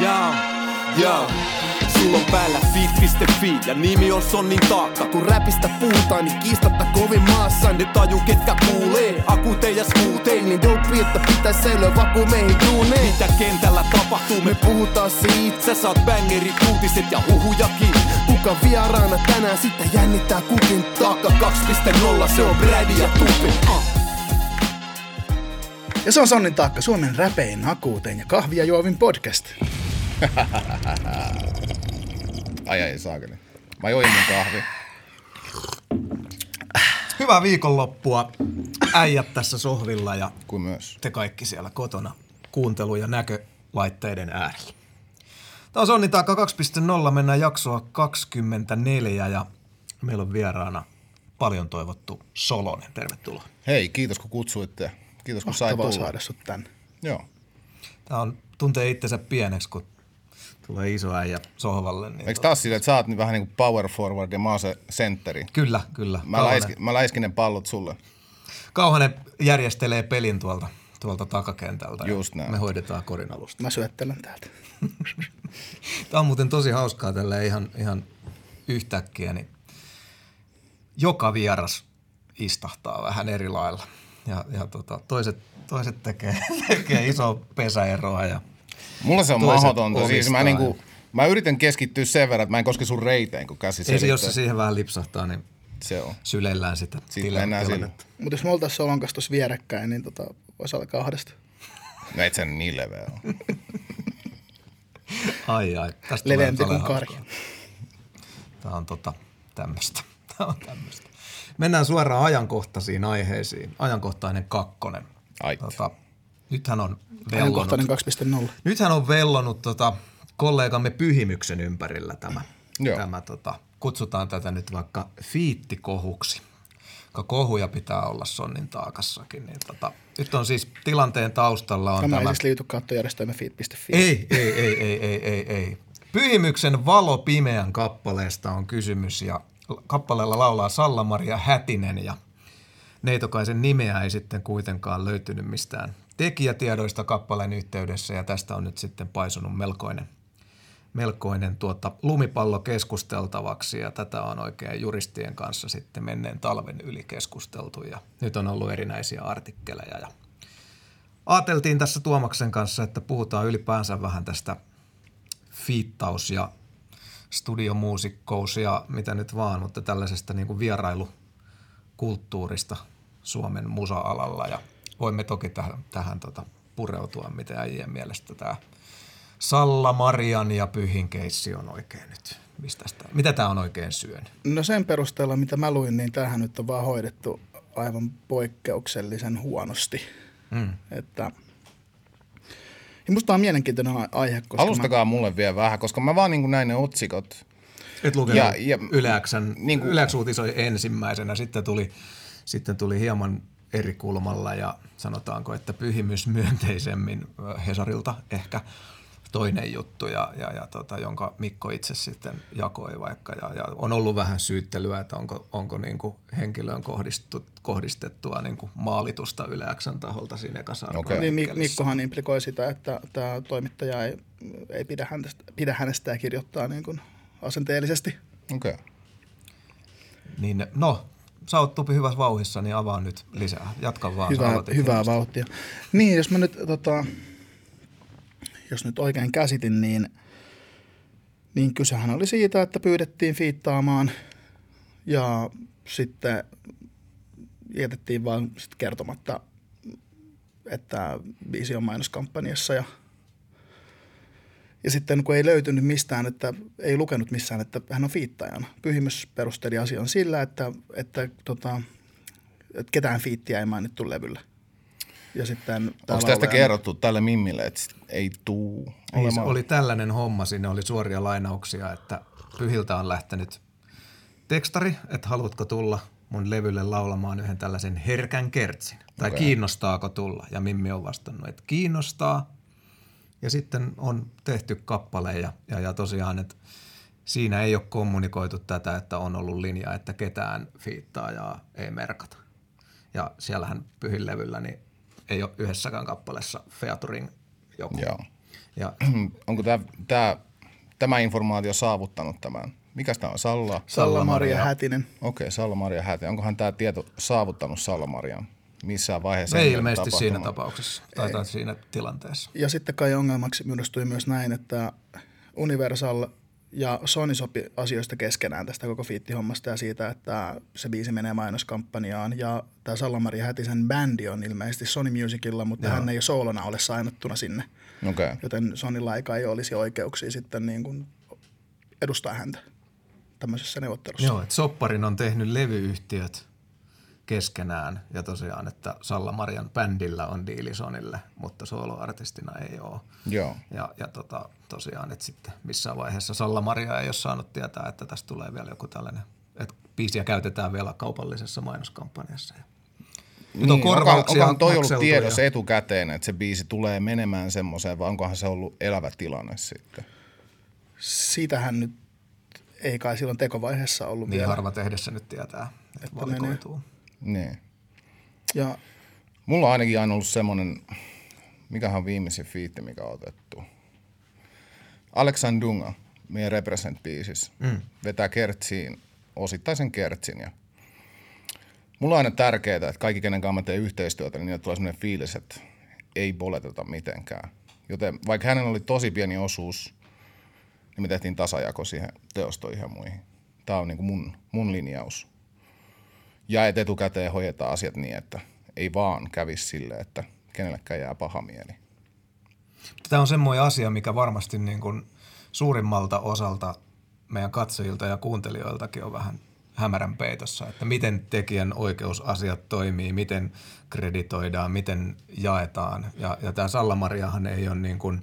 Jaa, jaa. Sulla on päällä fit.fi ja nimi on Sonnin taakka. Kun räpistä puhutaan, niin kiistatta kovin maassa. Ne taju ketkä kuulee, akutei ja skuutei. Niin dope, että pitäis säilyä vaku meihin duuneen. Mitä kentällä tapahtuu, me puhutaan siitä. Sä saat bangerit, uutiset ja huhujakin. Kuka vieraana tänään, sitten jännittää kukin taakka 2.0. Se on Brady ja Tupi. Uh. Ja se on Sonnin taakka, Suomen räpein, akuutein ja kahvia juovin podcast. Ai ai saakeli. Mä join mun kahvi. Hyvää viikonloppua äijät tässä sohvilla ja Kuin myös. te kaikki siellä kotona kuuntelu- ja näkölaitteiden äärellä. Tämä on Sonni Taakka 2.0, mennään jaksoa 24 ja meillä on vieraana paljon toivottu Solonen. Tervetuloa. Hei, kiitos kun kutsuitte. Kiitos kun sai tulla. saada sut tänne. Joo. Tämä on, tuntee itsensä pieneksi, kun tulee iso äijä sohvalle. Niin Eikö taas silleen, että sä oot nyt vähän niin kuin power forward ja mä oon se sentteri? Kyllä, kyllä. Mä, läiskin, mä läiskin ne pallot sulle. Kauhanen järjestelee pelin tuolta, tuolta takakentältä. Just näin. Me hoidetaan korin alusta. Mä syöttelen täältä. Tämä on muuten tosi hauskaa tällä ihan, ihan yhtäkkiä, niin joka vieras istahtaa vähän eri lailla. Ja, ja tota, toiset, toiset tekee, tekee iso pesäeroa ja Mulla se on mahdotonta. Siis mä, niinku, mä yritän keskittyä sen verran, että mä en koske sun reiteen, kun käsi se, selittää. jos se siihen vähän lipsahtaa, niin Se on. syleillään sitä tilannetta. sinne. Mutta jos me oltais Solon kanssa tossa vierekkäin, niin tota, vois olla kahdesta. No et sen niin leveä ole. Ai ai, tästä Leveämpi kuin hauskaa. Tämä on tota, tämmöistä. Tämä on tämmöistä. Mennään suoraan ajankohtaisiin aiheisiin. Ajankohtainen kakkonen. Tota, nythän on vellonut, Ajankohtainen 2.0. nythän on vellonut tota, kollegamme Pyhimyksen ympärillä tämä. Joo. tämä tota, kutsutaan tätä nyt vaikka fiittikohuksi. Ka kohuja pitää olla sonnin taakassakin. Niin tota, nyt on siis tilanteen taustalla on Tämä ei tämä siis liity kattojärjestelmä feed.fi. ei, ei, ei, ei, ei, ei, ei. Pyhimyksen Valo pimeän kappaleesta on kysymys ja kappaleella laulaa Salla-Maria Hätinen ja Neitokaisen nimeä ei sitten kuitenkaan löytynyt mistään tekijätiedoista kappaleen yhteydessä ja tästä on nyt sitten paisunut melkoinen, melkoinen tuota lumipallo keskusteltavaksi ja tätä on oikein juristien kanssa sitten menneen talven yli keskusteltu ja nyt on ollut erinäisiä artikkeleja ja Aateltiin tässä Tuomaksen kanssa, että puhutaan ylipäänsä vähän tästä fiittaus- ja studiomuusikkous ja mitä nyt vaan, mutta tällaisesta niin kuin vierailukulttuurista Suomen musa-alalla ja voimme toki tähän, tähän tota pureutua, miten äijien mielestä tämä Salla, Marian ja Pyhin keissi on oikein nyt. Mistä sitä, mitä tämä on oikein syönyt? No sen perusteella, mitä mä luin, niin tämähän nyt on vaan hoidettu aivan poikkeuksellisen huonosti. Mm. Että, ja musta on mielenkiintoinen aihe, koska Alustakaa mulle vielä vähän, koska mä vaan niin näin ne otsikot. Et lukenut Ja- ja, Yleäksän, niin niin kuin- Yleäks uutisoi ensimmäisenä, sitten tuli, sitten tuli hieman eri kulmalla ja sanotaanko, että pyhimys myönteisemmin ö, Hesarilta ehkä toinen juttu, ja, ja, ja tota, jonka Mikko itse sitten jakoi vaikka. Ja, ja on ollut vähän syyttelyä, että onko, onko niin kuin henkilöön kohdistu, kohdistettua niin kuin maalitusta Yleäksän taholta siinä ekassa Okei. Niin. Mikkohan implikoi sitä, että tämä toimittaja ei, ei pidä, hänestä, pidä hänestä ja kirjoittaa niin kuin asenteellisesti. Okei. Okay. Niin, no, sä oot Tupi hyvässä vauhissa, niin avaa nyt lisää. Jatka vaan. Hyvää, hyvää vauhtia. Niin, jos mä nyt, tota, jos nyt oikein käsitin, niin, niin kysehän oli siitä, että pyydettiin fiittaamaan ja sitten jätettiin vaan sit kertomatta, että biisi on mainoskampanjassa ja ja sitten kun ei löytynyt mistään, että ei lukenut missään, että hän on fiittajana. Pyhimys perusteli asian sillä, että, että, tota, että ketään fiittiä ei mainittu levyllä. Ja sitten Onko tästä laulaja- kerrottu tälle Mimmille, että ei tuu Niin, se olemaan? oli tällainen homma, sinne oli suoria lainauksia, että Pyhiltä on lähtenyt tekstari, että haluatko tulla mun levylle laulamaan yhden tällaisen herkän kertsin. Tai Okei. kiinnostaako tulla? Ja Mimmi on vastannut, että kiinnostaa. Ja sitten on tehty kappale ja, ja, ja tosiaan, että siinä ei ole kommunikoitu tätä, että on ollut linja, että ketään fiittaajaa ei merkata. Ja siellähän Pyhin levyllä niin ei ole yhdessäkään kappaleessa featuring joku. Joo. Ja Onko tämä, tämä, tämä informaatio saavuttanut tämän? Mikä tämä on? Salla? Salla-Maria. Hätinen. Okei, okay, Salla-Maria Häti. Onkohan tämä tieto saavuttanut Salla-Marian missään vaiheessa? ei ilmeisesti siinä tapauksessa, taitaa siinä tilanteessa. Ja sitten kai ongelmaksi muodostui myös näin, että Universal ja Sony sopi asioista keskenään tästä koko fiittihommasta ja siitä, että se biisi menee mainoskampanjaan. Ja tämä Salla-Maria Hätisen bändi on ilmeisesti Sony Musicilla, mutta Joo. hän ei soolona ole sainattuna sinne. Okei. Okay. Joten Sonylla ei kai olisi oikeuksia sitten niin kuin edustaa häntä tämmöisessä neuvottelussa. Joo, että Sopparin on tehnyt levyyhtiöt keskenään ja tosiaan, että Salla-Marian bändillä on diili Sonille, mutta soloartistina ei ole. Joo. Ja, ja tota, tosiaan, että sitten missään vaiheessa Salla-Maria ei ole saanut tietää, että tästä tulee vielä joku tällainen, että biisiä käytetään vielä kaupallisessa mainoskampanjassa. Ja Nyt on Niin, onkohan, korvauksia onkohan toi ollut tiedossa ja- etukäteen, että se biisi tulee menemään semmoiseen, vai onkohan se ollut elävä tilanne sitten? Siitähän nyt ei kai silloin tekovaiheessa ollut Niin vielä. harva tehdessä nyt tietää, että, Että valikoituu. Niin. Ja Mulla on ainakin aina ollut semmoinen, mikähän on viimeisin fiitti, mikä on otettu. Aleksandunga, meidän Represent-biisissä, mm. vetää kertsiin, osittaisen kertsin. Ja mulla on aina tärkeää, että kaikki, kenen kanssa mä teen yhteistyötä, niin niillä tulee semmoinen fiilis, että ei boleteta mitenkään. Joten vaikka hänellä oli tosi pieni osuus, niin me tehtiin tasajako siihen teostoihin ja muihin. Tämä on niin kuin mun, mun linjaus. Ja että etukäteen hoidetaan asiat niin, että ei vaan kävisi sille, että kenellekään jää paha mieli. Tämä on semmoinen asia, mikä varmasti niin kuin suurimmalta osalta meidän katsojilta ja kuuntelijoiltakin on vähän hämärän peitossa, että miten tekijän oikeusasiat toimii, miten kreditoidaan, miten jaetaan. Ja, ja tämä Sallamariahan ei ole niin kuin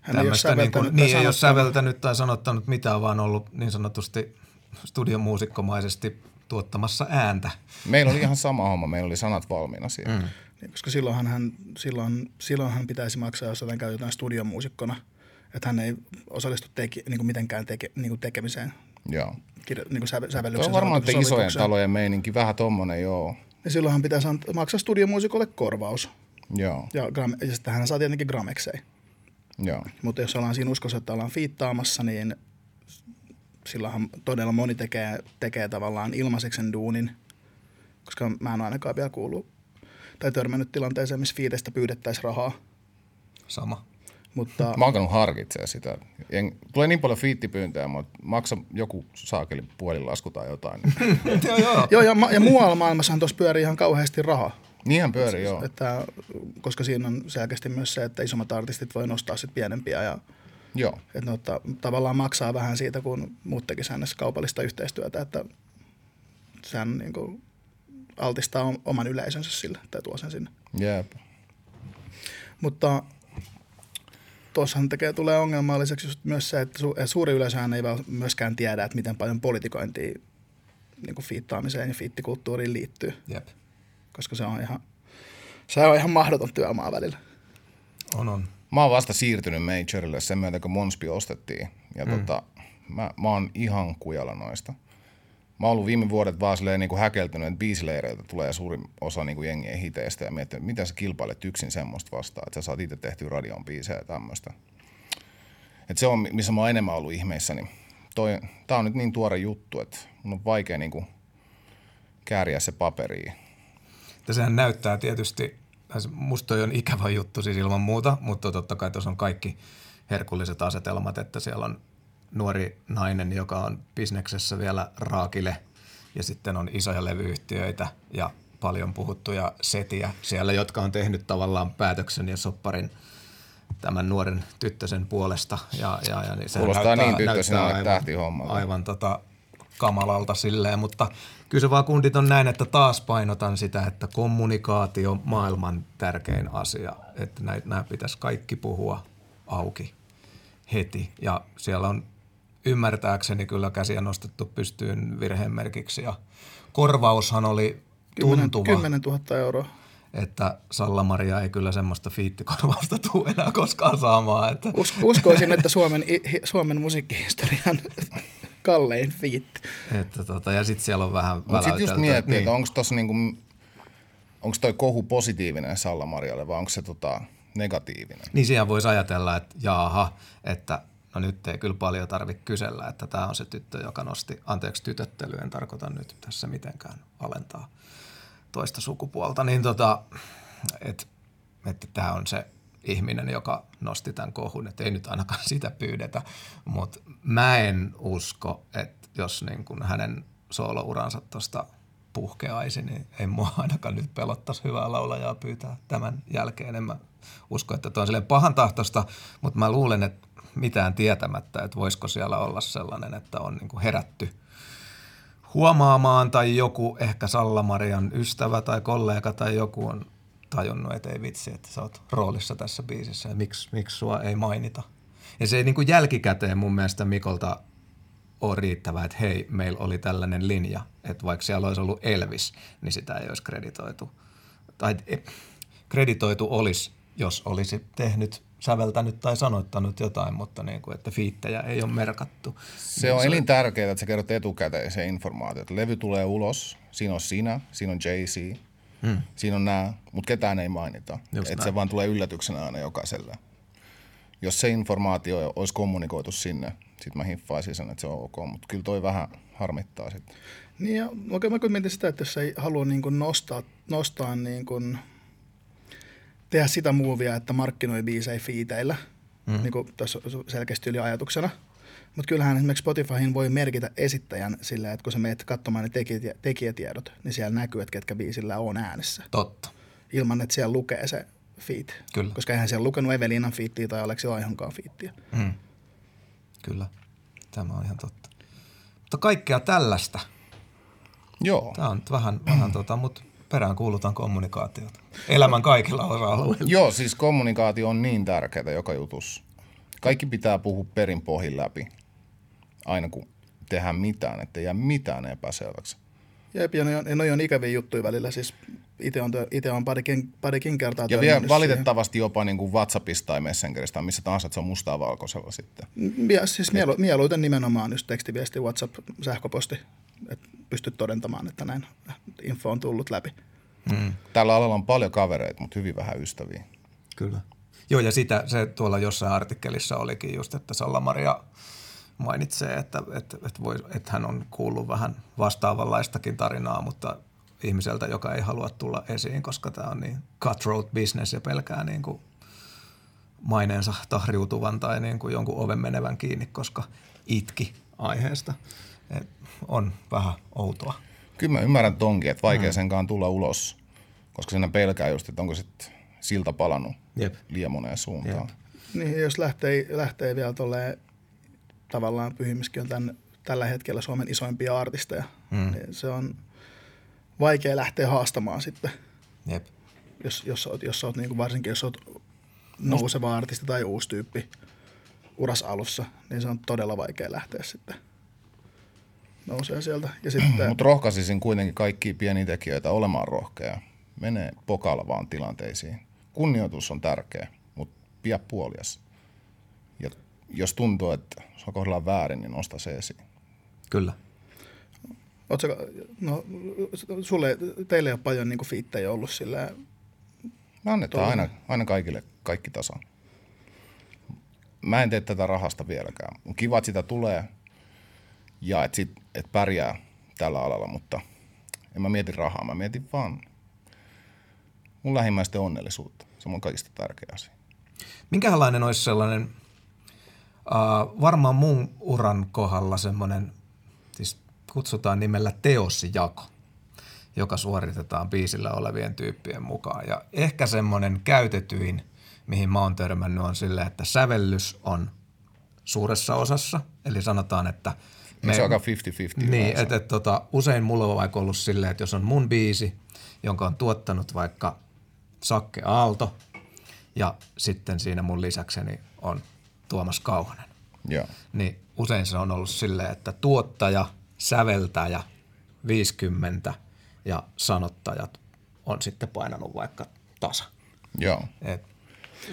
Hän ei ole tämmöistä niin kuin, säveltänyt tai niin, ei ole sanottanut. säveltänyt tai sanottanut mitään, vaan ollut niin sanotusti studiomuusikkomaisesti tuottamassa ääntä. Meillä oli ihan sama homma, meillä oli sanat valmiina siihen. Mm. Niin, koska silloinhan hän, silloin, silloin hän pitäisi maksaa, jos jotain käytetään studiomuusikkona. Että hän ei osallistu teki, niin kuin mitenkään teke, niin kuin tekemiseen, Joo. kirjo, niin kuin säve, Tuo sävellyksen on varmaan, että isojen talojen meininki vähän tommonen, joo. Ja silloin hän pitäisi maksaa studiomuusikolle korvaus. Joo, Ja, gram- ja sitten hän saa tietenkin grameksei. joo. Mutta jos ollaan siinä uskossa, että ollaan fiittaamassa, niin silloinhan todella moni tekee, tekee tavallaan ilmaiseksi sen duunin. Koska mä en ole ainakaan vielä kuullut tai törmännyt tilanteeseen, missä fiitestä pyydettäisiin rahaa. Sama. Mutta Mä oon alkanut harkitsemaan sitä. En, tulee niin paljon fiittipyyntöjä, mutta maksa joku saakeli puolilasku tai jotain. joo, joo. Joo, ja, ma- ja muualla maailmassahan tuossa pyörii ihan kauheasti rahaa. Niinhän pyörii, joo. Että, koska siinä on selkeästi myös se, että isommat artistit voi nostaa sit pienempiä ja Joo, että ne ottaa, tavallaan maksaa vähän siitä, kun muut tekisivät kaupallista yhteistyötä, että sehän niin kuin altistaa om- oman yleisönsä sille tai tuo sen sinne. jep. Mutta tuossahan tekee, tulee ongelmalliseksi just myös se, että su- suuri yleisöhän ei myöskään tiedä, että miten paljon politikointia niin kuin fiittaamiseen ja fiittikulttuuriin liittyy, Jep. koska se on ihan, se on ihan mahdoton työmaa välillä. On, on. Mä oon vasta siirtynyt Majorille sen myötä, kun Monspi ostettiin. Ja mm. tota, mä, mä oon ihan kujalla noista. Mä oon ollut viime vuodet vaan silleen niin kuin häkeltynyt, että biisileireiltä tulee suurin osa niin kuin jengien hiteistä ja miettinyt, miten sä kilpailet yksin semmoista vastaan, että sä saat itse tehtyä radion biisejä ja tämmöistä. Et se on, missä mä oon enemmän ollut ihmeissäni. Toi, tää on nyt niin tuore juttu, että mun on vaikea niin kuin kääriä se paperiin. Ja sehän näyttää tietysti, musta on ikävä juttu siis ilman muuta, mutta totta kai tuossa on kaikki herkulliset asetelmat, että siellä on nuori nainen, joka on bisneksessä vielä raakile ja sitten on isoja levyyhtiöitä ja paljon puhuttuja setiä siellä, jotka on tehnyt tavallaan päätöksen ja sopparin tämän nuoren tyttösen puolesta. Ja, ja, ja niin sehän Kuulostaa näyttää- niin tyttösenä näyttää tähtihommalta. Aivan tota, kamalalta silleen, mutta kyllä se vaan kundit on näin, että taas painotan sitä, että kommunikaatio on maailman tärkein asia, että näitä, nämä pitäisi kaikki puhua auki heti. Ja siellä on ymmärtääkseni kyllä käsiä nostettu pystyyn virhemerkiksi ja korvaushan oli 10, tuntuva, 10 000 euroa. että Salla-Maria ei kyllä semmoista fiittikorvausta tule enää koskaan saamaan, että Us, uskoisin, että Suomen, Suomen musiikkihistorian kallein fiitti. Että tota, ja sitten siellä on vähän Mutta sitten just miettii, niin. että onko tossa niinku, onko toi kohu positiivinen Salla-Marjalle vai onko se tota, negatiivinen. Niin siihen voisi ajatella, että jaaha, että no nyt ei kyllä paljon tarvitse kysellä, että tämä on se tyttö, joka nosti, anteeksi tytöttely, en tarkoita nyt tässä mitenkään alentaa toista sukupuolta, niin tota, että että tämä on se ihminen, joka nosti tämän kohun, että ei nyt ainakaan sitä pyydetä, mutta mä en usko, että jos niin kuin hänen soolouransa tuosta puhkeaisi, niin ei mua ainakaan nyt pelottaisi hyvää laulajaa pyytää tämän jälkeen. En mä usko, että tuo on silleen pahan tahtosta, mutta mä luulen, että mitään tietämättä, että voisiko siellä olla sellainen, että on niin kuin herätty huomaamaan tai joku ehkä Sallamarian ystävä tai kollega tai joku on tajunnut, että ei vitsi, että sä oot roolissa tässä biisissä ja miksi, miksi sua ei mainita. Ja se ei niin kuin jälkikäteen mun mielestä Mikolta ole riittävää, että hei, meillä oli tällainen linja, että vaikka siellä olisi ollut Elvis, niin sitä ei olisi kreditoitu. Tai kreditoitu olisi, jos olisi tehnyt, säveltänyt tai sanoittanut jotain, mutta niin kuin, että fiittejä ei ole merkattu. Se on elintärkeää, että sä kerrot etukäteen se informaatio, että levy tulee ulos, siinä on sinä, siinä on Jay-Z, hmm. siinä on nämä, mutta ketään ei mainita. Että se vaan tulee yllätyksenä aina jokaiselle. Jos se informaatio olisi kommunikoitu sinne, sitten mä hiffaisin sen, että se on ok, mutta kyllä toi vähän harmittaa sitten. Niin ja okay, mä kyllä mietin sitä, että jos ei halua niin kuin nostaa, nostaa niin kuin, tehdä sitä muuvia, että markkinoi biisejä fiiteillä, mm. niin kuin tässä selkeästi yli ajatuksena. Mutta kyllähän esimerkiksi Spotifyhin voi merkitä esittäjän sillä, että kun sä meet katsomaan ne tekijätiedot, niin siellä näkyy, että ketkä biisillä on äänessä. Totta. Ilman, että siellä lukee se feed. Kyllä. Koska eihän siellä lukenut Evelinan fiittiä tai Aleksi Laihonkaan fiittiä. Mm. Kyllä, tämä on ihan totta. Mutta kaikkea tällaista. Joo. Tämä on nyt vähän, vähän tota, mutta perään kuulutaan kommunikaatiota. Elämän kaikilla osa-alueilla. Joo, siis kommunikaatio on niin tärkeää joka jutus. Kaikki pitää puhua perin pohjin läpi, aina kun tehdään mitään, ettei jää mitään epäselväksi. Jep, ja ne on, ne on ikäviä juttuja välillä. Siis itse on, itse on parikin, parikin kertaa Ja vielä valitettavasti siihen. jopa niin kuin WhatsAppista tai Messengeristä, missä tahansa, että se on mustaa valkoisella sitten. Ja siis mielu, mieluiten nimenomaan just tekstiviesti, WhatsApp, sähköposti, että pystyt todentamaan, että näin info on tullut läpi. Mm. Tällä alalla on paljon kavereita, mutta hyvin vähän ystäviä. Kyllä. Joo, ja sitä, se tuolla jossain artikkelissa olikin just, että Salla-Maria mainitsee, että, että, että, voi, että hän on kuullut vähän vastaavanlaistakin tarinaa, mutta ihmiseltä, joka ei halua tulla esiin, koska tämä on niin cutthroat business ja pelkää niin kuin maineensa tahriutuvan tai niin kuin jonkun oven menevän kiinni, koska itki aiheesta. Et on vähän outoa. Kyllä mä ymmärrän tonkin, että vaikea mm. senkaan tulla ulos, koska siinä pelkää just, että onko sitten silta palannut Jep. liian moneen suuntaan. Jep. Niin, jos lähtee, lähtee vielä tolleen, tavallaan Pyhimyskin on tämän, tällä hetkellä Suomen isoimpia artisteja, mm. niin se on vaikea lähteä haastamaan sitten. Jep. Jos, jos, oot, jos oot, niin kuin varsinkin jos oot nouseva artisti tai uusi tyyppi uras alussa, niin se on todella vaikea lähteä sitten nousee sieltä. Ja sitten... Mutta rohkaisisin kuitenkin kaikkia pieniä tekijöitä olemaan rohkea. Mene pokalla vaan tilanteisiin. Kunnioitus on tärkeä, mutta pidä puolias. Jos tuntuu, että se kohdellaan väärin, niin nosta se esiin. Kyllä. Ootko, no, sulle, teille ei ole paljon niin fiittejä ollut sillä Me annetaan aina, aina kaikille kaikki tasan. Mä en tee tätä rahasta vieläkään. On kiva, että sitä tulee ja että sit, et pärjää tällä alalla, mutta en mä mieti rahaa. Mä mietin vaan mun lähimmäisten onnellisuutta. Se on kaikista tärkeä asia. Minkälainen olisi sellainen, uh, varmaan mun uran kohdalla semmoinen, siis kutsutaan nimellä teosjako, joka suoritetaan biisillä olevien tyyppien mukaan. Ja ehkä semmoinen käytetyin, mihin mä oon törmännyt, on sille, että sävellys on suuressa osassa. Eli sanotaan, että me, se on aika 50-50. Niin, että et, tota, usein mulla on vaikka ollut silleen, että jos on mun biisi, jonka on tuottanut vaikka Sakke Aalto, ja sitten siinä mun lisäkseni on Tuomas Kauhanen. Joo. Niin usein se on ollut silleen, että tuottaja, säveltäjä, 50 ja sanottajat on sitten painanut vaikka tasa. Joo. Et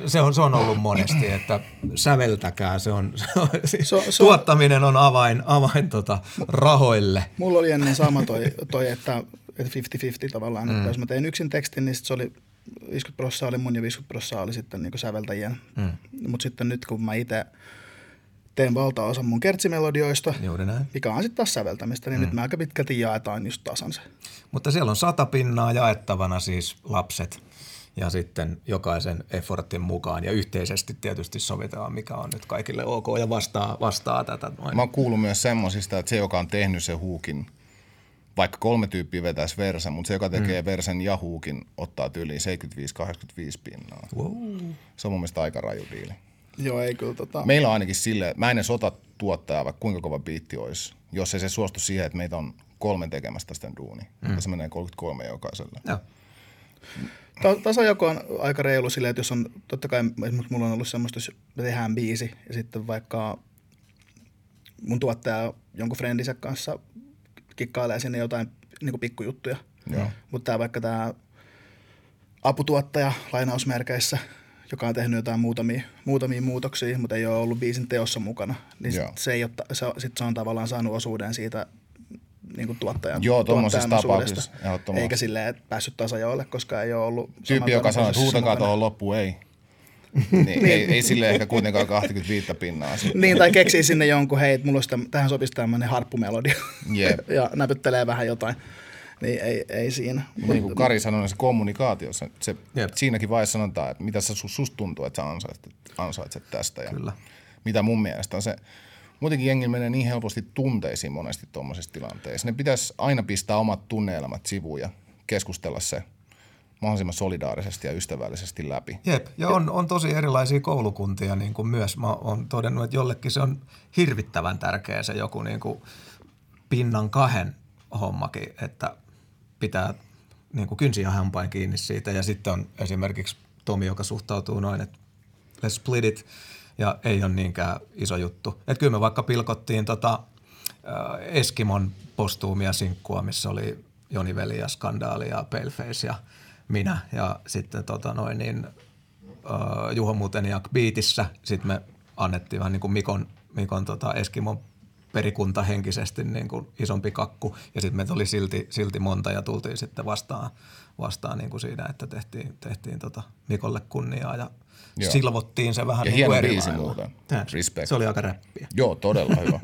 se on, se on ollut monesti, että säveltäkää, se on, se on siis so, so, tuottaminen on avain, avain tota, rahoille. Mulla oli ennen sama toi, toi että, että 50-50 tavallaan, mm. että jos mä tein yksin tekstin, niin se oli 50 prosenttia oli mun ja 50 prosenttia oli sitten niin säveltäjien. Mm. Mutta sitten nyt kun mä itse teen valtaosan mun kertsimelodioista, Juuri näin. mikä on sitten taas säveltämistä, niin mm. nyt me aika pitkälti jaetaan just tasan se. Mutta siellä on sata pinnaa jaettavana siis lapset ja sitten jokaisen effortin mukaan ja yhteisesti tietysti sovitaan, mikä on nyt kaikille ok ja vastaa, vastaa tätä. Noin. Mä oon kuullut myös semmosista, että se, joka on tehnyt se huukin, vaikka kolme tyyppiä vetäisi versen, mutta se, joka tekee mm. versen ja huukin, ottaa tyyliin 75-85 pinnaa. Wow. Se on mun mielestä aika raju diili. Joo, ei kyllä tota... Meillä on ainakin silleen, mä en edes ota tuottajaa, vaikka kuinka kova biitti olisi, jos ei se suostu siihen, että meitä on kolme tekemästä sitä duuni. Mm. Se menee 33 jokaiselle. Joo. Ta- tasajako on aika reilu silleen, että jos on, totta kai esimerkiksi mulla on ollut semmoista, jos me tehdään biisi ja sitten vaikka mun tuottaja jonkun friendinsä kanssa kikkailee sinne jotain niin pikkujuttuja. Mutta tämä vaikka tämä aputuottaja lainausmerkeissä, joka on tehnyt jotain muutamia, muutamia muutoksia, mutta ei ole ollut biisin teossa mukana, niin sit se, ei ole, se, sit se on tavallaan saanut osuuden siitä niin kuin tuottajan, Joo, tuottajan osuudesta. Eikä silleen, että päässyt tasajoille, koska ei ole ollut... Tyyppi, joka sanoo, että huutakaa tuohon loppuun, ei. Niin, ei, ei sille ehkä kuitenkaan 25 pinnaa. Sitten. Niin, tai keksii sinne jonkun, hei, että mulla olisi täm, tähän sopisi tämmöinen harppumelodia. Jep. ja näpyttelee vähän jotain. Niin ei, ei siinä. Mutta niin kuin Kari sanoi, niin se kommunikaatio, se, se, Jep. siinäkin vaiheessa sanotaan, että mitä sä, susta tuntuu, että sä ansaitset, ansaitset tästä. Ja Kyllä. Mitä mun mielestä on se, muutenkin jengi menee niin helposti tunteisiin monesti tuommoisissa tilanteissa. Ne pitäisi aina pistää omat tunneelämät sivuun ja keskustella se mahdollisimman solidaarisesti ja ystävällisesti läpi. Jep, ja on, on tosi erilaisia koulukuntia niin kuin myös. Mä oon todennut, että jollekin se on hirvittävän tärkeä se joku niin kuin pinnan kahden hommakin, että pitää niin kuin kynsiä hampain kiinni siitä. Ja sitten on esimerkiksi Tomi, joka suhtautuu noin, että let's split it, ja ei ole niinkään iso juttu. Että kyllä me vaikka pilkottiin tota, äh, Eskimon postuumia sinkkua, missä oli Joni Veli ja Skandaali ja Paleface ja minä. Ja sitten tota noin niin, äh, Juho Muteniak biitissä. Sitten me annettiin vähän niin kuin Mikon, Mikon tota Eskimon perikunta henkisesti niin kuin isompi kakku. Ja sitten meitä oli silti, silti monta ja tultiin sitten vastaan, vastaan niin kuin siinä, että tehtiin, tehtiin tota Mikolle kunniaa ja Joo. Silvottiin se vähän Ja niin kuin eri biisi lailla. muuten. Se oli aika räppiä. Joo, todella hyvä.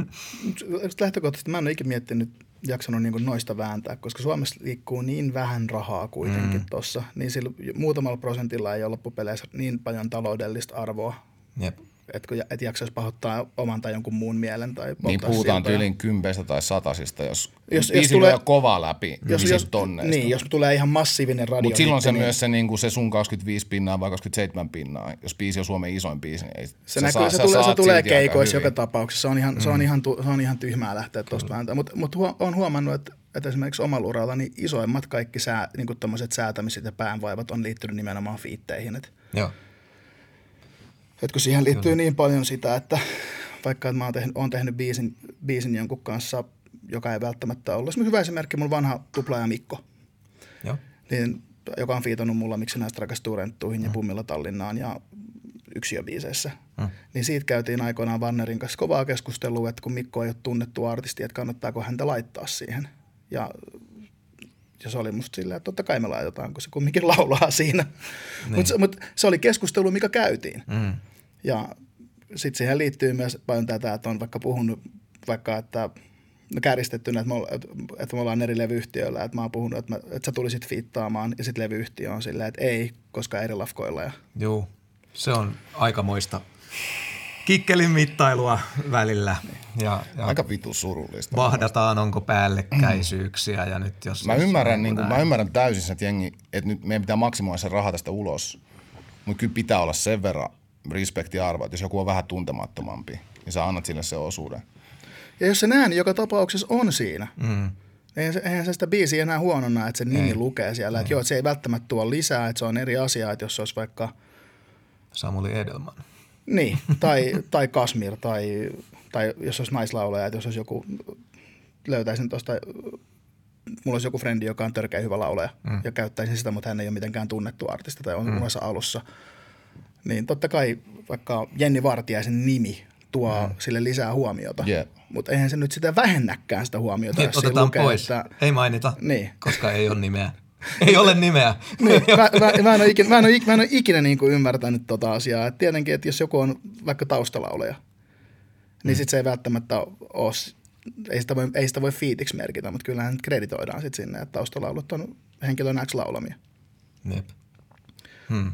Lähtökohtaisesti mä en ole ikinä miettinyt, jaksanut niin kuin noista vääntää, koska Suomessa liikkuu niin vähän rahaa kuitenkin mm. tuossa, niin sillä muutamalla prosentilla ei ole loppupeleissä niin paljon taloudellista arvoa, Jep. Että et jaksaisi pahoittaa oman tai jonkun muun mielen tai niin puhutaan siltoja. tyyliin kympeistä tai satasista, jos, Jos- jos, tulee- kovaa läpi, jos, jos, niin jos, sit tonneista. niin, jos tulee ihan massiivinen radio. Mutta silloin se niin myös se, niin se sun 25 pinnaa vai 27 pinnaa, jos biisi on Suomen isoin biisi, niin ei, Se, sä näkyy, saa- se, tulee, se tulee keikoissa joka tapauksessa. Se on ihan, mm. se on ihan, tu, se on ihan tyhmää lähteä tuosta vääntämään. Mutta mut huo, olen huomannut, että, että esimerkiksi omalla uralla niin isoimmat kaikki sää, niin säätämiset ja päänvaivat on liittynyt nimenomaan fiitteihin. Joo. Et kun siihen liittyy Kyllä. niin paljon sitä, että vaikka että mä oon tehnyt, oon tehnyt biisin, biisin jonkun kanssa, joka ei välttämättä ollut. Esimerkiksi hyvä esimerkki, mun vanha tuplaaja Mikko, Joo. niin, joka on fiitannut mulla, miksi näistä rakastuu renttuihin ja pummilla Tallinnaan ja yksiöbiiseissä. Mm. Niin siitä käytiin aikoinaan Vannerin kanssa kovaa keskustelua, että kun Mikko ei ole tunnettu artisti, että kannattaako häntä laittaa siihen. Ja, ja se oli musta silleen, että totta kai me laitetaan, kun se kumminkin laulaa siinä. Niin. Mutta mut se oli keskustelu, mikä käytiin. Mm. Ja sitten siihen liittyy myös paljon tätä, että on vaikka puhunut vaikka, että no kärjistettynä, että me, olla- että, me ollaan eri levyyhtiöillä, että mä oon puhunut, että, mä, että sä tulisit fiittaamaan ja sitten levyyhtiö on silleen, että ei, koska eri lafkoilla. Ja, Juu, se on aikamoista kikkelin mittailua välillä. Ja, ja Aika vitu surullista. vahdataan, onko päällekkäisyyksiä ja nyt jos... Mä ymmärrän, niin kuin, mä ymmärrän täysin, että, jengi, että nyt meidän pitää maksimoida se raha tästä ulos. Mutta kyllä pitää olla sen verran respekti arvo, että jos joku on vähän tuntemattomampi, niin sä annat sille sen osuuden. ja jos se ääni joka tapauksessa on siinä, mm. eihän, se, eihän se sitä biisiä enää huonona, että se nimi ei. lukee siellä. Että joo, että se ei välttämättä tuo lisää, että se on eri asia, että jos se olisi vaikka – Samuli Edelman. Niin, tai, tai Kasmir, tai, tai jos olisi naislaulaja, että jos olisi joku, löytäisin tuosta, mulla olisi joku frendi, joka on törkeä hyvä laulaja, mm. ja käyttäisin sitä, mutta hän ei ole mitenkään tunnettu artisti tai on mm. alussa. Niin totta kai vaikka Jenni Vartiaisen nimi tuo mm. sille lisää huomiota, Jep. mutta eihän se nyt sitä vähennäkään sitä huomiota, Niin, jos siinä otetaan lukee, pois. Että, Ei mainita, Niin. koska ei ole nimeä. Ei ole nimeä. Niin, mä, mä, mä, en ole ikinä, mä en ole, mä en ole ikinä niin kuin ymmärtänyt tota asiaa. Et tietenkin, että jos joku on vaikka taustalauleja, niin mm. sit se ei välttämättä ole, ei sitä voi, ei sitä voi fiitiksi merkitä, mutta kyllähän kreditoidaan sit sinne, että taustalaulut on henkilön X laulamia. Jep. Hmm.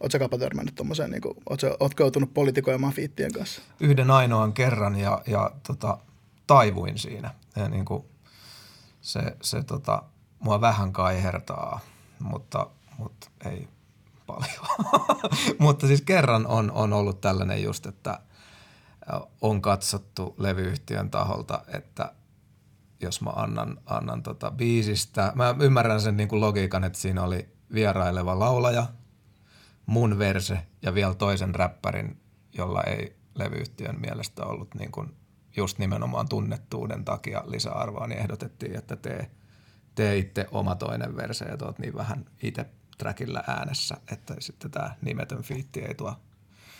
Oletko kapa törmännyt tuommoiseen, niin ootko, ootko joutunut politikoimaan fiittien kanssa? Yhden ainoan kerran ja, ja tota, taivuin siinä. Ja niin kuin se, se tota, mua vähän kaihertaa, mutta, mutta ei paljon. mutta siis kerran on, on ollut tällainen just, että on katsottu levyyhtiön taholta, että jos mä annan, annan tota biisistä, mä ymmärrän sen niin kuin logiikan, että siinä oli vieraileva laulaja, mun verse ja vielä toisen räppärin, jolla ei levyyhtiön mielestä ollut niin kuin just nimenomaan tunnettuuden takia lisäarvoa, niin ehdotettiin, että tee, tee itse oma toinen verse ja tuot niin vähän itse trackillä äänessä, että sitten tämä nimetön fiitti ei tuo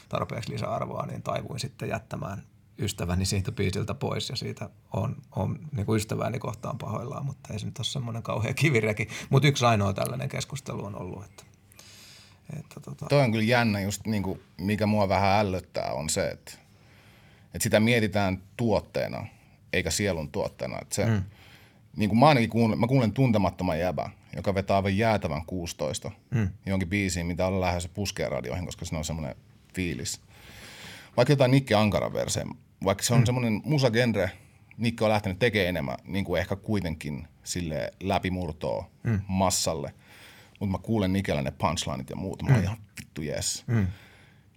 tarpeeksi lisäarvoa, niin taivuin sitten jättämään ystäväni siitä biisiltä pois ja siitä on, on niin kuin ystäväni kohtaan pahoillaan, mutta ei se nyt ole semmoinen kauhea kivireki. Mutta yksi ainoa tällainen keskustelu on ollut, että, että tota... Toi on kyllä jännä just niin kuin, mikä mua vähän ällöttää on se, että, että sitä mietitään tuotteena eikä sielun tuotteena. Että se, mm. niin kuin mä ainakin kuulen, mä kuulen tuntemattoman jäbä, joka vetää aivan jäätävän 16 mm. jonkin biisiin, mitä on lähes puskea radioihin, koska se on semmoinen fiilis. Vaikka jotain Nikke Ankaran verseen, vaikka se on mm. semmoinen musagenre, Nikke on lähtenyt tekemään enemmän, niin kuin ehkä kuitenkin sille läpimurtoa mm. massalle. Mutta mä kuulen Nikellä ne punchlineit ja muut, mä mm. ihan vittu yes. Mm.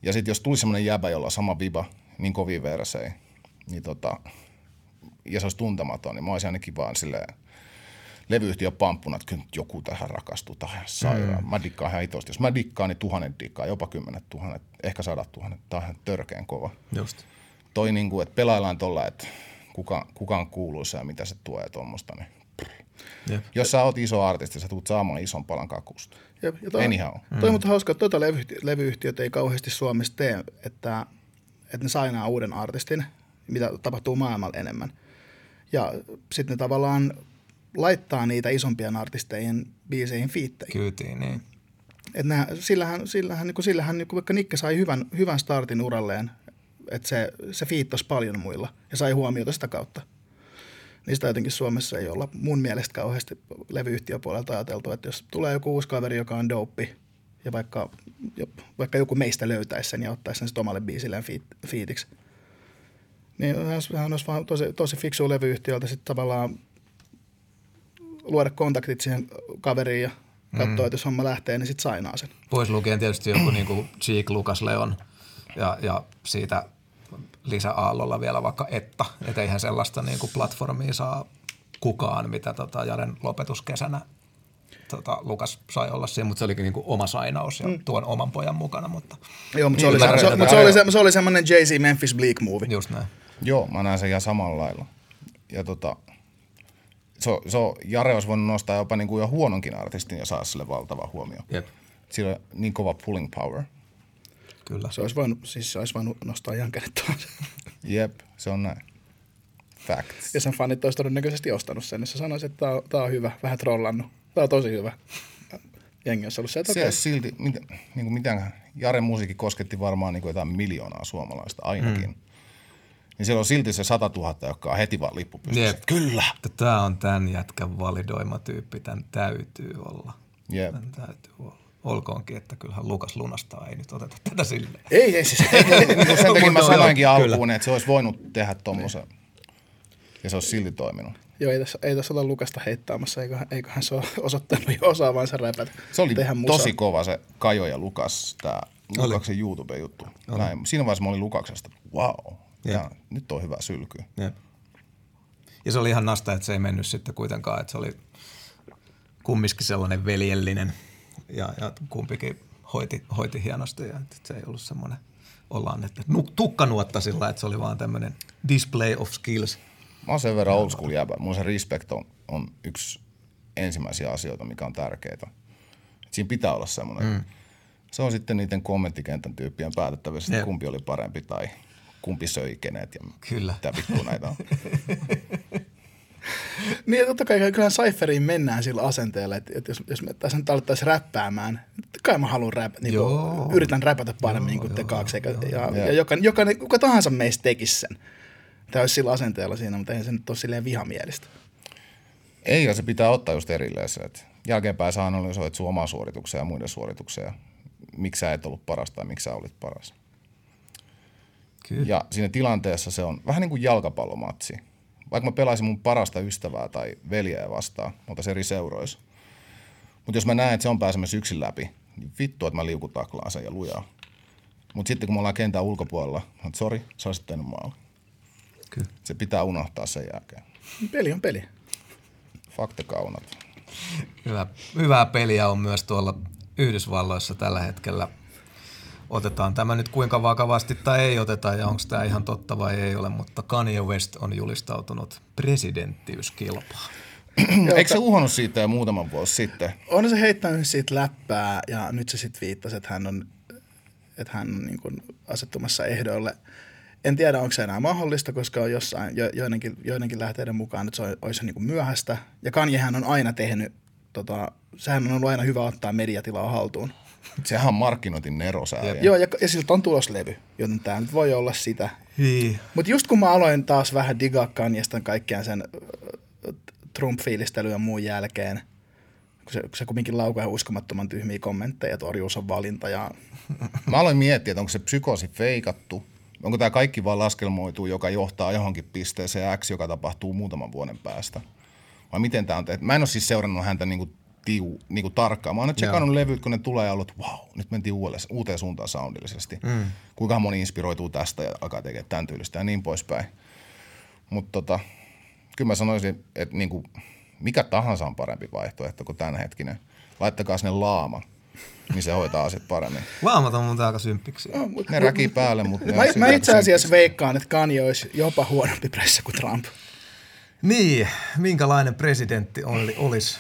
Ja sitten jos tuli semmoinen jäbä, jolla on sama viba, niin kovin versei, niin tota, ja se olisi tuntematon, niin mä olisin ainakin vaan silleen, levyyhtiö pamppuna, että kyllä joku tähän rakastuu tähän sairaan. Mm. Mä dikkaan ihan itosti. Jos mä dikkaan, niin tuhannet dikkaa, jopa kymmenet tuhannet, ehkä sadat tuhannet. Tämä on ihan törkeän kova. Just. Toi niin kuin, että pelaillaan tuolla, että kuka, kuka on kuuluisa ja mitä se tuo ja tuommoista, niin Jep. Jos sä oot iso artisti, sä tulet saamaan ison palan kakusta. Jep. Ja toi, Anyhow. Toi on mm. mutta hauska, että tuota levyyhtiöt, levyyhtiöt ei kauheasti Suomessa tee, että, että ne sainaa uuden artistin, mitä tapahtuu maailmalla enemmän. Ja sitten ne tavallaan laittaa niitä isompien artisteien biiseihin fiitteihin. Kyytiin, niin. Et nää, sillähän, sillähän, niin kuin, sillähän niin kuin vaikka Nikke sai hyvän, hyvän startin uralleen, että se, se fiittosi paljon muilla ja sai huomiota sitä kautta. Niistä jotenkin Suomessa ei olla mun mielestä kauheasti levyyhtiöpuolelta ajateltu, että jos tulee joku uusi kaveri, joka on dope, ja vaikka, vaikka joku meistä löytäisi sen ja ottaisi sen omalle biisilleen fiit, fiitiksi, niin hän olisi vaan tosi, tosi fiksu levyyhtiöltä sitten tavallaan luoda kontaktit siihen kaveriin ja katsoa, mm. että jos homma lähtee, niin sitten sainaa sen. Pois lukien tietysti joku niin kuin Cheek, Lukas, Leon ja, ja siitä lisäaallolla vielä vaikka että, että eihän sellaista niin kuin platformia saa kukaan, mitä tota Jaren lopetuskesänä tota, Lukas sai olla siinä, mutta se olikin niin kuin oma sainaus ja mm. tuon oman pojan mukana. Mutta Joo, mutta se, oli, se, se, mutta se, oli, se, se oli semmoinen Jay-Z Memphis Bleak movie. Just näin. Joo, mä näen sen ihan samalla lailla. Ja tota, se, se on, Jare olisi voinut nostaa jopa niin kuin jo huononkin artistin ja saa sille valtava huomio. Jep. Sillä on niin kova pulling power. Kyllä. Se olisi voinut, siis se olisi voinut nostaa ihan kenet Jep, se on näin. Facts. Ja sen fanit olisi todennäköisesti ostanut sen, niin se sanoisi, että tämä on, tämä on hyvä, vähän trollannut. Tämä on tosi hyvä. Jengi olisi ollut se, että se okay. silti, mit, niin kuin mitään, Jaren musiikki kosketti varmaan niin kuin jotain miljoonaa suomalaista ainakin. Mm niin siellä on silti se 100 000, joka on heti vaan lippu pystyssä. Kyllä. Tämä on tämän jätkän validoima tyyppi, tämän täytyy olla. Jep. Tämän täytyy olla. Olkoonkin, että kyllähän Lukas lunastaa, ei nyt oteta tätä sille. Ei, ei siis. Ei, niin sen takia mä sanoinkin alkuun, että se olisi voinut tehdä tuommoisen. Ja se olisi silti toiminut. Joo, ei tässä, ei tässä olla Lukasta heittaamassa, eiköhän, eiköhän se ole osoittanut jo osaavansa räpätä. Se oli tehdä tosi kova se Kajo ja Lukas, tämä Lukaksen YouTube-juttu. Siinä vaiheessa mä olin Lukaksesta, wow, ja nyt on hyvä sylky. Jep. Ja se oli ihan nasta, että se ei mennyt sitten kuitenkaan, että se oli kumminkin sellainen veljellinen ja, ja kumpikin hoiti, hoiti hienosti ja se ei ollut semmoinen ollaan, että tukkanuotta sillä, että se oli vaan tämmöinen display of skills. Mä oon sen verran old school jäbä. Mun se respect on, on yksi ensimmäisiä asioita, mikä on tärkeää. Siinä pitää olla semmoinen. Mm. Se on sitten niiden kommenttikentän tyyppien päätettävissä, että kumpi oli parempi tai kumpi söi kenet ja Kyllä. mitä vittu näitä on. Niin ja totta kai kyllähän Cypheriin mennään sillä asenteella, että, että jos, jos me tässä nyt alettaisiin räppäämään, totta kai mä haluan räp, niin Joo. kuin, yritän räpätä paremmin kuin te joo, kaksi, eikä, ja, Joo. ja jokainen, jokainen, kuka tahansa meistä tekisi sen. Tämä olisi sillä asenteella siinä, mutta eihän se nyt ole silleen vihamielistä. Ei, ja se pitää ottaa just erilleen se, että jälkeenpäin sä analysoit sun omaa suorituksia ja muiden suorituksia, ja miksi sä et ollut paras tai miksi sä olit paras. Kyllä. Ja siinä tilanteessa se on vähän niin kuin jalkapallomatsi. Vaikka mä pelaisin mun parasta ystävää tai veljeä vastaan, mutta se eri seuroissa. Mutta jos mä näen, että se on pääsemässä yksin läpi, niin vittu, että mä liukutaklaan sen ja lujaa. Mutta sitten kun me ollaan kentän ulkopuolella, että sori, sä olisit tehnyt maali. Kyllä. Se pitää unohtaa sen jälkeen. Peli on peli. Fakta kaunat. Hyvä, hyvää peliä on myös tuolla Yhdysvalloissa tällä hetkellä. Otetaan tämä nyt kuinka vakavasti tai ei oteta ja onko tämä ihan totta vai ei ole, mutta Kanye West on julistautunut presidenttiyskilpaan. Eikö se uhannut siitä jo muutaman vuosi sitten? On se heittänyt siitä läppää ja nyt se sitten viittasi, että hän on, että hän on niin kuin asettumassa ehdoille. En tiedä, onko se enää mahdollista, koska on jossain, jo, joidenkin, joidenkin lähteiden mukaan nyt se on- olisi niin kuin myöhäistä. Ja Kanjehän on aina tehnyt, tota, sehän on ollut aina hyvä ottaa mediatilaa haltuun. Sehän on markkinointin nerosääjä. Joo, ja, ja siltä on tuloslevy, joten tämä nyt voi olla sitä. Mutta just kun mä aloin taas vähän digaa Kanjesta kaikkiaan sen ö, Trump-fiilistelyyn ja muun jälkeen, kun se, kun se kumminkin laukoo ihan uskomattoman tyhmiä kommentteja, että orjuus on valinta ja Mä aloin miettiä, että onko se psykoosi feikattu, onko tämä kaikki vaan laskelmoitu, joka johtaa johonkin pisteeseen X, joka tapahtuu muutaman vuoden päästä. Vai miten tämä on tehty? Mä en ole siis seurannut häntä niinku tiu, niinku tarkkaan. Mä oon nyt tsekannut levyt, kun ne tulee ja ollut, wow, nyt mentiin uudelle, uuteen suuntaan soundillisesti. Mm. Kuinka moni inspiroituu tästä ja alkaa tekemään tämän tyylistä ja niin poispäin. Mutta tota, kyllä mä sanoisin, että niinku, mikä tahansa on parempi vaihtoehto kuin tämänhetkinen. Laittakaa sinne laama, niin se hoitaa asiat paremmin. Laamat on muuten aika symppiksi. Ne räkii päälle, mutta ne Mä, mä itse asiassa veikkaan, että Kanye olisi jopa huonompi pressa kuin Trump. Niin, minkälainen presidentti oli, olisi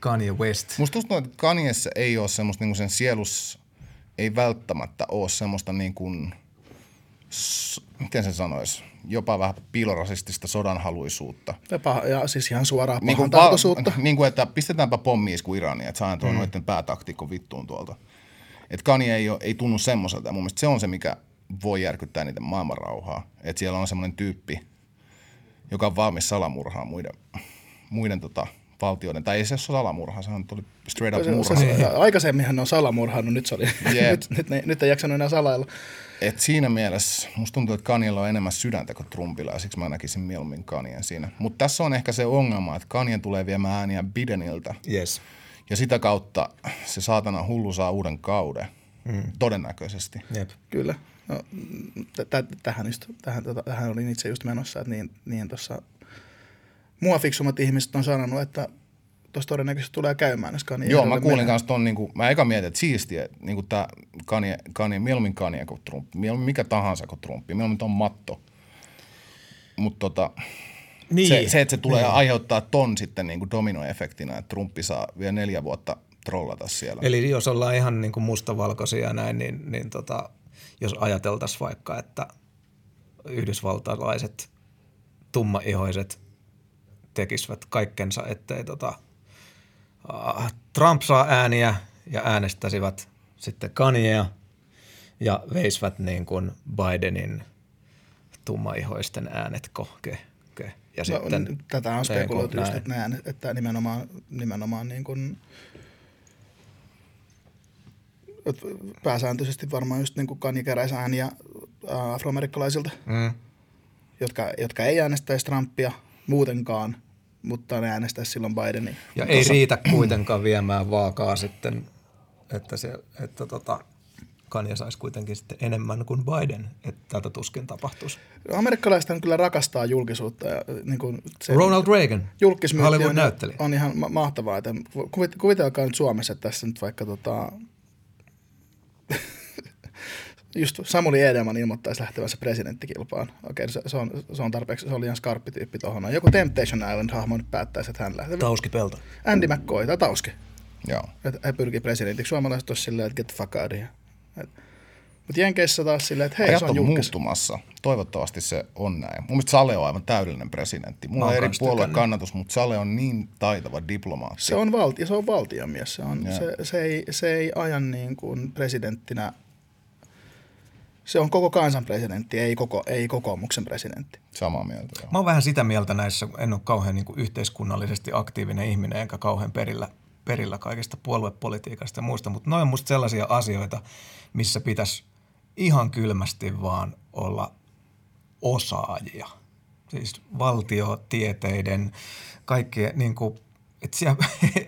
Kanye West? Musta tuntuu, että Kanyessa ei ole semmoista niin sen sielus, ei välttämättä ole semmoista niin kuin, miten sen sanoisi, jopa vähän piilorasistista sodanhaluisuutta. Ja, paha, ja siis ihan suoraa Niin kuin, tahtoisuutta. niin kuin, että pistetäänpä pommi isku Iraniin, että saadaan tuon mm. noiden päätaktiikko vittuun tuolta. Että Kanye ei, ole, ei tunnu semmoiselta. Mun mielestä se on se, mikä voi järkyttää niiden maailmanrauhaa. Että siellä on semmoinen tyyppi, joka on valmis salamurhaan muiden, muiden tota, valtioiden. Tai ei se ole salamurha, se on tuli straight up Se- murha. se- Aikaisemminhan ne on salamurhannut, nyt, se oli, Jep. nyt, nyt, ne, nyt ei jaksanut enää salailla. Et siinä mielessä musta tuntuu, että Kanyella on enemmän sydäntä kuin Trumpilla ja siksi mä näkisin mieluummin Kanyen siinä. Mutta tässä on ehkä se ongelma, että Kanyen tulee viemään ääniä Bideniltä Yes. ja sitä kautta se saatana hullu saa uuden kauden. Mm. Todennäköisesti. Jep. Kyllä. No, tähän, just, tähän, tota, tähän olin itse just menossa, että niin, niin tuossa mua fiksummat ihmiset on sanonut, että tuossa todennäköisesti tulee käymään, jos Kanye Joo, mä kuulin kanssa ton, niinku, mä eka mietin, että siistiä, niinku tää Kanye, Kanye, mieluummin Kanye kuin Trump, mieluummin mikä tahansa kuin Trump, mieluummin ton matto. Mutta tota, Niin. se, se, että se tulee niin. aiheuttaa ton sitten niinku dominoefektinä, että Trumpi saa vielä neljä vuotta trollata siellä. Eli jos ollaan ihan niin kuin mustavalkoisia ja näin, niin, niin tota, jos ajateltaisiin vaikka, että yhdysvaltalaiset tummaihoiset tekisivät kaikkensa, ettei tota, ah, Trump saa ääniä ja äänestäisivät sitten Kanyea ja veisivät niin kuin Bidenin tummaihoisten äänet kohke. Ja No, sitten, tätä on spekuloitu just, näin. että, näen, että nimenomaan, nimenomaan niin kuin, että pääsääntöisesti varmaan just niin kuin Kanye keräisi ääniä ää, afroamerikkalaisilta, Mm. jotka, jotka ei äänestäisi Trumpia muutenkaan, mutta ne äänestäisi silloin Bidenia. Ja ei riitä kuitenkaan viemään vaakaa sitten, että, se, että tota, Kanye saisi kuitenkin sitten enemmän kuin Biden, että tätä tuskin tapahtuisi. Amerikkalaiset kyllä rakastaa julkisuutta. Ja, niin kuin se Ronald Reagan, julkismyynti on, Hollywood-näyttelijä. on ihan ma- mahtavaa. Että kuvit- kuvitelkaa nyt Suomessa, että tässä nyt vaikka tota, just Samuli Edelman ilmoittaisi lähtevänsä presidenttikilpaan. Okei, se, se, on, se on tarpeeksi, se oli ihan skarppi tyyppi tuohon. Joku Temptation Island-hahmo nyt päättäisi, että hän lähtee. Tauski Pelto. Andy McCoy tai Tauski. Joo. Että he pyrkii presidentiksi. Suomalaiset olisi silleen, että get the fuck out of here. Mutta Jenkeissä taas silleen, että hei, Ajat se on on muuttumassa. Toivottavasti se on näin. Mun mielestä Sale on aivan täydellinen presidentti. Mulla on eri puolueen tykännyt. kannatus, mutta Sale on niin taitava diplomaatti. Se on, valti, se on valtiomies. Se, on, se, se, ei, se ei aja niin kuin presidenttinä. Se on koko kansan presidentti, ei, koko, ei kokoomuksen presidentti. Samaa mieltä. joo. Mä oon vähän sitä mieltä näissä, en ole kauhean niin kuin yhteiskunnallisesti aktiivinen ihminen, enkä kauhean perillä, perillä kaikesta puoluepolitiikasta ja muista, mutta noin on musta sellaisia asioita, missä pitäisi ihan kylmästi vaan olla osaajia. Siis valtiotieteiden, kaikkien niin kuin, että, siellä,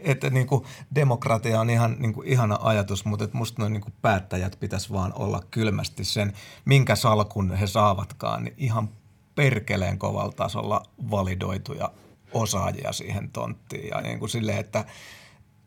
että niin kuin demokratia on ihan niin kuin ihana ajatus, mutta että musta noin niin kuin päättäjät pitäisi vaan olla kylmästi sen, minkä salkun he saavatkaan, niin ihan perkeleen kovalla tasolla validoituja osaajia siihen tonttiin ja niin kuin silleen, että,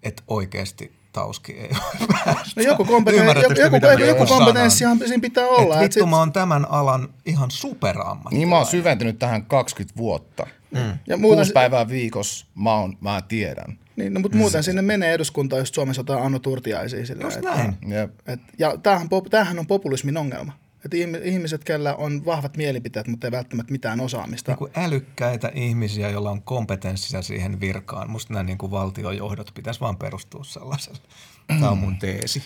että oikeasti Tauski ei ole päästä. No joku, kompeten, Ymmärrättekö joku, joku, joku kompetenssihan siinä pitää olla. Et Et vittu, sit- mä oon tämän alan ihan superammattilainen. Niin mä oon syventynyt tähän 20 vuotta. Mm. ja muuten, Kuusi päivää viikossa mä, oon, mä tiedän. niin, no, mutta muuten sinne menee eduskuntaan, jos Suomessa otetaan Anno Turtiaisia. Sillä, Just että- näin. Jep. Et, ja tämähän, tämähän on populismin ongelma. Että ihmiset, kellä on vahvat mielipiteet, mutta ei välttämättä mitään osaamista. niin kuin älykkäitä ihmisiä, joilla on kompetenssia siihen virkaan. Musta nämä niin kuin valtiojohdot pitäisi vaan perustua sellaiselle. Tämä on mun teesi.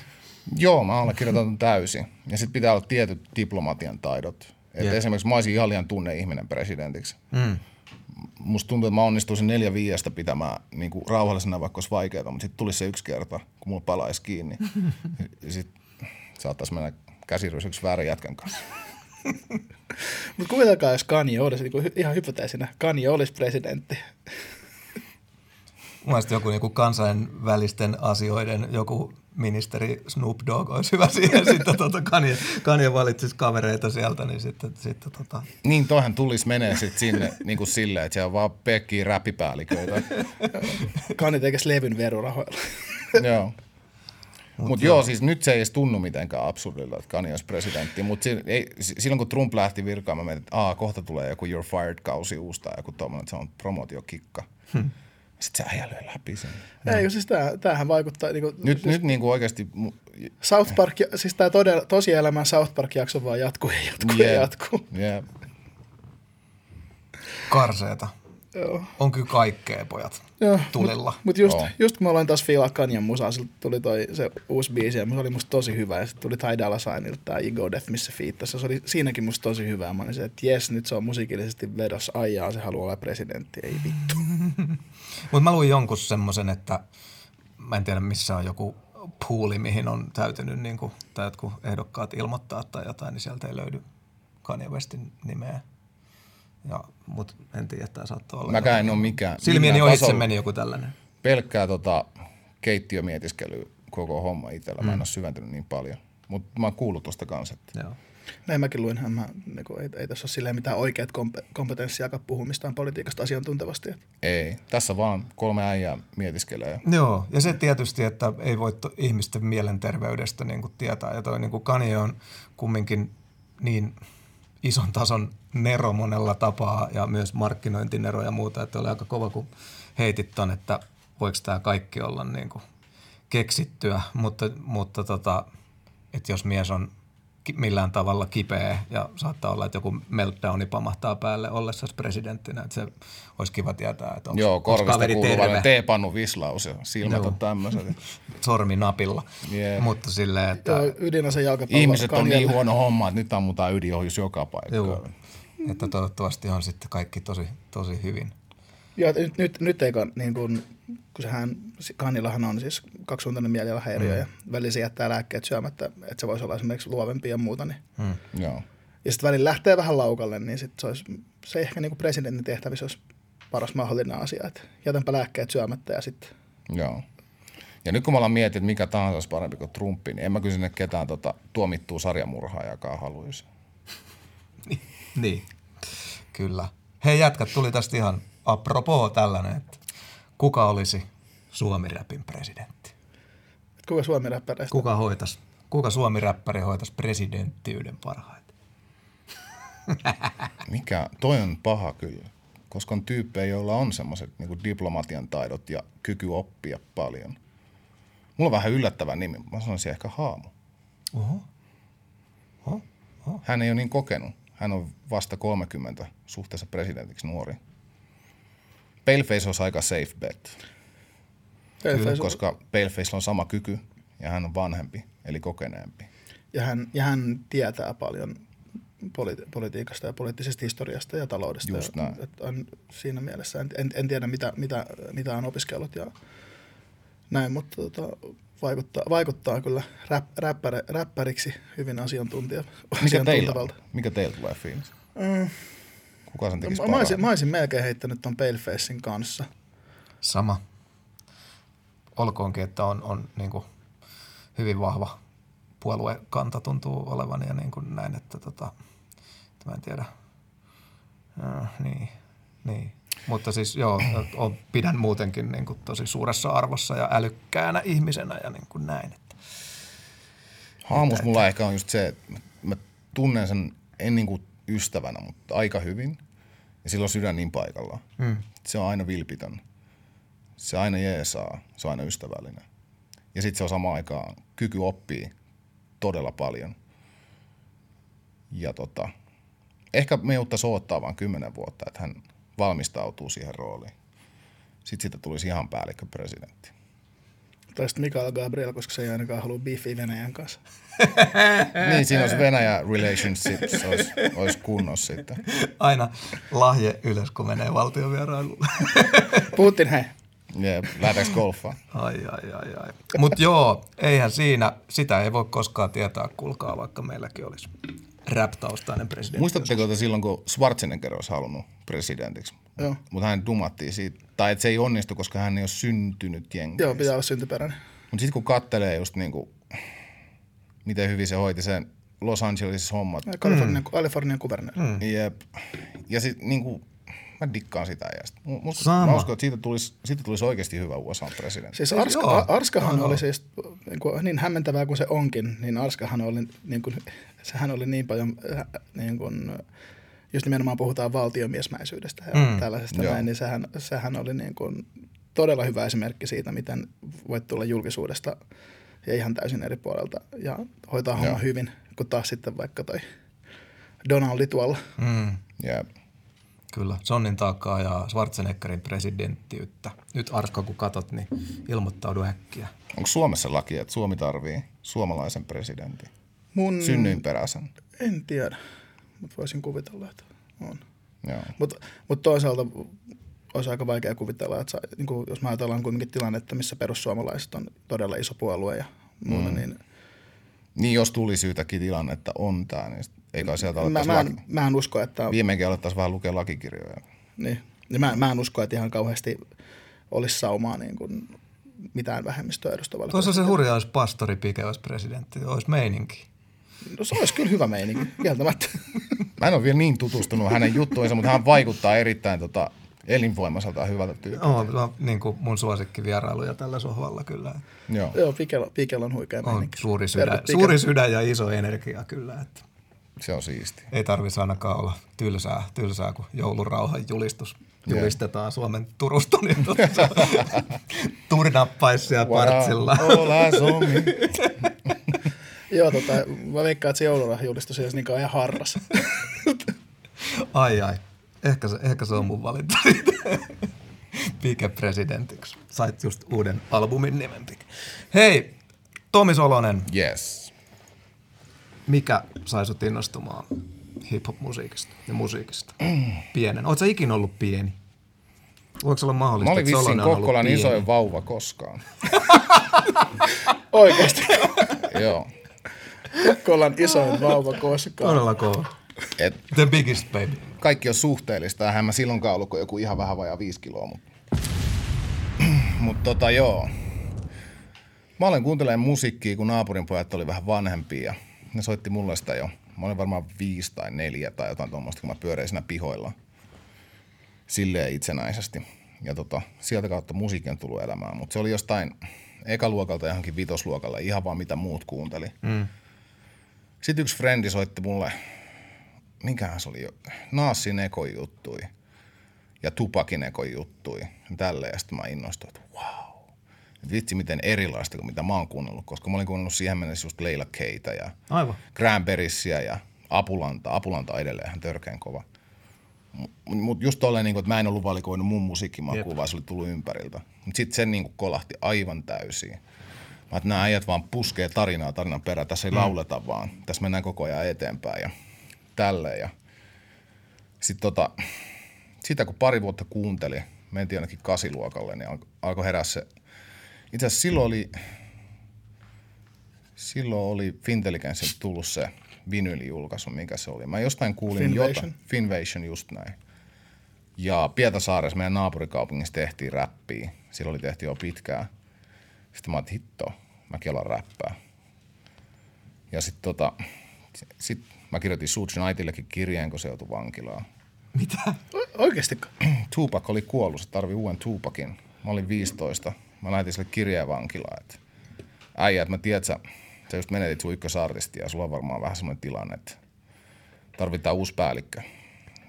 Joo, mä allekirjoitan täysin. Ja sitten pitää olla tietyt diplomatian taidot. Et Jep. esimerkiksi mä olisin ihan liian tunne-ihminen presidentiksi. Mm. Musta tuntuu, että mä onnistuisin neljä viiestä pitämään niin kuin rauhallisena, vaikka olisi vaikeaa, mutta sitten tulisi se yksi kerta, kun mulla palaisi kiinni. ja sitten saattaisi mennä käsirysyksi väärän jätkän kanssa. Mutta kuvitelkaa, jos Kanye olisi, niin kuin ihan hypoteesinä, Kanye olisi presidentti. Mun mielestä joku niin kansainvälisten asioiden joku ministeri Snoop Dogg olisi hyvä siihen. Sitten tota Kanye, Kanye valitsisi kavereita sieltä, niin sitten, sitten tota, Niin, toihan tulisi menee sitten sinne niin kuin silleen, että siellä on vaan pekkiä räppipäälliköitä. Kanye tekisi levyn verurahoilla. joo. Mutta joo, siis nyt se ei edes tunnu mitenkään absurdilta, että Kanye olisi presidentti. Mutta silloin kun Trump lähti virkaan, mä mietin, että Aa, kohta tulee joku You're Fired-kausi uusi tai joku tommonen, että se on promootiokikka. Hmm. Sitten se äijä lyö läpi sen. Ei, siis tää, tämähän vaikuttaa, niin kuin, Nyt, siis nyt niin kuin oikeasti, mu- South Park, siis tämä tosielämän South Park-jakso vaan jatkuu ja jatkuu ja Jep. jatkuu. Jep. karseeta. Joo. On kyllä kaikkea, pojat, Joo, tulilla. Mutta just, Joo. just kun mä aloin taas fiilaa Kanyan musaa, siltä tuli toi se uusi biisi ja se oli musta tosi hyvä. Ja sitten tuli Ty Dolla Signilta tää Ego Death, missä fiittasi. Se oli siinäkin musta tosi hyvä. Mä olin se, että jes, nyt se on musiikillisesti vedos aijaa, se haluaa olla presidentti, ei vittu. Mutta mä luin jonkun semmoisen, että mä en tiedä missä on joku puuli, mihin on täytynyt niin kuin, tai jotkut ehdokkaat ilmoittaa tai jotain, niin sieltä ei löydy Kanye Westin nimeä. Ja, mutta en tiedä, että tämä saattaa olla. Mäkään en joku- ole mikään. Silmieni ohitse meni joku tällainen. Pelkkää tota, keittiömietiskelyä koko homma itsellä. Mä en ole syventynyt niin paljon. Mutta mä oon kuullut tuosta kanssa, että Joo. Näin mäkin luin, mä, niin kuin, ei, ei tässä ole silleen mitään oikeat kompe- kompetenssia puhua mistään politiikasta asiantuntevasti. Et ei. Tässä vaan kolme äijää mietiskelee. Joo, ja se tietysti, että ei voi to, ihmisten mielenterveydestä niin kuin tietää. Ja toi niin kuin Kanye on kumminkin niin ison tason nero monella tapaa ja myös markkinointinero ja muuta, että oli aika kova, kun heitit ton, että voiko tämä kaikki olla niin kuin keksittyä, mutta, mutta tota, että jos mies on millään tavalla kipeä ja saattaa olla, että joku meltdowni pamahtaa päälle ollessa presidenttinä, että se olisi kiva tietää, että onko, Joo, korvista kuuluu teepannu vislaus ja silmät Joo. on tämmöiset. sormi napilla, Jep. mutta silleen, että, Joo, ydinase. Ihmiset on niin huono homma, että nyt ammutaan ydinohjus joka paikkaan. Joo. että toivottavasti on sitten kaikki tosi, tosi hyvin. Joo, nyt, nyt, nyt ei, niin kun, kun sehän, Kannillahan on siis kaksisuuntainen mielialahäiriö mm. ja välillä se jättää lääkkeet syömättä, että se voisi olla esimerkiksi luovempi ja muuta. Niin. Hmm. Joo. Ja sitten välillä lähtee vähän laukalle, niin sit se, olisi, se ehkä niin kuin presidentin tehtävissä olisi paras mahdollinen asia, että jätänpä lääkkeet syömättä ja sitten Joo. Ja nyt kun me ollaan miettinyt, että mikä tahansa olisi parempi kuin Trumpi, niin en mä kysy ketään tota, tuomittua sarjamurhaajakaan haluaisi. Niin, kyllä. Hei jätkät, tuli tästä ihan apropos tällainen, että kuka olisi Suomi-räpin presidentti? Kuka Suomi räppäreistä? Kuka hoitas, kuka Suomi-räppäri hoitas presidenttiyden parhaiten? Mikä, toi on paha kyllä, koska on tyyppejä, joilla on semmoiset niin diplomatian taidot ja kyky oppia paljon. Mulla on vähän yllättävä nimi, mä sanoisin ehkä Haamu. Oho. Oh, oh. Hän ei ole niin kokenut. Hän on vasta 30 suhteessa presidentiksi nuori. Paleface olisi aika safe bet, Paleface- koska Paleface on sama kyky ja hän on vanhempi, eli kokeneempi. ja, hän, ja hän tietää paljon poli- politiikasta ja poliittisesta historiasta ja taloudesta. Just ja, näin. että on siinä mielessä en, en, en tiedä, mitä, mitä, mitä on opiskellut ja näin, mutta tota, vaikuttaa, vaikuttaa kyllä rap, räppäri, räppäriksi hyvin asiantuntija, Mikä teillä? Mikä teillä tulee fiilis? Kuka sen tekisi Mä, mä, olisin, mä olisin melkein heittänyt ton Palefacein kanssa. Sama. Olkoonkin, että on, on niin kuin hyvin vahva puoluekanta tuntuu olevan ja niin kuin näin, että tota, että mä en tiedä. Äh, niin, niin. Mutta siis joo, on, pidän muutenkin niin kuin tosi suuressa arvossa ja älykkäänä ihmisenä ja niin kuin näin. Että. Haamus mulla ehkä on just se, että mä- tunnen sen en niin kuin ystävänä, mutta aika hyvin. Ja sillä on sydän niin paikallaan. Mm. Se on aina vilpitön. Se aina jeesaa. Se on aina ystävällinen. Ja sitten se on samaan aikaan kyky oppii todella paljon. Ja tota, ehkä me jouttaisi odottaa vain kymmenen vuotta, että hän valmistautuu siihen rooliin. Sitten siitä tulisi ihan päällikköpresidentti. Tai sitten Mikael Gabriel, koska se ei ainakaan halua beefiä Venäjän kanssa. niin, siinä olisi Venäjä relationships, olisi, olisi kunnossa sitten. Aina lahje ylös, kun menee valtiovierailulle. Putin, hei. Ja lähdetäänkö golfaan? Ai, ai, ai, ai. Mutta joo, eihän siinä, sitä ei voi koskaan tietää, kuulkaa, vaikka meilläkin olisi rap-taustainen presidentti. Muistatteko, että silloin kun Schwarzenegger olisi halunnut presidentiksi, Joo. mutta hän dumattiin siitä, tai että se ei onnistu, koska hän ei ole syntynyt jenkeissä. Joo, pitää olla syntyperäinen. Mutta sitten kun kattelee just niinku, miten hyvin se hoiti sen Los Angeles hommat, Kalifornian, mm. Kalifornian kuvernööri. Mm. Jep. Ja sitten niinku, mä dikkaan sitä ajasta. Sama. mä uskon että siitä tulisi, siitä tulisi oikeasti hyvä USA-presidentti. Siis Siis Arska, joo. Arskahan Joo. oli siis, niin, kuin, niin hämmentävää kuin se onkin, niin Arskahan oli, niin kuin, sehän oli niin paljon, äh, niin kuin, just nimenomaan puhutaan valtiomiesmäisyydestä ja mm. tällaisesta joo. näin, niin sehän, sehän oli niin kuin todella hyvä esimerkki siitä, miten voit tulla julkisuudesta ja ihan täysin eri puolelta ja hoitaa homma Joo. hyvin, kun taas sitten vaikka toi Donaldi tuolla. Mm, Jep. Kyllä, Sonnin takaa ja Schwarzeneggerin presidenttiyttä. Nyt Arska, kun katot, niin ilmoittaudu äkkiä. Onko Suomessa laki, että Suomi tarvii suomalaisen presidentin? Mun, Synnyinperäisen. en tiedä, mutta voisin kuvitella, että on. Joo. Mutta mut toisaalta olisi aika vaikea kuvitella, että niin kuin, jos me ajatellaan kuitenkin tilannetta, missä perussuomalaiset on todella iso puolue ja muuta, mm. niin Niin jos tulisi yhtäkkiä tilanne, että on tämä, niin sit ei kai sieltä mä, mä, laki. en, mä en usko, että Viimeinkin alettaisiin vähän lukea lakikirjoja. niin, niin mä, mä en usko, että ihan kauheasti olisi saumaa niin kuin mitään vähemmistöä edustavalle. Tuossa se hurja olisi pastori Pike olisi presidentti, olisi meininki. No, se olisi kyllä hyvä meininki, kieltämättä. Mä en ole vielä niin tutustunut hänen juttuihinsa, mutta hän vaikuttaa erittäin tota, elinvoimaiselta ja hyvältä tyypiltä. On, on niin kuin mun suosikkivierailuja tällä sohvalla kyllä. Joo. Joo, Pikel, Pikel on huikea On meininki. suuri sydän, suuri sydän ja iso energia kyllä. Että Se on siisti. ei tarvitsisi ainakaan olla tylsää, tylsää kun joulurauhan julistus julistetaan Suomen Turusta, niin turinappaissa ja partsilla. Me. Joo, tota, mä veikkaan, että se joulurahajulistus ei olisi niinkään ihan harras. Ai ai, ehkä se, ehkä se on mun valinta. Pike presidentiksi. Sait just uuden albumin nimen Pike. Hei, Tomi Solonen, Yes. Mikä sai sut innostumaan hip-hop-musiikista ja musiikista? Pienen. Oletko ikinä ollut pieni? Voiko olla mahdollista, Mä olin että vissiin Kokkolan isoin vauva koskaan. Oikeasti. Joo. Kokkolan isoin vauva koskaan. Todella kova. Et The biggest baby. kaikki on suhteellista. Eihän mä silloinkaan ollut kuin joku ihan vähän vajaa viisi kiloa. Mutta mut tota joo. Mä olen kuuntelemaan musiikkia, kun naapurin pojat oli vähän vanhempia. Ja ne soitti mulle sitä jo. Mä olin varmaan viisi tai neljä tai jotain tuommoista, kun mä pyörein siinä pihoilla. Silleen itsenäisesti. Ja tota, sieltä kautta musiikki on tullut elämään. Mutta se oli jostain ekaluokalta johonkin vitosluokalle, ihan vaan mitä muut kuunteli. Mm. Sitten yksi frendi soitti mulle mikähän se oli jo, Naassin ekon juttui ja Tupakin ekon juttui ja tälleen. Ja sitten mä innostuin, että wow. Vitsi miten erilaista kuin mitä mä oon kuunnellut, koska mä olin kuunnellut siihen mennessä just Leila Keitä ja Aivan. Cranberriesia ja Apulanta. Apulanta on edelleen ihan törkeän kova. Mutta just tolleen, niin että mä en ollut valikoinut mun musiikkimakua, vaan se oli tullut ympäriltä. Mutta sitten se niin kuin kolahti aivan täysin. Mä että nämä äijät vaan puskee tarinaa tarinan perään. Tässä ei mm. lauleta vaan. Tässä mennään koko ajan eteenpäin ja tälleen. Ja sitten tota, sitä kun pari vuotta kuunteli, mentiin ainakin kasiluokalle, niin alko- alkoi herää se. Itse asiassa silloin oli, silloin oli Fintelligensin tullut se vinyylijulkaisu, mikä se oli. Mä jostain kuulin Finvation? jotain. Finvation, just näin. Ja Pietasaaressa meidän naapurikaupungissa tehtiin räppiä. Silloin oli tehty jo pitkään. Sitten mä hitto, mäkin alan räppää. Ja sitten tota, sit mä kirjoitin Suge Knightillekin kirjeen, kun se joutui vankilaan. Mitä? O- Oikeasti. Tupac oli kuollut, se tarvii uuden Tupacin. Mä olin 15. Mä lähetin sille kirjeen vankilaan, että äijä, että mä tiedät, sä, sä just menetit sun ykkösartistia ja sulla on varmaan vähän semmoinen tilanne, että tarvitaan uusi päällikkö.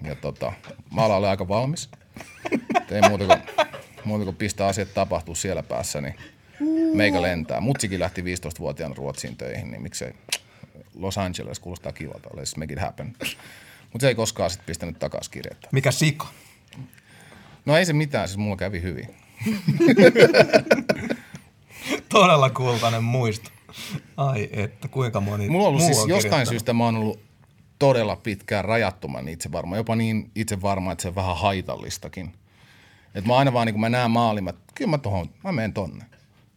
Ja tota, mä olin aika valmis. Et Ei muuta kuin, muuta kuin pistää asiat tapahtuu siellä päässä, niin meikä lentää. Mutsikin lähti 15-vuotiaana Ruotsiin töihin, niin miksei Los Angeles kuulostaa kivalta, let's make it happen. Mutta se ei koskaan sitten pistänyt takaisin kirjettä. Mikä sika? No ei se mitään, siis mulla kävi hyvin. Todella kultainen muisto. Ai että, kuinka moni Mulla on ollut siis on jostain syystä mä oon ollut todella pitkään rajattoman itsevarma, jopa niin itsevarma, että se on vähän haitallistakin. Et mä aina vaan niin kun mä näen maalin, mä, kyllä mä tohon, mä menen tonne.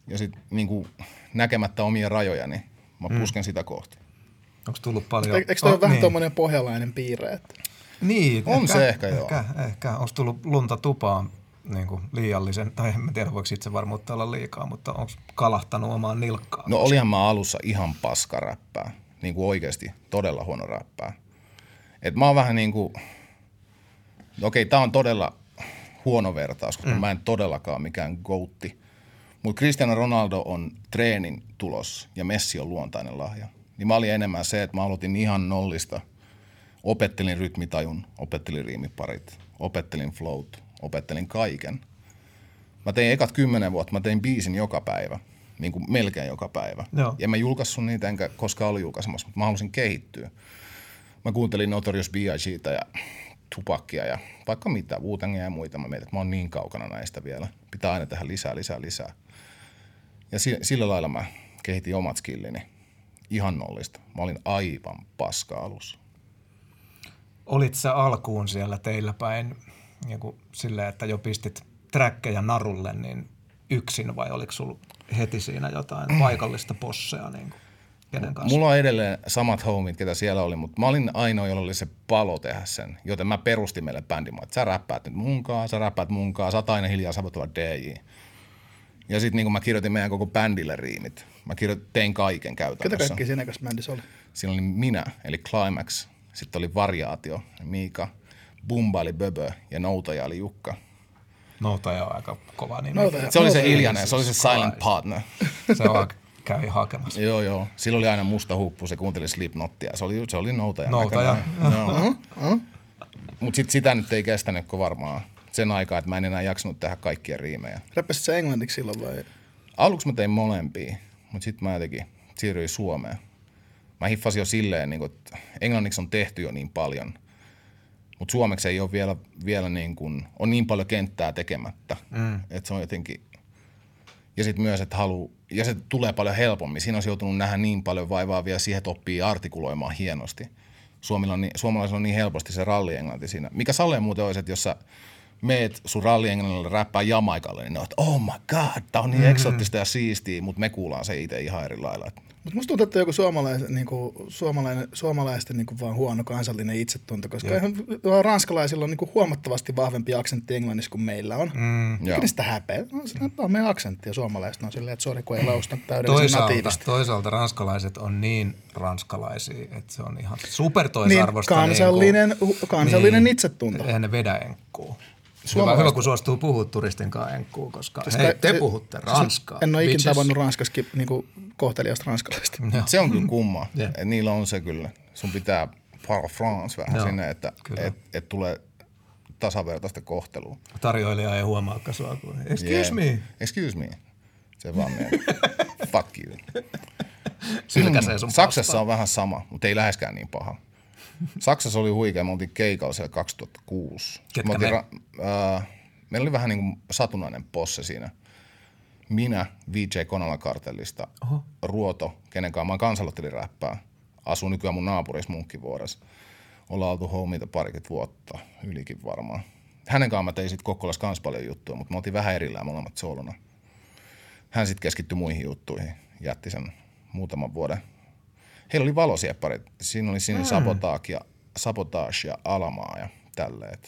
Ja sitten niin näkemättä omia rajojani, mä pusken sitä kohti. Onko tullut paljon? Eikö toi Oh, ole vähän niin. tuommoinen pohjalainen piirre? Että... Niin, On se ehkä, joo. Ehkä, ehkä. Onko tullut lunta tupaan niin kuin liiallisen, tai en tiedä voiko itse varmuutta olla liikaa, mutta onko kalahtanut omaan nilkkaan? No olihan mä alussa ihan paska räppää. Niin kuin oikeasti todella huono räppää. Et mä oon vähän niin kuin, okei, tää on todella huono vertaus, koska mm. mä en todellakaan mikään goutti. Mutta Cristiano Ronaldo on treenin tulos ja Messi on luontainen lahja. Niin mä olin enemmän se, että mä aloitin ihan nollista. Opettelin rytmitajun, opettelin riimiparit, opettelin float, opettelin kaiken. Mä tein ekat kymmenen vuotta, mä tein biisin joka päivä, niin kuin melkein joka päivä. Joo. Ja mä julkaissut niitä, enkä koskaan ollut julkaisemassa, mutta mä halusin kehittyä. Mä kuuntelin Notorious B.I.Gtä ja Tupacia ja vaikka mitä, wu ja muita. Mä mietin, että mä oon niin kaukana näistä vielä. Pitää aina tehdä lisää, lisää, lisää. Ja si- sillä lailla mä kehitin omat skillini ihan nollista. Mä olin aivan paska alussa. Olit sä alkuun siellä teillä päin niin kuin silleen, että jo pistit träkkejä narulle niin yksin vai oliko sulla heti siinä jotain paikallista posseja, niin kuin, kenen kanssa? Mulla on edelleen samat homit, ketä siellä oli, mutta mä olin ainoa, jolla oli se palo tehdä sen. Joten mä perustin meille bändin, että sä räppäät nyt munkaan, sä räppäät munkaan, sä oot aina hiljaa, sä voit olla DJ. Ja sitten niin mä kirjoitin meidän koko bändille riimit. Mä kirjoitin, tein kaiken Ketä käytännössä. kaikki siinä kanssa bändissä oli? Siinä oli minä, eli Climax. Sitten oli Variaatio, Miika. Bumba oli Böbö ja Noutaja oli Jukka. Noutaja on aika kova nimi. Noutaja. Se oli se hiljainen, se oli se silent partner. Se vaan kävi hakemassa. Joo, joo. Sillä oli aina musta huppu, se kuunteli Slipknottia. Se oli, se oli noutaja. Noutaja. Mutta sit sitä nyt ei kestänyt kuin varmaan sen aikaa, että mä en enää jaksanut tehdä kaikkia riimejä. Räppäsit sä englanniksi silloin vai? Aluksi mä tein molempia, mutta sitten mä jotenkin siirryin Suomeen. Mä hiffasin jo silleen, niin kuin, että englanniksi on tehty jo niin paljon, mutta suomeksi ei ole vielä, vielä niin kuin, on niin paljon kenttää tekemättä, mm. että se on jotenkin, ja sitten myös, että haluu, ja se tulee paljon helpommin. Siinä olisi joutunut nähdä niin paljon vaivaa vielä siihen, että oppii artikuloimaan hienosti. Suomilla on niin, suomalaisilla on niin helposti se rallienglanti siinä. Mikä Salle muuten olisi, että jos sä meet sun rallienglannille räppää Jamaikalle, niin ne on, että oh my god, tää on niin eksoottista ja siistiä, mutta me kuullaan se itse ihan eri lailla. Mutta musta tuntuu, että joku suomalais, niinku, suomalainen, suomalaisten niinku vaan huono kansallinen itsetunto, koska ihan, ranskalaisilla on niinku huomattavasti vahvempi aksentti englannissa kuin meillä on. Mm, sitä häpeä. No, se on meidän aksentti ja suomalaiset on silleen, että sori kun ei lausta täydellisen Toisaalta, natiivista. toisaalta ranskalaiset on niin ranskalaisia, että se on ihan Niin, supertoisarvosta. kansallinen, hu- kansallinen Niin. itsetunto. Eihän ne vedä enkkuu. Hyvä, Suomalaiset- hyvä, kun suostuu puhua turistin kanssa enkkuu, koska Siis hei, te se- puhutte siis ranskaa. En ole ikinä tavannut ranskaskin niinku, kohteliasta ranskalaista. Joo. Se on kyllä kumma. Jep. Et niillä on se kyllä. Sun pitää par France vähän Joo, sinne, että kyllä. et, et tulee tasavertaista kohtelua. Tarjoilija ei huomaakaan sua kuin, excuse Yeah. me. Excuse me. Se vaan meni. Fuck you. Sun Saksassa on vähän sama, mutta ei läheskään niin paha. Saksassa oli huikea, me oltiin keikalla siellä 2006. Ketkä me? Ra- äh, meillä oli vähän niin kuin satunnainen posse siinä. Minä, VJ Konala kartellista, Oho. Ruoto, kenen kanssa mä oon kansalloteliräppää, asuu nykyään mun naapurissa Munkkivuoressa. Ollaan oltu homiita parikymmentä vuotta, ylikin varmaan. Hänen kanssaan mä tein sitten Kokkolassa kans paljon juttuja, mutta me oltiin vähän erillään molemmat soluna. Hän sitten keskittyi muihin juttuihin, jätti sen muutaman vuoden. Heillä oli valosiepparit. Siinä oli siinä mm. sabotage, ja, sabotage ja alamaa ja tälleen.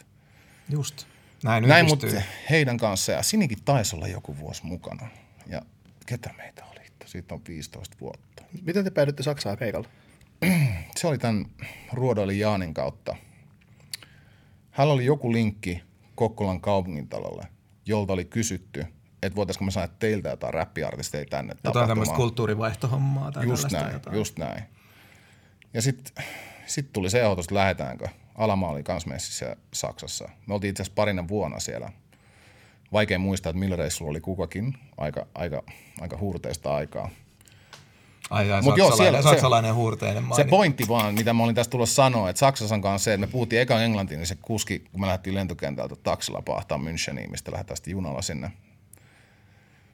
Just. Näin, Näin, mutta heidän kanssa, ja Sinikin taisi olla joku vuosi mukana. Ja ketä meitä oli? Siitä on 15 vuotta. Miten te päädyitte Saksaan keikalla? Se oli tämän Ruodoili Jaanin kautta. Hänellä oli joku linkki Kokkolan kaupungintalolle, jolta oli kysytty, että voitaisiko me saada teiltä jotain räppiartisteja tänne Jotain tämmöistä tapahtumaan. kulttuurivaihtohommaa tai Just näin, jotain. just näin. Ja sitten sit tuli se ehdotus, että lähdetäänkö. Alama oli kans messissä Saksassa. Me oltiin itse asiassa parina vuonna siellä. Vaikea muistaa, että millä reissulla oli kukakin. Aika, aika, aika huurteista aikaa. Ai, ai, Mut joo, saksalainen, siellä se- saksalainen huurteinen Se maininta. pointti vaan, mitä mä olin tästä tulossa sanoa, että Saksassa on se, että me puhuttiin ekan englantiin, niin se kuski, kun me lähdettiin lentokentältä taksilla pahtaa Müncheniin, mistä lähdetään sitten junalla sinne,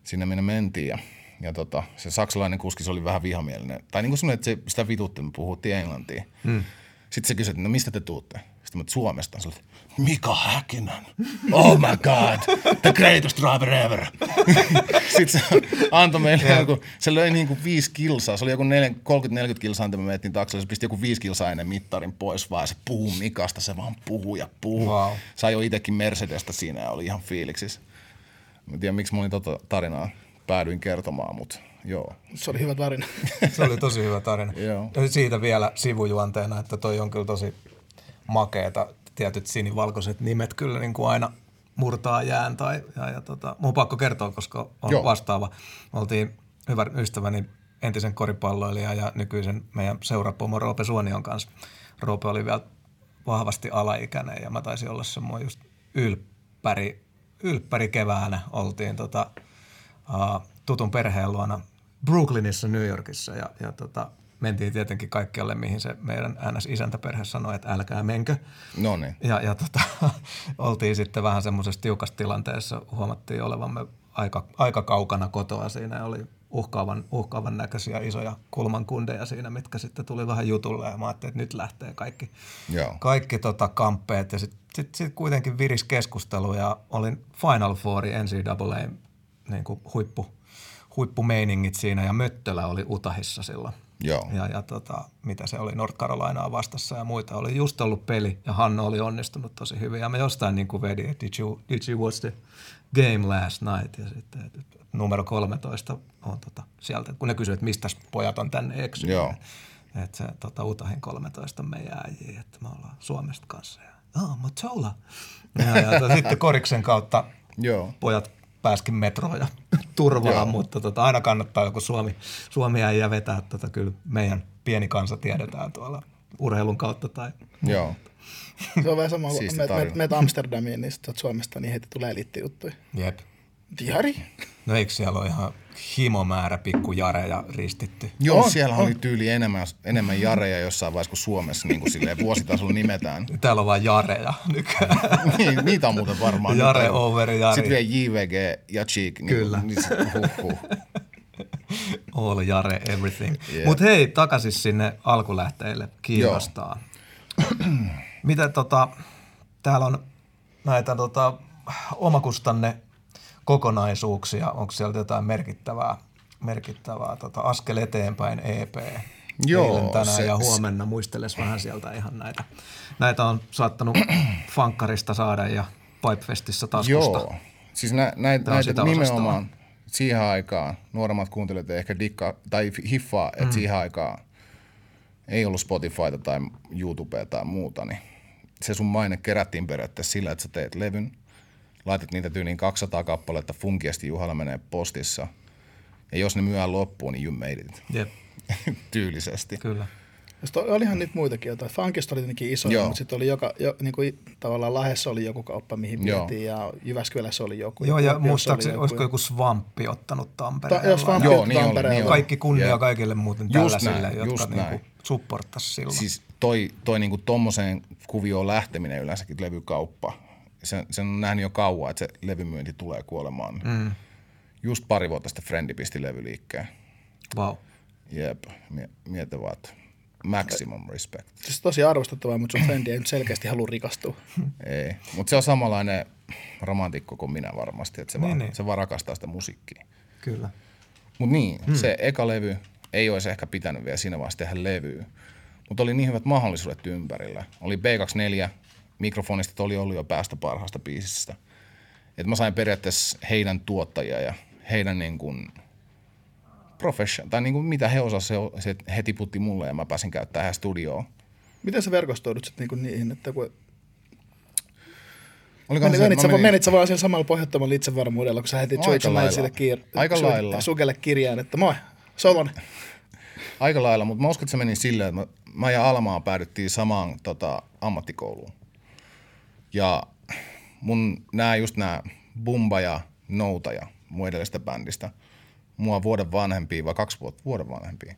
sinne minne mentiin. Ja, ja tota, se saksalainen kuski, se oli vähän vihamielinen. Tai niin kuin semmoinen, että se, sitä vitutti, me puhuttiin englantia. Hmm. Sitten se kysyi, että no mistä te tuutte? Sitten mä, että Suomesta. Oli, Mika Häkkinen. Oh my god, the greatest driver ever. Sitten se antoi meille joku, se löi niin kuin viisi kilsaa. Se oli joku 30-40 kilsaa, mitä me menettiin taksalla. Se pisti joku viisi kilsaa ennen mittarin pois vaan. Se puhuu Mikasta, se vaan puhuu ja puhuu. Wow. Sai jo itsekin Mercedestä siinä ja oli ihan fiiliksissä. Mä en tiedä, miksi mä olin tota tarinaa päädyin kertomaan, mutta joo. Se oli hyvä tarina. Se oli tosi hyvä tarina. Joo. Ja Siitä vielä sivujuonteena, että toi on kyllä tosi makeeta. Tietyt sinivalkoiset nimet kyllä niin kuin aina murtaa jään. Tai, ja, ja tota, mun on pakko kertoa, koska on Joo. vastaava. Oltiin hyvän ystäväni entisen koripalloilijan ja nykyisen meidän seurapomo Roope Suonion kanssa. Roope oli vielä vahvasti alaikäinen ja mä taisin olla semmoinen just ylppäri, ylppäri keväänä oltiin tota, uh, tutun perheen luona Brooklynissa New Yorkissa ja, ja tota, mentiin tietenkin kaikkialle, mihin se meidän NS-isäntäperhe sanoi, että älkää menkö. No niin. Ja, ja tota, oltiin sitten vähän semmoisessa tiukassa tilanteessa, huomattiin olevamme aika, aika kaukana kotoa siinä oli uhkaavan, uhkaavan näköisiä isoja kulmankundeja siinä, mitkä sitten tuli vähän jutulle ja mä ajattelin, että nyt lähtee kaikki, Joo. kaikki tota kamppeet ja sitten sit, sit kuitenkin viris keskustelu ja olin Final Fourin NCAA niin kuin huippu, huippumeiningit siinä ja Möttölä oli Utahissa silloin. Joo. Ja, ja tota, mitä se oli, North Carolinaa vastassa ja muita. Oli just ollut peli ja Hanno oli onnistunut tosi hyvin. Ja me jostain niin kuin vedin, että did you, did you watch the game last night? Ja sitten että numero 13 on tota, sieltä, kun ne kysyivät, että mistä pojat on tänne eksyneet. Joo. Että se tota, Utahin 13 on meidän äijiä, että me ollaan Suomesta kanssa. Ja, oh, Matola. Ja, ja to, sitten Koriksen kautta Joo. pojat pääskin metroon ja turvaan, Joo. mutta tota, aina kannattaa joku Suomi, Suomi äijä vetää. Tota, kyllä meidän pieni kansa tiedetään tuolla urheilun kautta tai Joo. Se on vähän sama, kun menet Amsterdamiin, niin Suomesta, niin heti tulee eliittijuttuja. jep. Diari? No eikö siellä ole ihan himomäärä pikkujareja ristitty? Joo, On, siellä on. oli tyyli enemmän, enemmän jareja jossain vaiheessa kuin Suomessa niin kuin silleen vuositasolla nimetään. Täällä on vain jareja nykyään. niin, niitä on muuten varmaan. Jare Nyt over Jari. Sitten vielä JVG ja Cheek. Niin, Kyllä. Niin, huh, huh. All jare, everything. Jep. Mutta hei, takaisin sinne alkulähteille. Kiinnostaa. Miten tota, täällä on näitä tota, omakustanne kokonaisuuksia. Onko sieltä jotain merkittävää, merkittävää tota, askel eteenpäin EP? Joo, Eilen, tänään se- ja huomenna muisteles vähän sieltä ihan näitä. Näitä on saattanut fankkarista saada ja Pipefestissä taskusta. Joo. Siis nä, näitä, on näitä sitä nimenomaan siihen aikaan, nuoremmat kuuntelijat ehkä dikkaa, tai hiffaa, että mm. siihen aikaan ei ollut Spotifyta tai YouTubea tai muuta, niin se sun maine kerättiin periaatteessa sillä, että sä teet levyn, laitat niitä tyyliin 200 kappaletta funkiasti Juhalla menee postissa, ja jos ne myydään loppuun, niin you made it. Jep, Tyylisesti. kyllä. Ja sit olihan niitä muitakin jotain. Funkista oli tietenkin iso, mutta sitten oli joka, jo, niin kuin, tavallaan Lahdessa oli joku kauppa, mihin vietiin, ja Jyväskylässä oli joku. Joo, ja muistaakseni, oli olisiko joku Svamppi ottanut Ta- Tampereella? jos Svamppi Joo, niin oli, niin. Kaikki kunnia Jep. kaikille muuten Just tällaisille, näin, jotka just niinku näin. supporttas silloin. Siis toi, toi niinku tommoseen kuvioon lähteminen yleensäkin levykauppa, sen, sen on nähnyt jo kauan, että se levymyynti tulee kuolemaan. Mm. Just pari vuotta sitten Frendi pisti levyliikkeen. Wow. Jep, mie- mieti vaan, että maximum respect. Siis tosi arvostettavaa, mutta sun frendi ei nyt selkeästi halua rikastua. Ei, mutta se on samanlainen romantikko kuin minä varmasti, että se, Niin, vaan, niin. se vaan rakastaa sitä musiikkia. Kyllä. Mutta niin, hmm. se eka levy ei olisi ehkä pitänyt vielä siinä vaiheessa tehdä levyä, mutta oli niin hyvät mahdollisuudet ympärillä. Oli B24, mikrofonista oli ollut jo päästä parhaasta biisistä. Et mä sain periaatteessa heidän tuottajia ja heidän niin kuin profession, tai niin kuin mitä he osasivat, se, se he tiputti mulle ja mä pääsin käyttämään heidän studioon. Miten sä verkostoidut sitten niinku niihin, että kun Olikohan Menit, se- menit, sä, menin- menit sä vaan sillä samalla pohjattomalla itsevarmuudella, kun sä heti lailla. Knightsille kiir- Aika su- lailla. Sukelle kirjaan, että moi, Solonen. Aika lailla, mutta mä uskon, että se meni silleen, että mä, mä ja Almaa päädyttiin samaan tota, ammattikouluun. Ja mun nämä just nämä Bumba ja Noutaja, mun edellisestä bändistä, mua vuoden vanhempia vai kaksi vuotta vuoden vanhempia.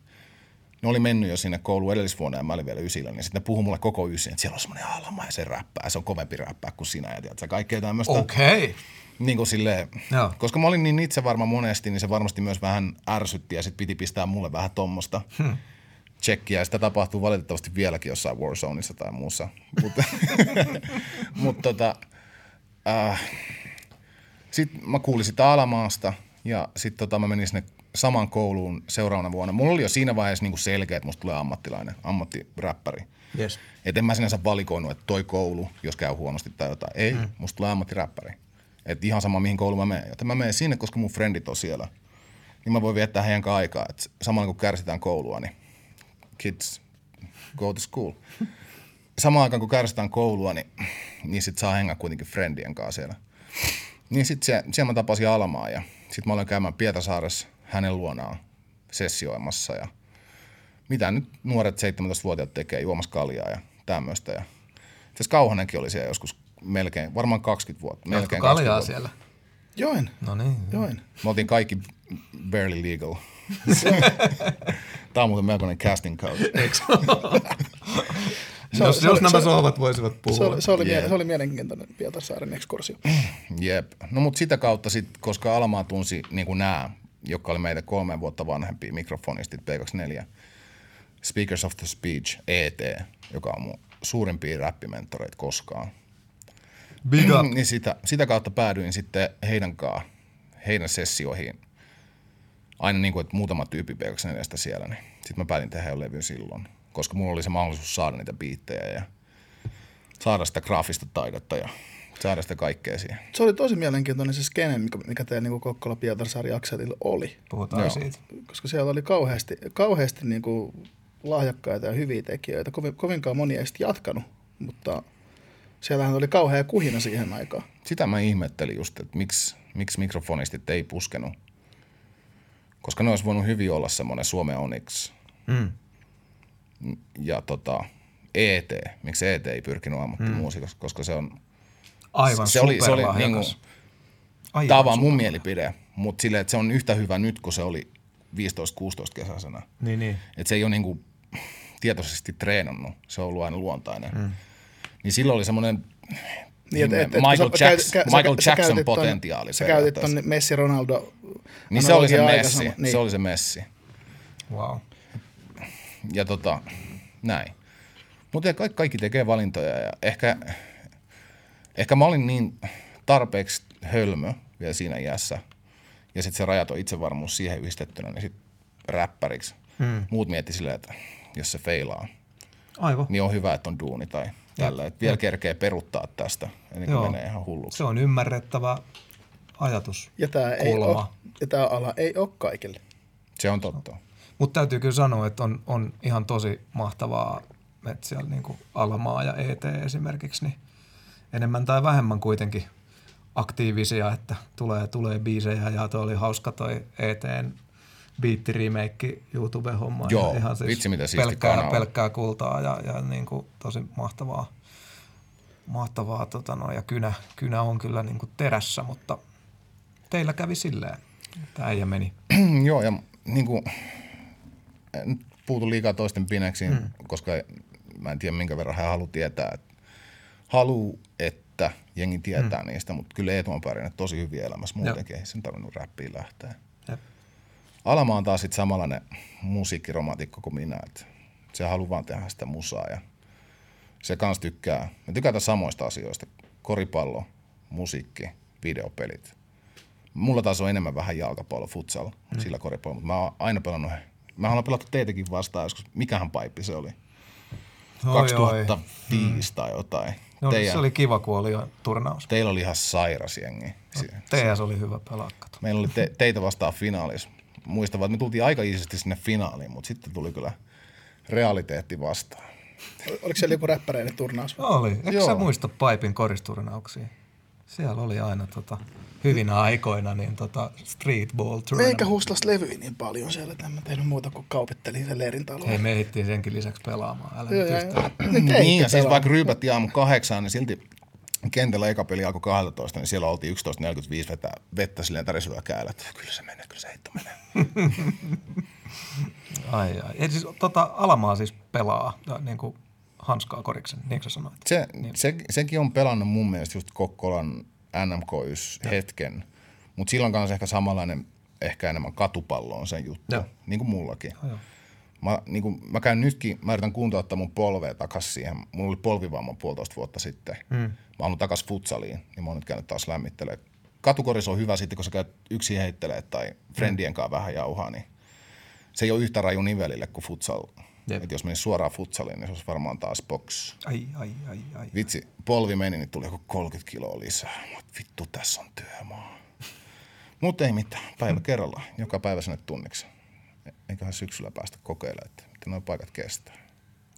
Ne oli mennyt jo sinne kouluun edellisvuonna ja mä olin vielä ysillä, niin sitten ne puhui mulle koko ysin, että siellä on semmoinen Alma ja se räppää, se on kovempi räppää kuin sinä ja tiedätkö, kaikkea tämmöistä. Okei. Okay. Niin kuin silleen, Joo. koska mä olin niin itse varma monesti, niin se varmasti myös vähän ärsytti ja sitten piti pistää mulle vähän tommosta hmm. Tsekkiä. Ja sitä tapahtuu valitettavasti vieläkin jossain Warzoneissa tai muussa. Mutta mut tota, äh, sitten mä kuulin sitä Alamaasta ja sitten tota, mä menin sinne saman kouluun seuraavana vuonna. Mulla oli jo siinä vaiheessa niinku selkeä, että musta tulee ammattilainen, ammattiräppäri. Yes. Et en mä sinänsä valikoinut, että toi koulu, jos käy huonosti tai jotain. Ei, mm. musta tulee ammattiräppäri. Et ihan sama, mihin kouluun mä menen. Joten mä menen sinne, koska mun frendit on siellä. Niin mä voin viettää heidän aikaa. Et samalla kun kärsitään koulua, niin kids, go to school. Samaan aikaan kun kärsitään koulua, niin, niin sit saa hengää kuitenkin friendien kanssa siellä. Niin sit se, siellä mä tapasin Almaa ja sit mä olen käymään Pietasaaressa hänen luonaan sessioimassa ja mitä nyt nuoret 17-vuotiaat tekee juomassa kaljaa ja tämmöistä. Ja itse Kauhanenkin oli siellä joskus melkein, varmaan 20 vuotta. Jatko Melkein kaljaa 20 vuotta. siellä? Join, No niin. join. Me oltiin kaikki barely legal. Tämä on muuten melkoinen casting couch. Se jos, se jos oli- nämä se- sohvat voisivat puhua. Se oli, se, oli, yeah. se oli mielenkiintoinen Pietarsaaren ekskursio. Jep. No mutta sitä kautta sit, koska Almaa tunsi niin kuin nämä, jotka oli meitä kolme vuotta vanhempia mikrofonistit P24, Speakers of the Speech, ET, joka on mun suurimpia räppimentoreita koskaan. Big up. niin sitä, sitä kautta päädyin sitten heidän kanssaan, heidän sessioihin. Aina niin kuin, että muutama tyyppi P24 siellä, niin sitten mä päätin tehdä jo levy silloin. Koska mulla oli se mahdollisuus saada niitä biittejä ja saada sitä graafista taidetta ja saada sitä kaikkea siihen. Se oli tosi mielenkiintoinen se skene, mikä, mikä teillä niin Kokkola Pietarsaari akselilla oli. Puhutaan Joo. siitä. Koska siellä oli kauheasti, kauheasti niin kuin lahjakkaita ja hyviä tekijöitä. Kovin, kovinkaan moni ei sitten jatkanut, mutta siellähän oli kauhea kuhina siihen aikaan. Sitä mä ihmettelin just, että miksi, miksi mikrofonistit ei puskenut. Koska ne olisi voinut hyvin olla semmoinen Suomen Onyx Mm. ja tota, ET. Miksi ET ei pyrkinyt ammattimuusikoksi, koska se on Aivan se oli, se oli niinku, Aivan tämä on vaan mun mielipide, mutta silleen, että se on yhtä hyvä nyt kuin se oli 15-16 kesäisenä. Niin, niin. Että se ei ole niinku tietoisesti treenannut, se on ollut aina luontainen. Mm. Niin silloin oli semmoinen Niin, et- et- et Michael, sä- Jackson, kä- sä- Michael sä Jackson ton- potentiaali. Sä käytit ton Messi Ronaldo Niin se oli se messi, sama- Niin. se oli se messi. Wow. Ja tota, näin. Mutta kaikki, kaikki tekee valintoja ja ehkä, ehkä mä olin niin tarpeeksi hölmö vielä siinä iässä. Ja sitten se rajaton itsevarmuus siihen yhdistettynä, niin sitten räppäriksi. Hmm. Muut mietti silleen, että jos se feilaa, Aivan. niin on hyvä, että on duuni tai tällä. Että vielä kerkee peruttaa tästä, ennen kuin Joo. menee ihan hulluksi. Se on ymmärrettävä ajatus. Ja tämä ei ole, ja tää ala ei ole kaikille. Se on totta. Mutta täytyy kyllä sanoa, että on, on ihan tosi mahtavaa, että siellä niin kuin Almaa ja ET esimerkiksi, niin enemmän tai vähemmän kuitenkin aktiivisia, että tulee, tulee biisejä ja toi oli hauska toi ETn biitti remake YouTube-homma. Joo, ja ihan siis vitsi mitä pelkkää, kanava. pelkkää kultaa ja, ja niin kuin tosi mahtavaa. mahtavaa tota no, ja kynä, kynä on kyllä niin kuin terässä, mutta teillä kävi silleen. Tämä äijä meni. Joo, ja niin kuin, en puutu liikaa toisten pineksiin, mm. koska mä en tiedä minkä verran hän haluaa tietää. Että haluu, että jengi tietää mm. niistä, mutta kyllä Eetu on pärjännyt tosi hyvin elämässä muutenkin. Ei sen tarvinnut räppiin lähteä. Alama on taas sit samanlainen musiikkiromantikko kuin minä. Että se haluaa vaan tehdä sitä musaa ja se kans tykkää. Me tykätään samoista asioista. Koripallo, musiikki, videopelit. Mulla taas on enemmän vähän jalkapallo, futsal, mm. sillä koripallo, mutta mä oon aina pelannut, mä haluan pelata teitäkin vastaan joskus, mikähän paippi se oli? Oi, 2005 tai jotain. No, Teidän, se oli kiva, kun oli jo turnaus. Teillä oli ihan sairas jengi. Si- TS oli hyvä pelaa. kato. Meillä oli te- teitä vastaan finaalissa. Muistan vaan, että me tultiin aika iisesti sinne finaaliin, mutta sitten tuli kyllä realiteetti vastaan. Oliko siellä joku räppäreiden turnaus? Oli. Eikö Joo. sä muista Paipin koristurnauksia? Siellä oli aina tota, hyvinä aikoina niin tota streetball Meikä tournament. huslas levyjä niin paljon siellä, että en mä tehnyt muuta kuin kaupittelin sen leirin taloa. Hei, me ehdittiin senkin lisäksi pelaamaan. Älä Joo, nyt joo, joo. Niin, ja siis vaikka ryypättiin aamu kahdeksaan, niin silti kentällä eka peli alkoi 12, niin siellä oltiin 11.45 vetää vettä silleen tärisellä käällä, että kyllä se menee, kyllä se heitto menee. Ai, ai. Eli siis, tota, Alamaa siis pelaa ja, niin kuin hanskaa koriksen, niin kuin sä sanoit. Se, se, sekin on pelannut mun mielestä just Kokkolan nmk hetken, mutta silloin kanssa ehkä samanlainen, ehkä enemmän katupallo on sen juttu, Joo. niin kuin mullakin. joo. Mä, niin kuin, mä käyn nytkin, mä yritän kuntouttaa mun polvea takas siihen. Mulla oli polvivamma puolitoista vuotta sitten. Mm. Mä oon takas futsaliin, niin mä oon nyt käynyt taas lämmittelee. Katukoris on hyvä sitten, kun sä käyt yksin heittelee tai friendien kanssa vähän jauhaa, niin se ei ole yhtä raju nivelille kuin futsal. Jep. Et jos menisi suoraan futsaliin, niin se olisi varmaan taas box. Ai, ai, ai, ai. Vitsi, polvi meni, niin tuli joku 30 kiloa lisää. Oon, vittu, tässä on työmaa. Mutta ei mitään, päivä kerrallaan. Joka päivä sinne tunniksi. Eiköhän syksyllä päästä kokeilemaan, että miten nuo paikat kestää.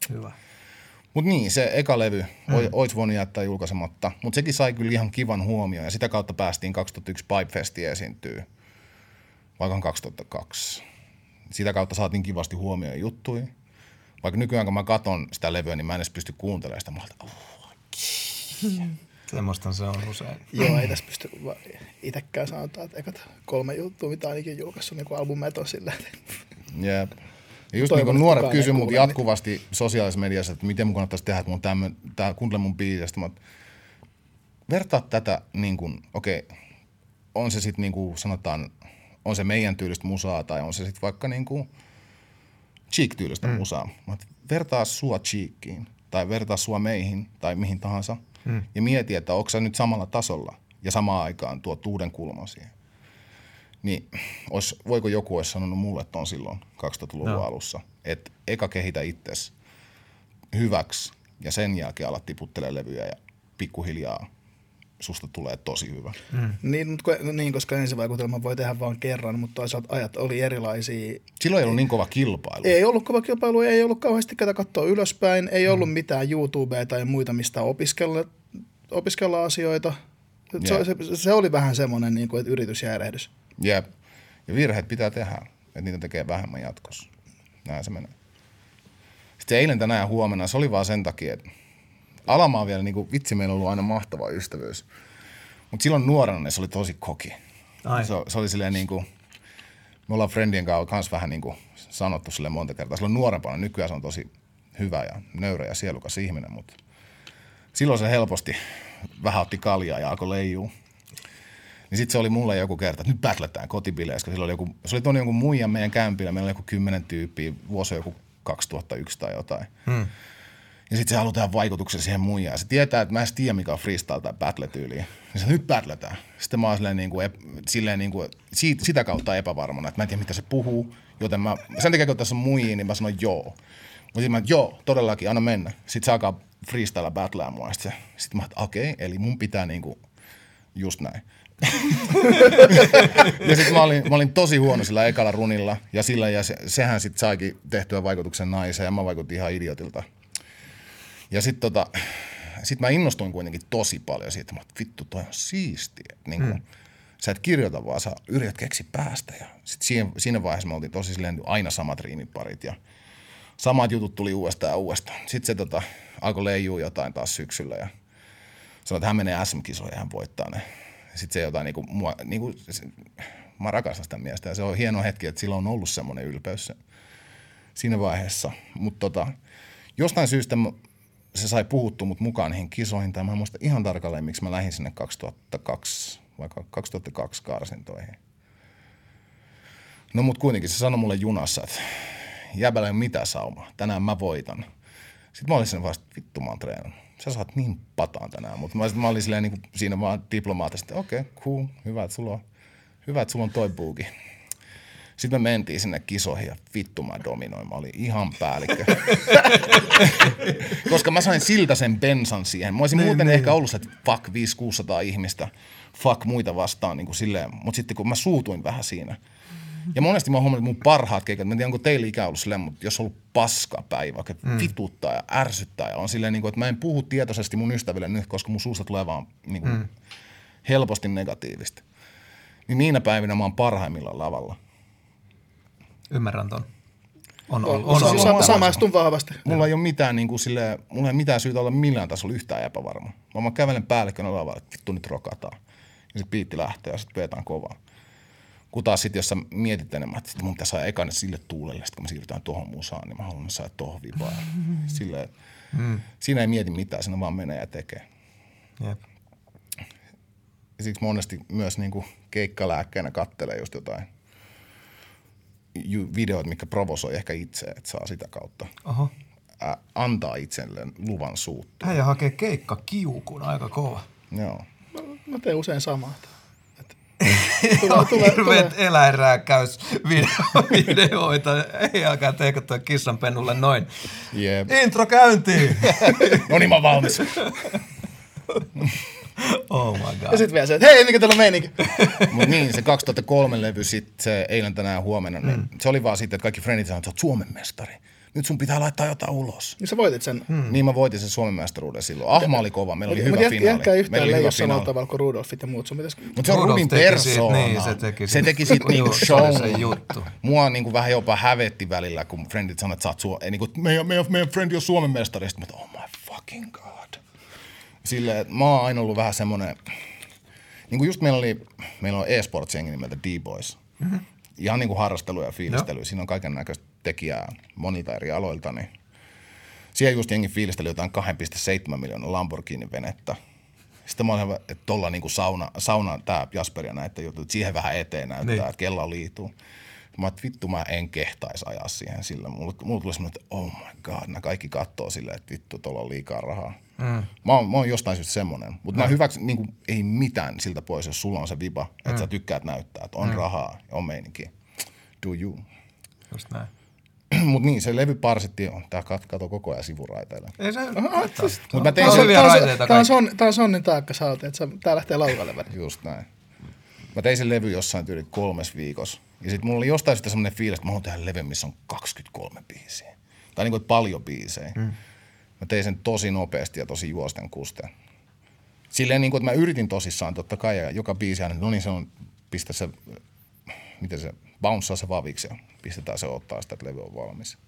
Hyvä. Mutta niin, se eka levy mm. olisi voinut jättää julkaisematta, mutta sekin sai kyllä ihan kivan huomioon ja sitä kautta päästiin 2001 Pipefestiin esiintyy, vaikka on 2002. Sitä kautta saatiin kivasti huomioon juttui. Vaikka nykyään kun mä katon sitä levyä, niin mä en edes pysty kuuntelemaan sitä. Mä että, uh, Semmoista se on usein. Joo, ei tässä pysty va- itekään sanotaan, että ekat kolme juttua, mitä ainakin julkaissut, niin kuin albumet on sillä, Jep. Ja just Toivon, niin nuoret kysyy mut jatkuvasti sosiaalisessa mediassa, että miten mun kannattaisi tehdä, että mun tämmö, tää, kuuntele mun biisistä. Mä, vertaa tätä, niin kuin, okei, on se sitten niin kuin sanotaan, on se meidän tyylistä musaa tai on se sitten vaikka niin kuin Cheek-tyylistä mm. musaa. Mä, vertaa sua Cheekiin tai vertaa sua meihin tai mihin tahansa mm. ja mieti, että onko sä nyt samalla tasolla ja samaan aikaan tuo uuden kulman siihen niin ois, voiko joku olisi sanonut mulle ton silloin 2000-luvun Joo. no. alussa, että eka kehitä itses hyväksi ja sen jälkeen alat tiputtelee levyjä ja pikkuhiljaa susta tulee tosi hyvä. Mm. niin, niin, koska ensivaikutelman voi tehdä vain kerran, mutta toisaalta ajat oli erilaisia. Silloin ei ollut niin kova kilpailu. Ei ollut kova kilpailu, ei ollut kauheasti ketä katsoa ylöspäin, ei ollut mitään YouTubea tai muita, mistä opiskella, opiskella asioita. Se, Jep. se, se, oli vähän semmoinen niin kuin, että yritys ja erehdys. Jep. Ja virheet pitää tehdä, että niitä tekee vähemmän jatkossa. Näin se menee. Sitten se eilen, tänään ja huomenna, se oli vaan sen takia, että Alama on vielä, niin kuin, vitsi, meillä on ollut aina mahtava ystävyys. Mutta silloin nuorena se oli tosi koki. Ai. Se, se oli silleen niin kuin, me ollaan friendien kanssa kans vähän niin kuin sanottu sille monta kertaa. Silloin nuorempana, nykyään se on tosi hyvä ja nöyrä ja sielukas ihminen, mutta silloin se helposti vähän otti kaljaa ja alkoi leijuu. Niin sitten se oli mulle joku kerta, että nyt battletään kotibileissä, silloin oli joku, se oli tuonne jonkun muijan meidän kämpillä, meillä oli joku kymmenen tyyppiä, vuosi joku 2001 tai jotain. Hmm. Ja sitten se haluaa tehdä vaikutuksen siihen muijaan. Se tietää, että mä en tiedä, mikä on freestyle tai battle-tyyli. Niin se nyt battletään. Sitten mä oon silleen, niin kuin, silleen niin kuin, siitä, sitä kautta epävarmana, että mä en tiedä, mitä se puhuu. Joten mä, sen takia, kun tässä on muijia, niin mä sanon joo. Mutta sitten mä, joo, todellakin, anna mennä. Sitten se alkaa freestyle battlea mua. Sitten sit mä, että okei, okay, eli mun pitää niinku, just näin. ja sitten mä olin, mä olin tosi huono sillä ekalla runilla ja sillä ja se, sehän sitten saikin tehtyä vaikutuksen naiseen ja mä vaikutin ihan idiotilta. Ja sitten tota, sit mä innostuin kuitenkin tosi paljon siitä, että vittu toi on siistiä. Niin kuin, mm. Sä et kirjoita vaan, sä yrität keksi päästä. Ja sit siinä, siinä vaiheessa me oltiin tosi silleen aina samat riimiparit ja samat jutut tuli uudestaan ja uudestaan. Sitten se tota, alkoi leijua jotain taas syksyllä ja sanoi, että hän menee SM-kisoihin ja hän voittaa ne. Sitten se jotain niinku, mua, niinku, se, mä rakastan sitä miestä ja se on hieno hetki, että sillä on ollut semmoinen ylpeys se, siinä vaiheessa. Mutta tota, jostain syystä se sai puhuttu mut mukaan niihin kisoihin, tai mä en muista ihan tarkalleen, miksi mä lähdin sinne 2002 vai 2002 karsintoihin. No mut kuitenkin se sanoi mulle junassa, että jäbällä ei ole mitään saumaa, tänään mä voitan. Sitten mä olin sen vasta, vittu mä oon. Sä saat niin pataan tänään, mutta mä, mä olin silleen niin kuin siinä vaan diplomaattisesti, okei, okay, cool, hyvä, että sulla on, hyvä, että sulla on toi buuki. Sitten me mentiin sinne kisoihin ja vittu mä dominoin. Mä olin ihan päällikkö. Koska mä sain siltä sen bensan siihen. Mä olisin niin, muuten niin. ehkä ollut se, että fuck 500-600 ihmistä, fuck muita vastaan niin kuin silleen. Mutta sitten kun mä suutuin vähän siinä. Ja monesti mä huomannut, että mun parhaat keikat, mä en tiedä onko teillä ikä ollut silleen, mutta jos on ollut paska päivä, vaikka mm. vituttaa ja ärsyttää ja on silleen, niin kuin, että mä en puhu tietoisesti mun ystäville nyt, koska mun suusta tulee vaan niin kuin, mm. helposti negatiivista. Niin niinä päivinä mä oon parhaimmillaan lavalla. Ymmärrän ton. On, on, on, on, on, samaistun vahvasti. Mulla ei ole mitään, niin kuin sille, mulla ei mitään syytä olla millään tasolla yhtään epävarma. Mä vaan kävelen päällikkönä lavalla, että vittu nyt rokataan. Ja sitten piitti lähtee ja sitten vetään kovaa. Kun taas sitten, jos sä mietit enemmän, että mun pitäisi saada ekana sille tuulelle, sitten kun me siirrytään tuohon musaan, niin mä haluan saada tuohon vipaan. Silleen, mm. Siinä ei mieti mitään, siinä vaan menee ja tekee. Jep. Ja siksi monesti myös niin kuin keikkalääkkeenä kattelee just jotain videoita, mikä provosoi ehkä itse, että saa sitä kautta Aha. Ä, antaa itselleen luvan suuttua. Äijä hakee keikka kiukun aika kova. Joo. Mä, mä teen usein samaa. Tulee, tulee, hirveet eläinrääkkäysvideoita. Ei alkaa teikö tuo kissanpennulle noin. Yep. Intro käyntiin. no niin, mä valmis. Oh my god. Ja sitten vielä se, että hei, mikä täällä meininki? Mut niin, se 2003 levy sit, se eilen tänään huomenna, niin mm. se oli vaan sitten, että kaikki frendit sanoivat, että sä oot Suomen mestari. Nyt sun pitää laittaa jotain ulos. Niin sä voitit sen. Hmm. Niin mä voitin sen Suomen mestaruuden silloin. Ahma oli kova, meillä oli Mut hyvä finaali. Jätkä yhtään leijä samalla tavalla kuin Rudolfit ja muut. Mutta se on Rudin persoona. Niin, se teki, se teki sit niinku show. Se juttu. Mua niinku vähän jopa hävetti välillä, kun frendit sanoivat, että sä oot Suo- ei, niinku, meidän, meidän, meidän frendi on Suomen mestari. Sitten mä oh my fucking god silleen, että mä oon aina ollut vähän semmoinen, niin kuin just meillä oli, meillä on e-sports-jengi nimeltä D-Boys. Mm-hmm. Ihan niin kuin harrastelu ja fiilistely. No. Siinä on kaiken näköistä tekijää monilta eri aloilta, niin siellä just jengi fiilisteli jotain 2,7 miljoonaa Lamborghini-venettä. Sitten mä olin, että tuolla niin sauna, sauna tämä Jasper ja näitä juttuja, siihen vähän eteen näyttää, niin. että kello liituu. Mä että vittu mä en kehtaisi ajaa siihen sillä. Mulla, mulla tuli semmoinen, että oh my god, nämä kaikki katsoo silleen, että vittu tuolla on liikaa rahaa. Mm. Mä, oon, mä oon jostain syystä semmoinen. Mutta mm. mä hyväksyn, niin kuin, ei mitään siltä pois, jos sulla on se viba, että mm. sä tykkäät näyttää, että on mm. rahaa ja on meininki. Do you. Just näin. Mutta niin, se levy parsitti, on, tää kat, kato koko ajan sivuraiteille. Ei se siis, Mut mä tein sen, tää, on son, tää on sonnin taakka sä että tää lähtee laukalle. Just näin. Mä tein sen levy jossain tyyli kolmes viikossa. Ja sitten mulla oli jostain sitten semmoinen fiilis, että mä haluan tehdä levy, missä on 23 biisiä. Tai niin kuin, paljon biisejä. Mm. Mä tein sen tosi nopeasti ja tosi juosten kusten. Silleen niin kuin, että mä yritin tosissaan totta kai, ja joka biisi aina, no niin se on, pistä se, miten se, bouncea se vaviksi ja pistetään se ottaa sitä, että levy on valmis.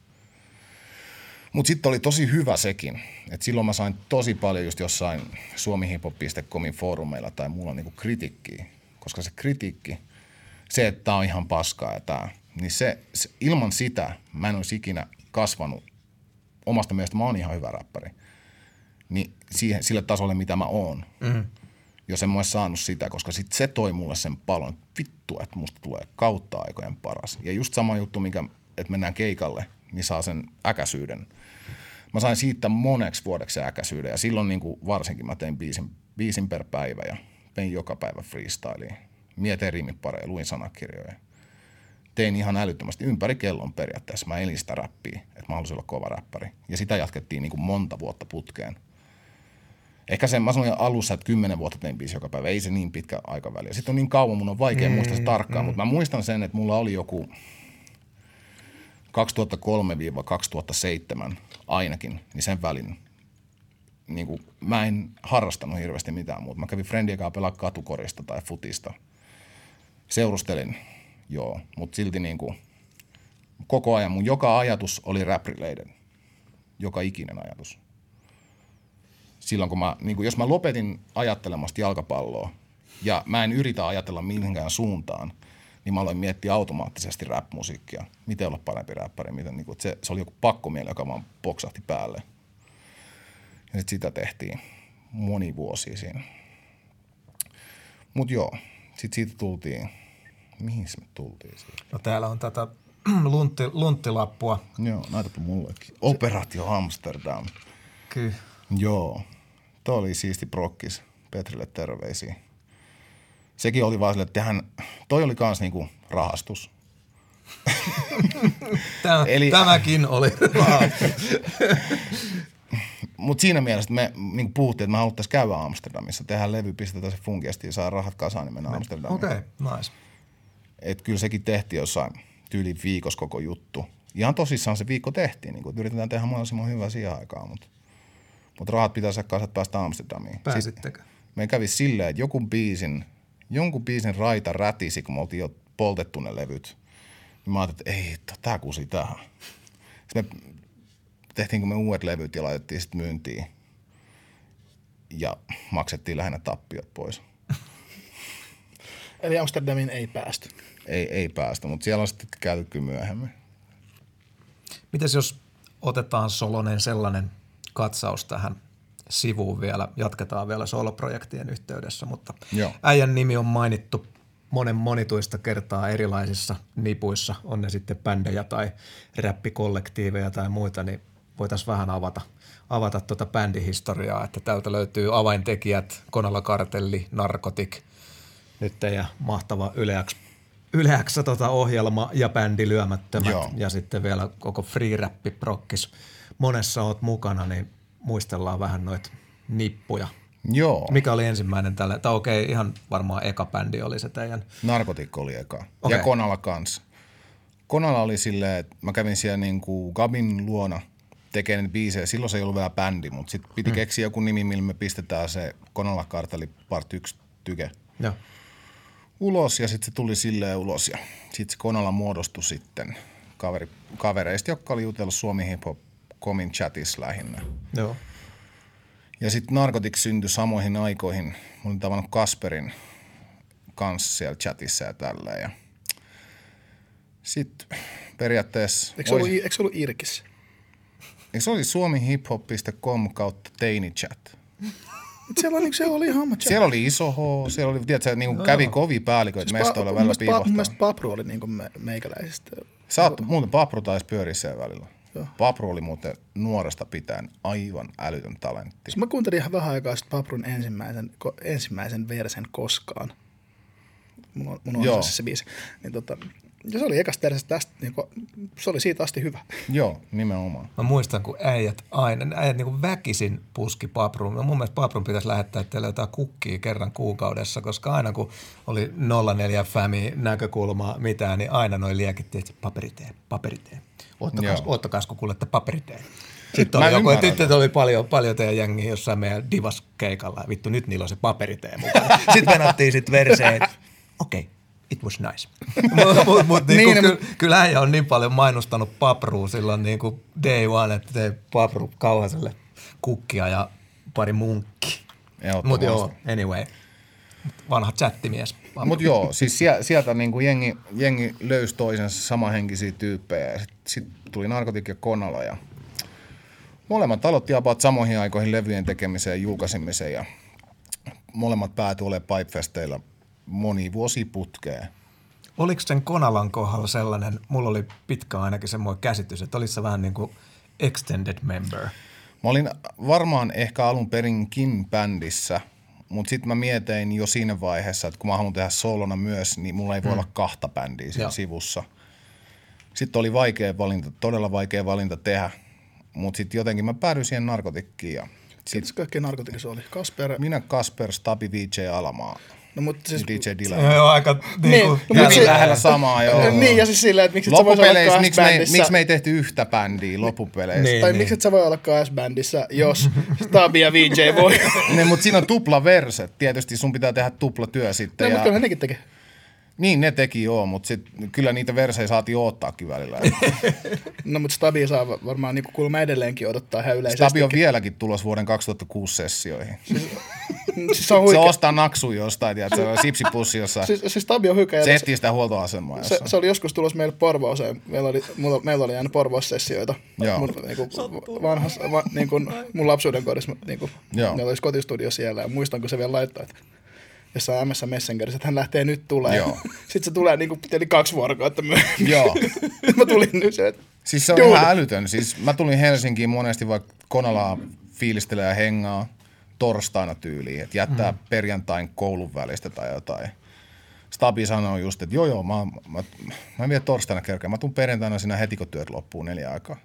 Mutta sitten oli tosi hyvä sekin, että silloin mä sain tosi paljon just jossain suomihiphop.comin foorumeilla tai mulla niinku kritiikkiä, koska se kritiikki, se, että tämä on ihan paskaa ja tämä, niin se, se, ilman sitä mä en olisi ikinä kasvanut omasta mielestä mä oon ihan hyvä räppäri. Niin siihen, sille tasolle, mitä mä oon. Mm. Jos en mä olisi saanut sitä, koska sit se toi mulle sen palon, että vittu, että musta tulee kautta aikojen paras. Ja just sama juttu, mikä, että mennään keikalle, niin saa sen äkäsyyden. Mä sain siitä moneksi vuodeksi äkäsyyden ja silloin niin kuin varsinkin mä tein biisin, biisin per päivä ja tein joka päivä freestyliin. Mietin rimipareja, luin sanakirjoja tein ihan älyttömästi ympäri kellon periaatteessa. Mä elin sitä räppiä, että mä halusin olla kova räppäri. Ja sitä jatkettiin niin kuin monta vuotta putkeen. Ehkä sen, mä sanoin alussa, että kymmenen vuotta tein biisi joka päivä. Ei se niin pitkä aikaväli. Sitten on niin kauan, mun on vaikea mm, muistaa se tarkkaan, mm. mutta mä muistan sen, että mulla oli joku 2003-2007 ainakin, niin sen välin niin kuin, mä en harrastanut hirveästi mitään muuta. Mä kävin friendien kanssa pelaa katukorista tai futista – Seurustelin, joo, mutta silti niin kuin koko ajan mun joka ajatus oli rap Joka ikinen ajatus. Silloin kun mä, niin kuin jos mä lopetin ajattelemasta jalkapalloa ja mä en yritä ajatella mihinkään suuntaan, niin mä aloin miettiä automaattisesti rap-musiikkia. Miten olla parempi räppäri, miten, niin kuin, se, se oli joku pakkomieli, joka vaan poksahti päälle. Ja sit sitä tehtiin moni vuosi siinä. Mutta joo, sitten siitä tultiin, mihin me tultiin siitä? No täällä on tätä luntti, lunttilappua. Joo, näytäpä mullekin. Operaatio Amsterdam. Kyllä. Joo, tuo oli siisti prokkis. Petrille terveisiä. Sekin oli vaan sille, että tehän, toi oli kans niinku rahastus. Tämä, Eli, tämäkin oli Mutta siinä mielessä me niin puhuttiin, että me haluttaisiin käydä Amsterdamissa, tehdä levy, pistetään se funkiasti ja saa rahat kasaan, niin mennään Amsterdamiin. Okei, okay, nice. Et kyllä sekin tehtiin jossain tyyli viikossa koko juttu. Ihan tosissaan se viikko tehtiin, niin kuin, yritetään tehdä mahdollisimman hyvää siihen aikaan, mutta, mutta rahat pitää saada kasat päästä Amsterdamiin. Pääsittekö? me kävi silleen, että joku biisin, jonkun biisin raita rätisi, kun me oltiin jo poltettu ne levyt. Niin mä ajattelin, että ei, tämä kusi tähän. Sitten me tehtiinkö me uudet levyt ja laitettiin sitten myyntiin. Ja maksettiin lähinnä tappiot pois. Eli Amsterdamin ei päästy. Ei, ei päästä, mutta siellä on sitten käyty myöhemmin. Mites jos otetaan Solonen sellainen katsaus tähän sivuun vielä, jatketaan vielä soloprojektien yhteydessä, mutta Joo. äijän nimi on mainittu monen monituista kertaa erilaisissa nipuissa, on ne sitten bändejä tai räppikollektiiveja tai muita, niin voitaisiin vähän avata, avata tuota bändihistoriaa, että täältä löytyy avaintekijät, Konala Kartelli, Narkotik, nyt teidän mahtava Yleäks, Yleäks tota ohjelma ja bändi Lyömättömät Joo. ja sitten vielä koko free rappi prokkis. Monessa oot mukana, niin muistellaan vähän noita nippuja. Joo. Mikä oli ensimmäinen tällä? Tai okei, okay, ihan varmaan eka bändi oli se teidän. Narkotik oli eka. Okay. Ja Konala kanssa. Konala oli silleen, että mä kävin siellä niin kuin Gabin luona – tekee niitä biisejä. Silloin se ei ollut vielä bändi, mutta sitten piti mm. keksiä joku nimi, millä me pistetään se Konala Karteli Part 1 tyke. Ja. Ulos ja sitten se tuli silleen ulos ja sitten se Konala muodostui sitten kaveri, kavereista, jotka oli jutellut Suomi Hip Hop Komin chatissa lähinnä. Joo. Ja sitten Narcotics syntyi samoihin aikoihin. Mä olin tavannut Kasperin kanssa siellä chatissa ja tälleen. Ja sitten periaatteessa... Eikö se, ollut, eikö se ollut Irkissä? Eikö se oli suomihiphop.com kautta teinichat? Siellä oli, siellä oli chat. Siellä oli iso H, siellä oli, tiedätkö, niin kuin kävi kovia päälliköitä siis mestoilla välillä piilohtaa. Mun mielestä Papru oli niin kuin me, meikäläisistä. Oot, muuten Papru taisi pyöriä siellä välillä. Joo. Papru oli muuten nuoresta pitäen aivan älytön talentti. Siis mä kuuntelin ihan vähän aikaa sitten Paprun ensimmäisen, ensimmäisen versen koskaan. Mun on, mun on Joo. se biisi. Niin tota, ja se oli ekasta tästä, niin kuin, se oli siitä asti hyvä. Joo, nimenomaan. Mä muistan, kun äijät aina, äijät niin kuin väkisin puski papruun. Mun mielestä paprun pitäisi lähettää teille jotain kukkia kerran kuukaudessa, koska aina kun oli 04 fämi näkökulma mitään, niin aina noin liekittiin, että paperiteen, paperiteen. Ottakas, ottakas kun kuulette paperiteen. Sitten oli joku, että oli paljon, paljon teidän jengiä jossain meidän divas-keikalla. Vittu, nyt niillä on se paperiteen mukana. Sitten venattiin sitten verseen, okei, okay, it was nice. Mutta mut, niinku, niin, ky, kyllä äijä on niin paljon mainostanut papruu silloin niin kuin day one, että tei papru kauhaselle kukkia ja pari munkki. Mutta joo, anyway. Vanha chattimies. Mutta joo, siis sieltä niin kuin jengi, jengi löysi toisensa samanhenkisiä tyyppejä. Sitten sit tuli narkotik ja Konala ja molemmat aloitti about samoihin aikoihin levyjen tekemiseen ja julkaisemiseen ja molemmat päätyi olemaan Pipefesteillä – moni vuosi putkeen. Oliko sen Konalan kohdalla sellainen, mulla oli pitkä ainakin semmoinen käsitys, että olisi se vähän niin kuin extended member? Mä olin varmaan ehkä alun perinkin bändissä, mutta sitten mä mietin jo siinä vaiheessa, että kun mä haluan tehdä solona myös, niin mulla ei voi hmm. olla kahta bändiä siinä sivussa. Sitten oli vaikea valinta, todella vaikea valinta tehdä, mutta sitten jotenkin mä päädyin siihen narkotikkiin. Ja sit, kaikki narkotikissa oli? Kasper? Minä, Kasper, Stabi, VJ, Alamaa. No, mutta siis, DJ Dylan. Joo, aika niin, niin, no, mutta lähellä samaa, joo. niin, ja siis silleen, että miksi et sä vois olla miksi me, miksi me ei tehty yhtä bändiä loppupeleissä? Niin, tai niin. miksi et sä voi olla KS-bändissä, jos Stabi ja VJ voi? ne, mutta siinä on tupla verset. Tietysti sun pitää tehdä tupla työ sitten. No, ja... mutta kyllä nekin tekee. Niin, ne teki joo, mutta sit, kyllä niitä versejä saatiin odottaakin välillä. No mutta Stabi saa va- varmaan niin kuulemma edelleenkin odottaa ihan yleisesti. Stabi on vieläkin tulos vuoden 2006 sessioihin. Siis se on Se ostaa naksu jostain, tiedätkö, se on sipsipussi jossain. Siis, siis Stabi on hykä. Se etsii sitä huoltoasemaa Se, se, oli joskus tulos meille Porvooseen. Meillä oli, mulla, meillä oli aina Porvoos-sessioita. Joo. Mun, niin kuin, vanhassa, va, niin kuin, mun lapsuuden kodissa, niin kuin, Joo. meillä olisi kotistudio siellä. Ja muistan, kun se vielä laittoi, että jossain MS Messengerissä, että hän lähtee nyt tulee. Joo. Sitten se tulee niin kuin, eli kaksi vuorokautta myöhemmin. Joo. Mä tulin nyt se, että Siis se on Dude. ihan älytön. Siis mä tulin Helsinkiin monesti vaikka Konalaa fiilistelee ja hengaa torstaina tyyliin, että jättää mm. perjantain koulun välistä tai jotain. Stabi sanoi just, että joo joo, mä, mä, mä en vielä torstaina kerkeä. Mä tuun perjantaina siinä heti, kun työt loppuu neljä aikaa.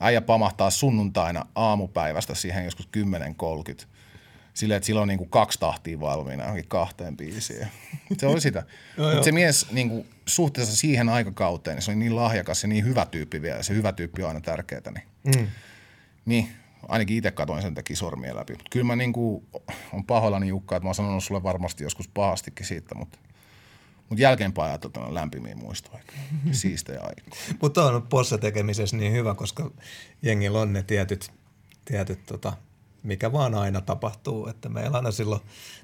Äijä pamahtaa sunnuntaina aamupäivästä siihen joskus 10.30. Silleen, että silloin on niin kuin kaksi tahtia valmiina johonkin kahteen biisiin. Se oli sitä. Mutta se mies niin kuin, suhteessa siihen aikakauteen, niin se oli niin lahjakas ja niin hyvä tyyppi vielä. Se hyvä tyyppi on aina tärkeää. Niin, mm. niin ainakin itse katoin sen takia sormia läpi. Mutta kyllä mä niin kuin, on pahoillani Jukka, että mä oon sanonut sulle varmasti joskus pahastikin siitä, mutta mutta jälkeenpäin ajateltuna lämpimiä muistoja. Siistejä aikaa. Mutta on possa tekemisessä niin hyvä, koska jengillä on ne tietyt, tietyt tota, mikä vaan aina tapahtuu. Että meillä aina silloin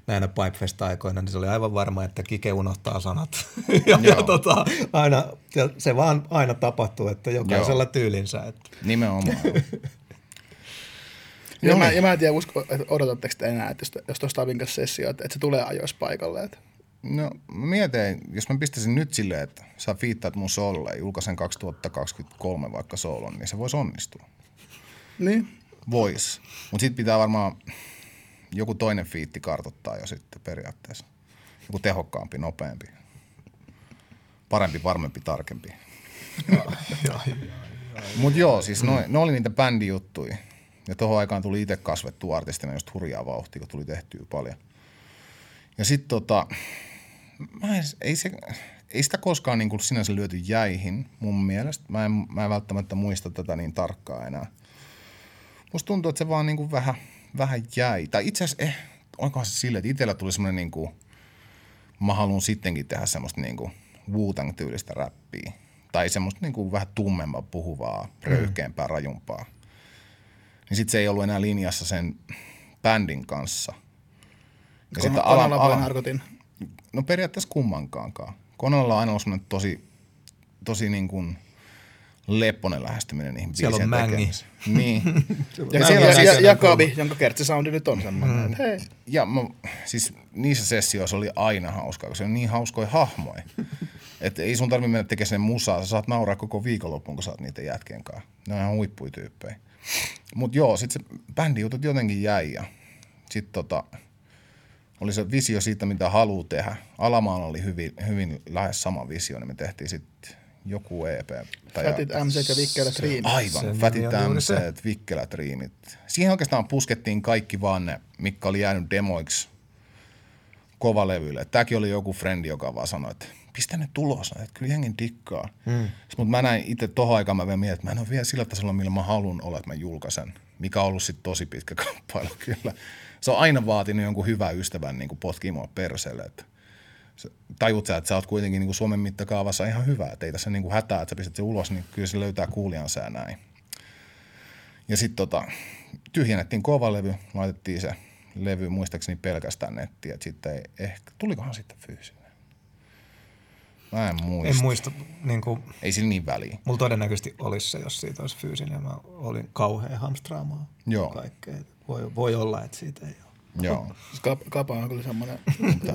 näinä Pipefest-aikoina, niin se oli aivan varma, että Kike unohtaa sanat. ja, ja, tota, aina, ja se vaan aina tapahtuu, että jokaisella Joo. tyylinsä. Että. Nimenomaan. ja, mä, ja mä en tiedä, usko, että odotatteko te enää, että jos, jos tuossa Stabin kanssa sessio, että, että se tulee ajoissa paikalle. Että. No mä mietin, jos mä pistäisin nyt silleen, että sä fiittaat mun sololle ja julkaisen 2023 vaikka solon, niin se voisi onnistua. Niin. Vois. Mutta sitten pitää varmaan joku toinen fiitti kartoittaa jo sitten periaatteessa. Joku tehokkaampi, nopeampi. Parempi, varmempi, tarkempi. Mutta joo, siis no, ne oli niitä bändijuttuja. Ja tuohon aikaan tuli itse kasvettu artistina just hurjaa vauhtia, kun tuli tehtyä paljon. Ja sitten tota, mä en, ei, se, ei sitä koskaan niin kuin sinänsä lyöty jäihin mun mielestä. Mä en, mä en välttämättä muista tätä niin tarkkaan enää. Musta tuntuu, että se vaan niin kuin vähän, vähän jäi. Tai itse asiassa, eh, onkohan se silleen, että itsellä tuli semmoinen niin kuin, mä haluan sittenkin tehdä semmoista niin kuin Wu-Tang-tyylistä räppiä. Tai semmoista niin kuin vähän tummempaa, puhuvaa, röyhkeämpää, rajumpaa. Niin sit se ei ollut enää linjassa sen bändin kanssa. Ja Kon, sitten ala- ala- narkotin? No periaatteessa kummankaankaan. Konalla on aina ollut tosi, tosi niin kuin lepponen lähestyminen niihin Siellä on mängi. tekemiseen. Niin. Ja, siellä on ja, ja, ja Kavi, jonka kertsisoundi nyt on semmoinen. Mm. Hei, Ja mä, siis niissä sessioissa oli aina hauskaa, koska se on niin hauskoja hahmoja. Että ei sun tarvitse mennä tekemään sen musaa, sä saat nauraa koko viikonloppuun, kun sä oot niiden jätkien kanssa. Ne on ihan huippuja tyyppejä. Mut joo, sit se bändijutut jotenkin jäi ja sit tota, oli se visio siitä, mitä haluaa tehdä. Alamaalla oli hyvin, hyvin lähes sama visio, niin me tehtiin sitten joku EP. Tai Fätit MC ja Vikkelät Riimit. Aivan, Fätit. MC, Vikkelät riimit. Siihen oikeastaan puskettiin kaikki vaan ne, mitkä oli jäänyt demoiksi kovalevyille. Tämäkin oli joku frendi, joka vaan sanoi, että pistä ne tulos, että kyllä jengen dikkaa. Mm. Mutta mä näin itse tohon aikaan, mä vielä mietin, että mä en ole vielä sillä tasolla, millä mä haluan olla, että mä julkaisen. Mikä on ollut sitten tosi pitkä kamppailu kyllä. Se on aina vaatinut jonkun hyvän ystävän niin potkimaan mua perseelle, että tajut sä, että sä oot kuitenkin niin kuin Suomen mittakaavassa ihan hyvä, että ei tässä niin kuin hätää, että sä pistät se ulos, niin kyllä se löytää kuulijansa ja näin. Ja sitten tota, tyhjennettiin kova levy, laitettiin se levy muistaakseni pelkästään nettiin, että sitten ei ehkä, tulikohan sitten fyysinen? Mä en muista. En muista, niin kuin, Ei sillä niin väliä. mulla todennäköisesti olisi se, jos siitä olisi fyysinen. Mä olin kauhean hamstraamaan Joo. kaikkea. Voi, voi olla, että siitä ei. Joo. Kap- Kapa on kyllä semmoinen,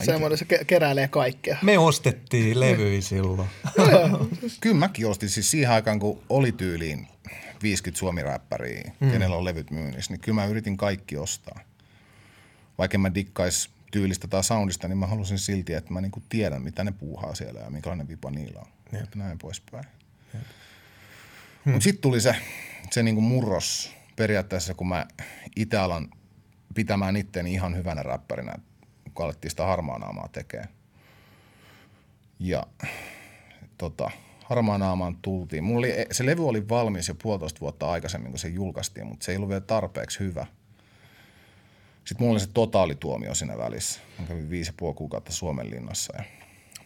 semmoinen se ke- keräilee kaikkea. Me ostettiin levyjä silloin. Kyllä mäkin ostin siis siihen aikaan, kun oli tyyliin 50 suomiräppäriä, mm. kenellä on levyt myynnissä, niin kyllä mä yritin kaikki ostaa. Vaikka mä dikkais tyylistä tai soundista, niin mä halusin silti, että mä niinku tiedän, mitä ne puuhaa siellä ja minkälainen vipa niillä on. Ja näin poispäin. Mutta sitten tuli se, se niinku murros periaatteessa, kun mä itse alan pitämään itteeni ihan hyvänä räppärinä, kun alettiin sitä harmaa naamaa tekemään. Ja tota, harmaan naamaan tultiin. Mulla oli, se levy oli valmis jo puolitoista vuotta aikaisemmin, kun se julkaistiin, mutta se ei ollut vielä tarpeeksi hyvä. Sitten mulla oli se totaalituomio siinä välissä. Mä kävin viisi ja puoli kuukautta Suomen linnassa ja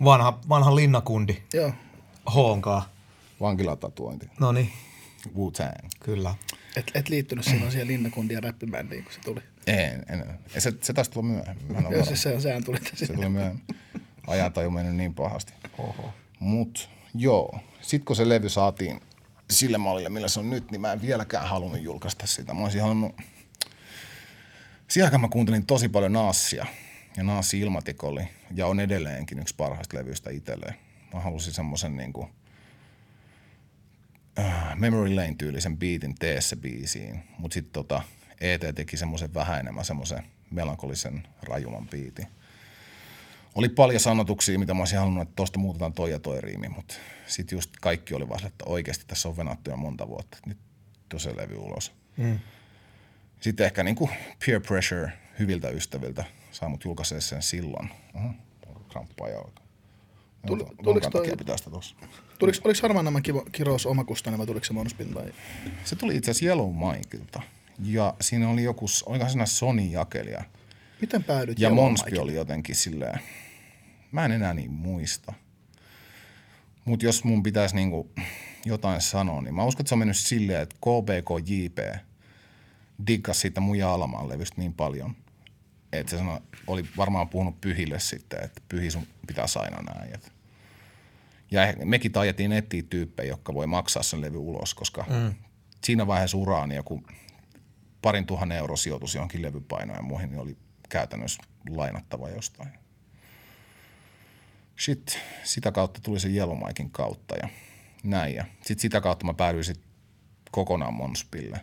Vanha, vanha linnakundi Joo. Honkaa. Vankilatatuointi. No niin, Wu-Tang. kyllä. Et, et liittynyt silloin siihen linnakundia räppibändiin, kun se tuli. En, en. en. Se, se taisi tulla myöhemmin. Joo, varma. siis se, sehän tuli Se tässä. tuli myöhemmin. Ajantaju mennyt niin pahasti. Oho. Mut joo, sit kun se levy saatiin sille mallille, millä se on nyt, niin mä en vieläkään halunnut julkaista sitä. Mä olisin halunnut... Siihen aikaan mä kuuntelin tosi paljon Naassia. Ja Naassi Ilmatik oli, ja on edelleenkin yksi parhaista levyistä itselleen. Mä halusin semmoisen niinku, äh, Memory Lane tyylisen beatin teessä biisiin. Mut sit tota, ET teki semmoisen vähän enemmän semmoisen melankolisen rajuman biitin oli paljon sanotuksia, mitä mä olisin halunnut, että tosta muutetaan toi ja toi riimi, mutta sitten just kaikki oli vaan, että oikeasti tässä on venattu jo monta vuotta, nyt tuo se levy ulos. Mm. Sitten ehkä niin kuin peer pressure hyviltä ystäviltä saa mut julkaisee sen silloin. Oho, kramppaa jalka. Tuli- Tuli, takia pitää sitä tossa. Tuliko, oliko harmaan nämä kirous omakustainen vai tuliko se Monospin vai? Se tuli itse asiassa Yellow Mikeilta. Ja siinä oli joku, olikohan siinä Sony-jakelija. Miten päädyit Ja Yellow Monspi Mikeille? oli jotenkin silleen, mä en enää niin muista. Mutta jos mun pitäisi niinku jotain sanoa, niin mä uskon, että se on mennyt silleen, että KBKJP diggas siitä mun Jaalamaan levystä niin paljon, että se sano, oli varmaan puhunut Pyhille sitten, että Pyhi sun pitää aina näin. Et. Ja mekin tajettiin etsiä tyyppejä, jotka voi maksaa sen levy ulos, koska mm. siinä vaiheessa uraa niin joku parin tuhannen euro sijoitus johonkin levypainoon ja muihin niin oli käytännössä lainattava jostain. Sitten sitä kautta tuli se Yellow Mikein kautta ja näin. Ja sitten sitä kautta mä päädyin sit kokonaan Monspille.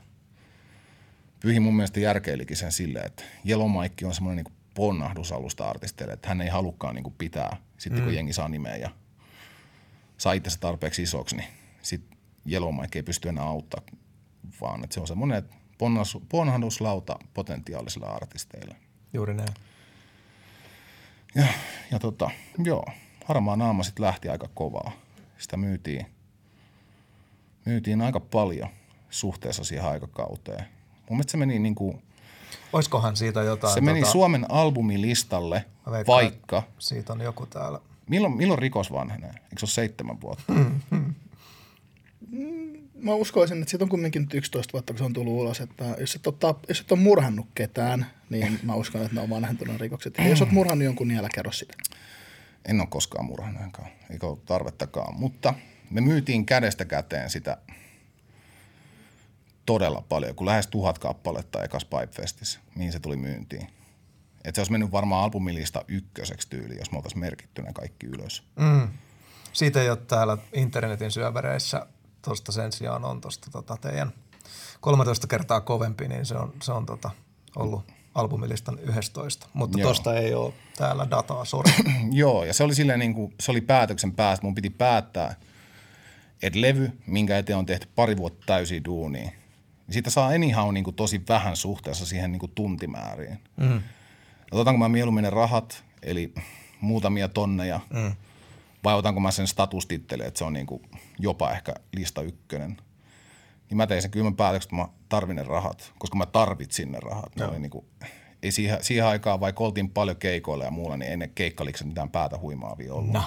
Pyhi mun mielestä järkeilikin sen silleen, että Yellow Mike on semmoinen niinku ponnahdusalusta artisteille, että hän ei halukkaan niinku pitää, sitten mm. kun jengi saa nimeä ja saa itsensä tarpeeksi isoksi, niin sitten Yellow Mike ei pysty enää auttaa, vaan että se on semmoinen ponnahus- ponnahduslauta potentiaalisille artisteille. Juuri näin. Ja, ja tota, joo, harmaa naama sitten lähti aika kovaa. Sitä myytiin, myytiin aika paljon suhteessa siihen aikakauteen. Mun mielestä se meni, niin kuin, Oiskohan siitä jotain? se meni tota, Suomen albumilistalle, veikkaan, vaikka, Siitä on joku täällä. Milloin, milloin rikos vanhenee? Eikö se ole seitsemän vuotta? Mä uskoisin, että siitä on kumminkin nyt 11 vuotta, kun se on tullut ulos. Että jos et ole, tap- jos et ole murhannut ketään, niin mä uskon, että ne on vanhentunut rikokset. Ja jos oot murhannut jonkun, niin älä kerro sitä. En ole koskaan murhaneenkaan, eikä ole tarvettakaan. Mutta me myytiin kädestä käteen sitä todella paljon, kun lähes tuhat kappaletta ekas Pipefestissä, mihin se tuli myyntiin. Et se olisi mennyt varmaan albumilista ykköseksi tyyli, jos me oltaisiin merkitty ne kaikki ylös. Mm. Siitä ei ole täällä internetin syövereissä. Tuosta sen sijaan on tuosta tota teidän 13 kertaa kovempi, niin se on, se on tota ollut albumilistan 11. Mutta Joo. tuosta ei ole täällä dataa, sori. Joo, ja se oli silleen niin kuin, se oli päätöksen päästä. Mun piti päättää, että levy, minkä eteen on tehty pari vuotta täysiä duunia, niin siitä saa anyhow niin kuin tosi vähän suhteessa siihen niin kuin tuntimääriin. Mm. Otanko mä mieluummin ne rahat, eli muutamia tonneja, mm. vai otanko mä sen statustitteli, että se on niin kuin jopa ehkä lista ykkönen. Niin mä tein sen kylmän päätöksen, että mä tarvin ne rahat, koska mä tarvitsin ne rahat. Ne oli niin kuin, ei siihen, siihen aikaan, vaikka oltiin paljon keikoilla ja muulla, niin ei ne keikkalikset mitään päätä huimaavia ollut. No.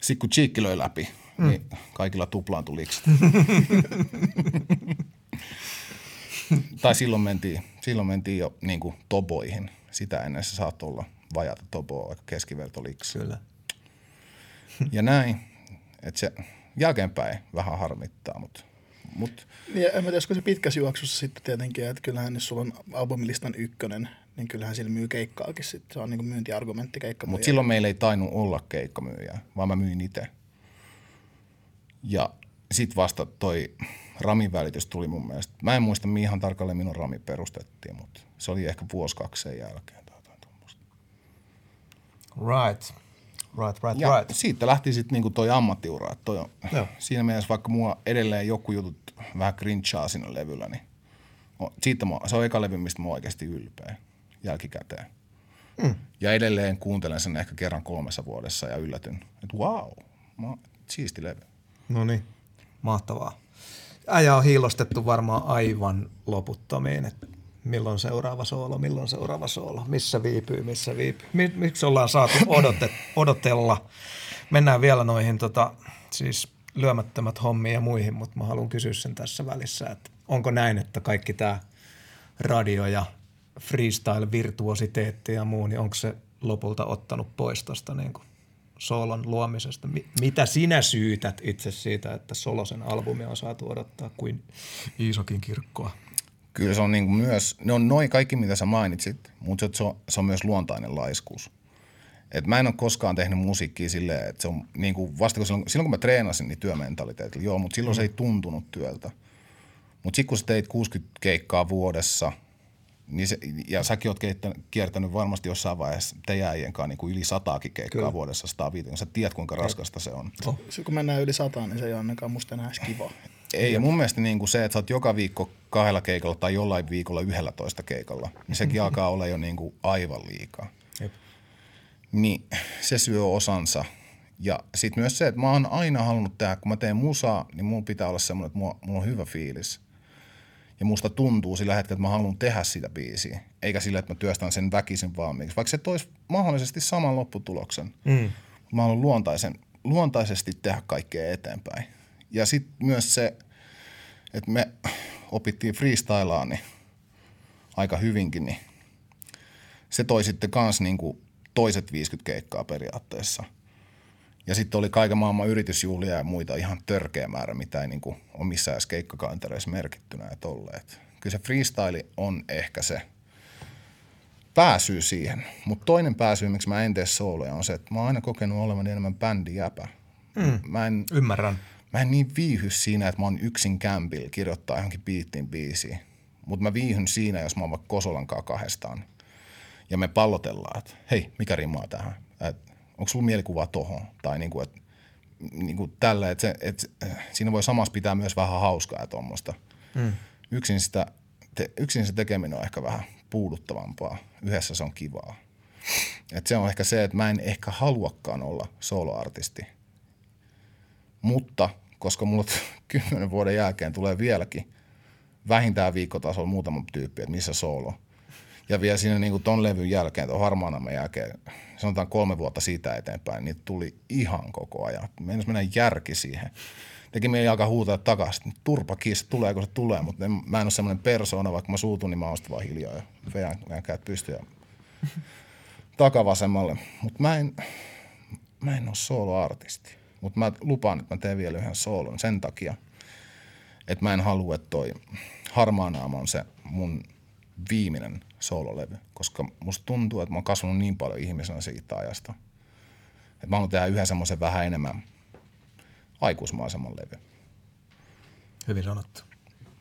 Sitten kun Cheekki löi läpi, mm. niin kaikilla tuplaantui likset. tai silloin mentiin, silloin mentiin jo niin kuin toboihin. Sitä ennen se saattoi olla vajata toboa, aika keskivertoliksi. Kyllä. Ja näin, että se jälkeenpäin vähän harmittaa, mutta mut, Ja en mä tiedä, se pitkässä juoksussa sitten tietenkin, että kyllähän jos sulla on albumilistan ykkönen, niin kyllähän sillä myy keikkaakin sitten. Se on niin kuin myyntiargumentti keikka. mut silloin meillä ei tainnut olla keikkamyyjää, vaan mä myin itse. Ja sit vasta toi ramin välitys tuli mun mielestä. Mä en muista mihin ihan tarkalleen minun rami perustettiin, mutta se oli ehkä vuosi kaksi sen jälkeen. tai jotain tommosta. Right. Right, right, Ja right. siitä lähti sitten niinku toi ammattiura. että Toi on, Joo. siinä mielessä vaikka mua edelleen joku jutut vähän grinchaa siinä levyllä, niin o- siitä mä, se on eka levy, mistä mä oon oikeasti ylpeä jälkikäteen. Mm. Ja edelleen kuuntelen sen ehkä kerran kolmessa vuodessa ja yllätyn, että wow, mä, siisti levy. No niin. Mahtavaa. Äijä on hiilostettu varmaan aivan loputtomiin. Et milloin seuraava soolo, milloin seuraava soolo, missä viipyy, missä viipyy. Miksi ollaan saatu odote, odotella? Mennään vielä noihin tota, siis lyömättömät hommiin ja muihin, mutta mä haluan kysyä sen tässä välissä, että onko näin, että kaikki tämä radio ja freestyle-virtuositeetti ja muu, niin onko se lopulta ottanut pois tuosta niin soolon luomisesta? Mitä sinä syytät itse siitä, että Solosen albumi on saatu odottaa kuin Iisokin kirkkoa? Kyllä se on niin kuin myös, ne on noin kaikki mitä sä mainitsit, mutta se on, se on myös luontainen laiskuus. Et mä en ole koskaan tehnyt musiikkia silleen, että se on niin kuin vasta kun silloin, silloin kun mä treenasin, niin työmentaliteetillä, joo, mutta silloin mm. se ei tuntunut työltä. Mutta sitten kun sä teit 60 keikkaa vuodessa, niin se, ja säkin oot kiertänyt varmasti jossain vaiheessa teidän äijien kanssa niin kuin yli sataakin keikkaa Kyllä. vuodessa 150. Sä tiedät, kuinka raskasta se on. Oh. kun mennään yli sataan, niin se ei ole ainakaan musta enää kiva. Ei, ja mun mielestä niin kuin se, että sä oot joka viikko kahdella keikalla tai jollain viikolla yhdellä toista keikalla, niin sekin alkaa olla jo niin kuin aivan liikaa. Jep. Niin se syö osansa. Ja sitten myös se, että mä oon aina halunnut tehdä, kun mä teen musaa, niin mun pitää olla semmoinen, että mulla, mulla on hyvä fiilis. Ja musta tuntuu sillä hetkellä, että mä haluan tehdä sitä biisiä, eikä sillä, että mä työstän sen väkisin valmiiksi. Vaikka se toisi mahdollisesti saman lopputuloksen. Mm. Mä haluan luontaisen, luontaisesti tehdä kaikkea eteenpäin. Ja sitten myös se, että me opittiin freestylaan niin aika hyvinkin, niin se toi sitten kans niin kuin toiset 50 keikkaa periaatteessa. Ja sitten oli kaiken maailman yritysjuhlia ja muita ihan törkeä määrä, mitä ei niin kuin ole missään edes keikkakantereissa merkittynä ja tolleet. Kyllä se freestyle on ehkä se pääsyy siihen. Mutta toinen pääsyy, miksi mä en tee sooloja, on se, että mä oon aina kokenut olevan enemmän bändijäpä. Mm, mä en, ymmärrän mä en niin viihy siinä, että mä oon yksin kämpillä kirjoittaa johonkin biittiin biisiin. Mutta mä viihyn siinä, jos mä oon vaikka Kosolan kahdestaan. Ja me pallotellaan, että hei, mikä rimaa tähän? onko sulla mielikuva tohon? Tai niinku, että niinku tällä, että, se, että siinä voi samassa pitää myös vähän hauskaa ja tuommoista. Mm. Yksin, sitä, te, yksin se tekeminen on ehkä vähän puuduttavampaa. Yhdessä se on kivaa. Et se on ehkä se, että mä en ehkä haluakaan olla soloartisti. Mutta koska mulla kymmenen vuoden jälkeen tulee vieläkin vähintään viikkotasolla muutama tyyppi, että missä solo. Ja vielä siinä niin kuin ton levyn jälkeen, tuon harmaan jälkeen, sanotaan kolme vuotta siitä eteenpäin, niin tuli ihan koko ajan. Meinas mennä järki siihen. Teki meidän alkaa huutaa takaisin, turpa kiss, tuleeko se tulee, mutta en, mä en ole semmoinen persoona, vaikka mä suutun, niin mä oon vaan hiljaa ja veän, veän käät pystyä takavasemmalle. Mutta mä en, mä en ole solo-artisti. Mutta mä lupaan, että mä teen vielä yhden soolon sen takia, että mä en halua, että toi Harmaanaama on se mun viimeinen soololevy, koska musta tuntuu, että mä oon kasvanut niin paljon ihmisenä siitä ajasta. Että mä haluan tehdä yhä semmoisen vähän enemmän aikuismaisemman levy. Hyvin sanottu.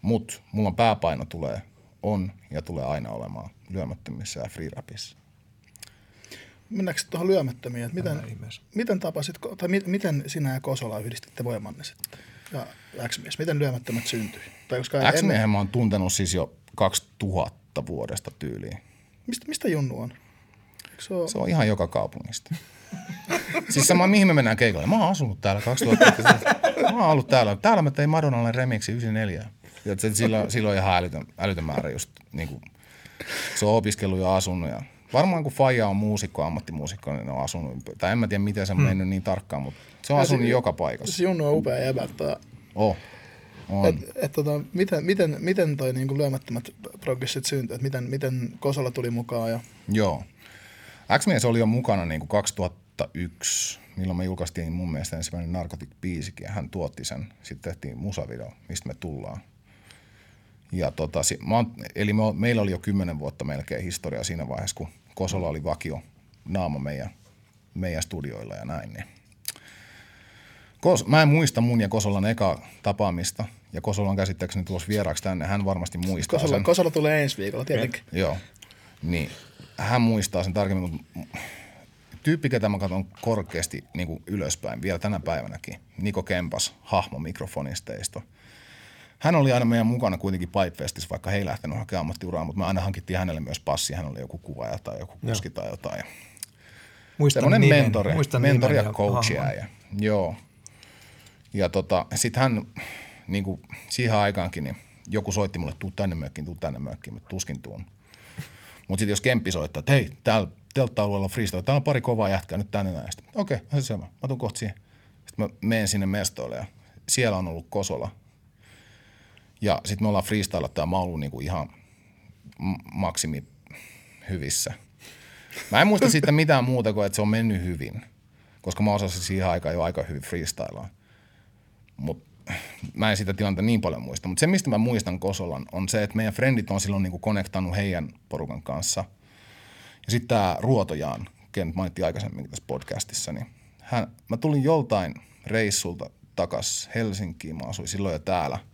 Mut mulla on pääpaino tulee, on ja tulee aina olemaan lyömättömissä ja free rapissa mennäänkö tuohon lyömättömiin, että miten, miten tapasit, tai mi, miten sinä ja Kosola yhdistitte voimanne sitten? Ja X-mies, miten lyömättömät syntyi? Tai koska x ennen... mä oon tuntenut siis jo 2000 vuodesta tyyliin. Mistä, mistä Junnu on? Se, on? se on ihan joka kaupungista. siis sama, mihin me mennään keikalle. Mä oon asunut täällä 2000. mä oon ollut täällä. Täällä mä tein Madonnalle remiksi 94. Ja se, silloin, silloin ihan älytön, älytön määrä just niin kuin, se on opiskellut ja asunut ja Varmaan kun Faija on muusikko, ammattimuusikko, niin ne on asunut, tai en mä tiedä miten se on hmm. mennyt niin tarkkaan, mutta se on ja asunut se, joka paikassa. Se Junnu on upea jäbä. Oh. On. Et, et, tota, miten, miten, miten toi niinku lyömättömät progressit syntyi, että miten, miten Kosola tuli mukaan? Ja... Joo. X-Mies oli jo mukana niinku 2001, milloin me julkaistiin mun mielestä ensimmäinen Narcotic-biisikin, ja hän tuotti sen. Sitten tehtiin musavideo, mistä me tullaan. Ja tota, mä oon, eli me, meillä oli jo kymmenen vuotta melkein historiaa siinä vaiheessa, kun Kosola oli vakio naama meidän, meidän studioilla ja näin. Niin. Kos, mä en muista mun ja Kosolan eka tapaamista, ja Kosola on käsittääkseni tulossa vieraaksi tänne, hän varmasti muistaa Kosola, sen. Kosola tulee ensi viikolla tietenkin. Ja, joo, niin hän muistaa sen tarkemmin, mutta tyyppi, ketä mä katson korkeasti niin kuin ylöspäin vielä tänä päivänäkin, Niko Kempas, hahmo mikrofonisteista – hän oli aina meidän mukana kuitenkin Pipefestissä, vaikka he ei lähtenyt hakemaan ammattiuraa, mutta me aina hankittiin hänelle myös passi. Hän oli joku kuvaaja tai joku kuski tai jotain. Muistan nimen, mentori, muistan mentori ja coachia. Ja, joo. Ja tota, sitten hän niin kuin siihen aikaankin, niin joku soitti mulle, tuu tänne mökkiin, tuu tänne mökkiin, mutta tuskin tuun. Mutta sitten jos Kemppi soittaa, että hei, täällä teltta-alueella on freestyle, täällä on pari kovaa jätkää nyt tänne näin. Okei, okay, se sama, mä tuun kohta siihen. Sitten mä menen sinne mestoille ja siellä on ollut Kosola. Ja sitten me ollaan freestylattu ja mä oon ollut niinku ihan maksimi hyvissä. Mä en muista siitä mitään muuta kuin, että se on mennyt hyvin, koska mä osasin siihen aikaan jo aika hyvin freestylaa. Mutta mä en sitä tilannetta niin paljon muista. Mutta se, mistä mä muistan Kosolan, on se, että meidän frendit on silloin niinku konektannut heidän porukan kanssa. Ja sitten tämä Ruotojaan, ken mainittiin aikaisemmin tässä podcastissa, niin hän, mä tulin joltain reissulta takas Helsinkiin, mä asuin silloin jo täällä –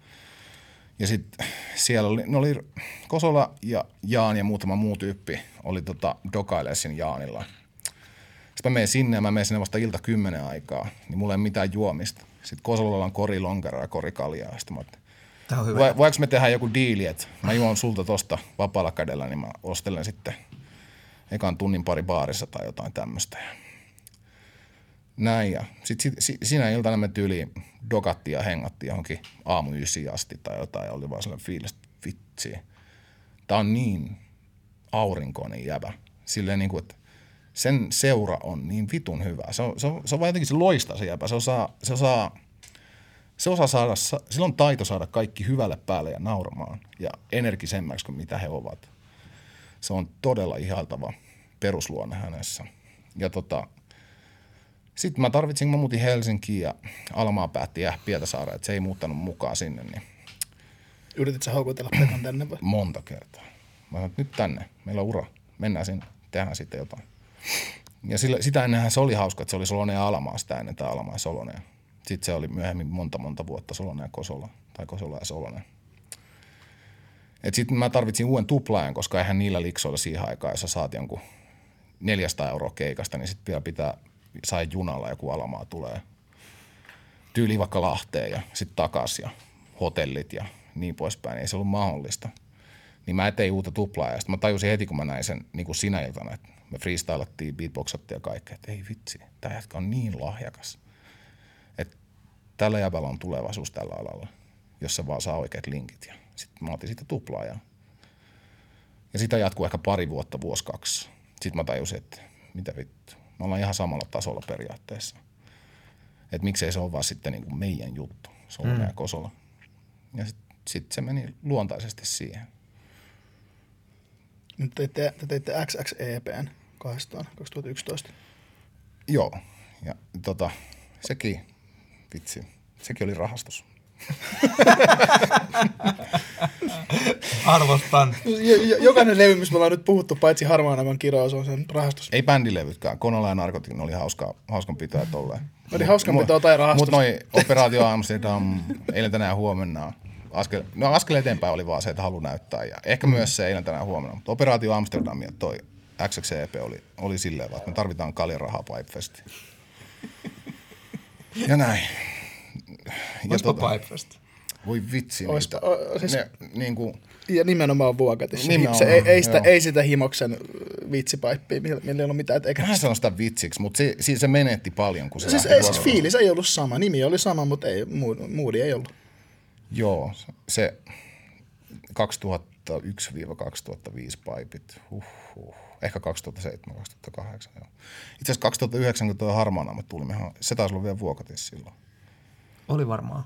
ja sitten siellä oli, ne oli Kosola ja Jaan ja muutama muu tyyppi oli tota dokailee siinä Jaanilla. Sitten mä menen sinne ja mä menen sinne vasta ilta kymmenen aikaa, niin mulla ei mitään juomista. Sitten Kosolalla on kori lonkera ja kori kaljaa. Sitten mä Tämä on hyvä. Voiko me tehdä joku diili, että mä juon sulta tosta vapaalla kädellä, niin mä ostelen sitten ekan tunnin pari baarissa tai jotain tämmöistä. Näin ja sitten sit, sinä iltana me tyyliin dokattiin ja hengattiin johonkin aamu asti tai jotain ja oli vaan sellainen fiilis, että vitsi. Tämä on niin aurinkoinen jäbä. Silleen niin kuin, että sen seura on niin vitun hyvä. Se on, se on, se on vaan jotenkin, se loistaa se jäbä. Se osaa, se osaa, se osaa saada, sillä on taito saada kaikki hyvälle päälle ja nauramaan ja energisemmäksi kuin mitä he ovat. Se on todella ihaltava perusluonne hänessä. Ja tota, sitten mä tarvitsin, mä muutin Helsinkiin ja Almaa päätti jää Pietasaareen, että se ei muuttanut mukaan sinne. Niin Yritit sä houkutella Pekan tänne vai? Monta kertaa. Mä sanoin, nyt tänne, meillä on ura, mennään sinne, tehdään sitten jotain. Ja sillä, sitä ennenhän se oli hauska, että se oli Solonen ja Alamaa sitä ennen, tämä Alamaa ja Solonen. Sitten se oli myöhemmin monta monta vuotta Solonen ja Kosola, tai Kosola ja Solonen. Sitten mä tarvitsin uuden tuplaajan, koska eihän niillä liksoilla siihen aikaan, jos sä saat jonkun 400 euroa keikasta, niin sitten vielä pitää sai junalla joku alamaa tulee tyyli vaikka Lahteen ja sitten takas ja hotellit ja niin poispäin. Ei se ollut mahdollista. Niin mä tein uutta tuplaa ja sitten mä tajusin heti, kun mä näin sen niin kuin sinä iltana, että me freestylattiin, beatboxattiin ja kaikkea, että ei vitsi, tämä jätkä on niin lahjakas. Että tällä jäbällä on tulevaisuus tällä alalla, jos se vaan saa oikeat linkit. Ja sitten mä otin siitä tuplaa ja, ja sitä jatkuu ehkä pari vuotta, vuosi kaksi. Sitten mä tajusin, että mitä vittu me ollaan ihan samalla tasolla periaatteessa. Että miksei se ole vaan sitten niin kuin meidän juttu, Solna mm. ja Kosola. Ja sitten sit se meni luontaisesti siihen. Nyt teitte, te teitte XXEPn 2011. Joo, ja tota, sekin, vitsi, sekin oli rahastus. Arvostan. Jokainen levy, missä me ollaan nyt puhuttu, paitsi harmaan aivan kirous, on sen rahastus. Ei bändilevytkään. Konola ja Narkotik, oli hauska, hauskan pitoa tolleen. Oli hauskan pitoa tai rahastus. Mutta noin Operaatio Amsterdam, eilen tänään huomenna. Askel, no askel eteenpäin oli vaan se, että halu näyttää. Ja ehkä mm. myös se eilen tänään huomenna. Mutta Operaatio Amsterdam ja toi XXEP oli, oli silleen, että me tarvitaan kaljan rahaa Pipefestiin. Ja näin. Ja tota, Pipefest? Voi vitsi Oispa, o, siis, ne, niin kuin, ja nimenomaan vuokatissa. Nimenomaan, se, ei, ei, sitä, ei sitä himoksen vitsipaippia, millä, millä ei ollut mitään tekemistä. Mä sanon sitä vitsiksi, mutta se, siis se menetti paljon, kun se siis, ei, siis fiilis ei ollut sama. Nimi oli sama, mutta ei, moodi ei ollut. Joo, se 2001-2005 paipit. Huhhuh. Ehkä 2007-2008. Itse asiassa 2009, kun tuo harmaana tuli, se taisi olla vielä vuokatissa silloin. Oli varmaan.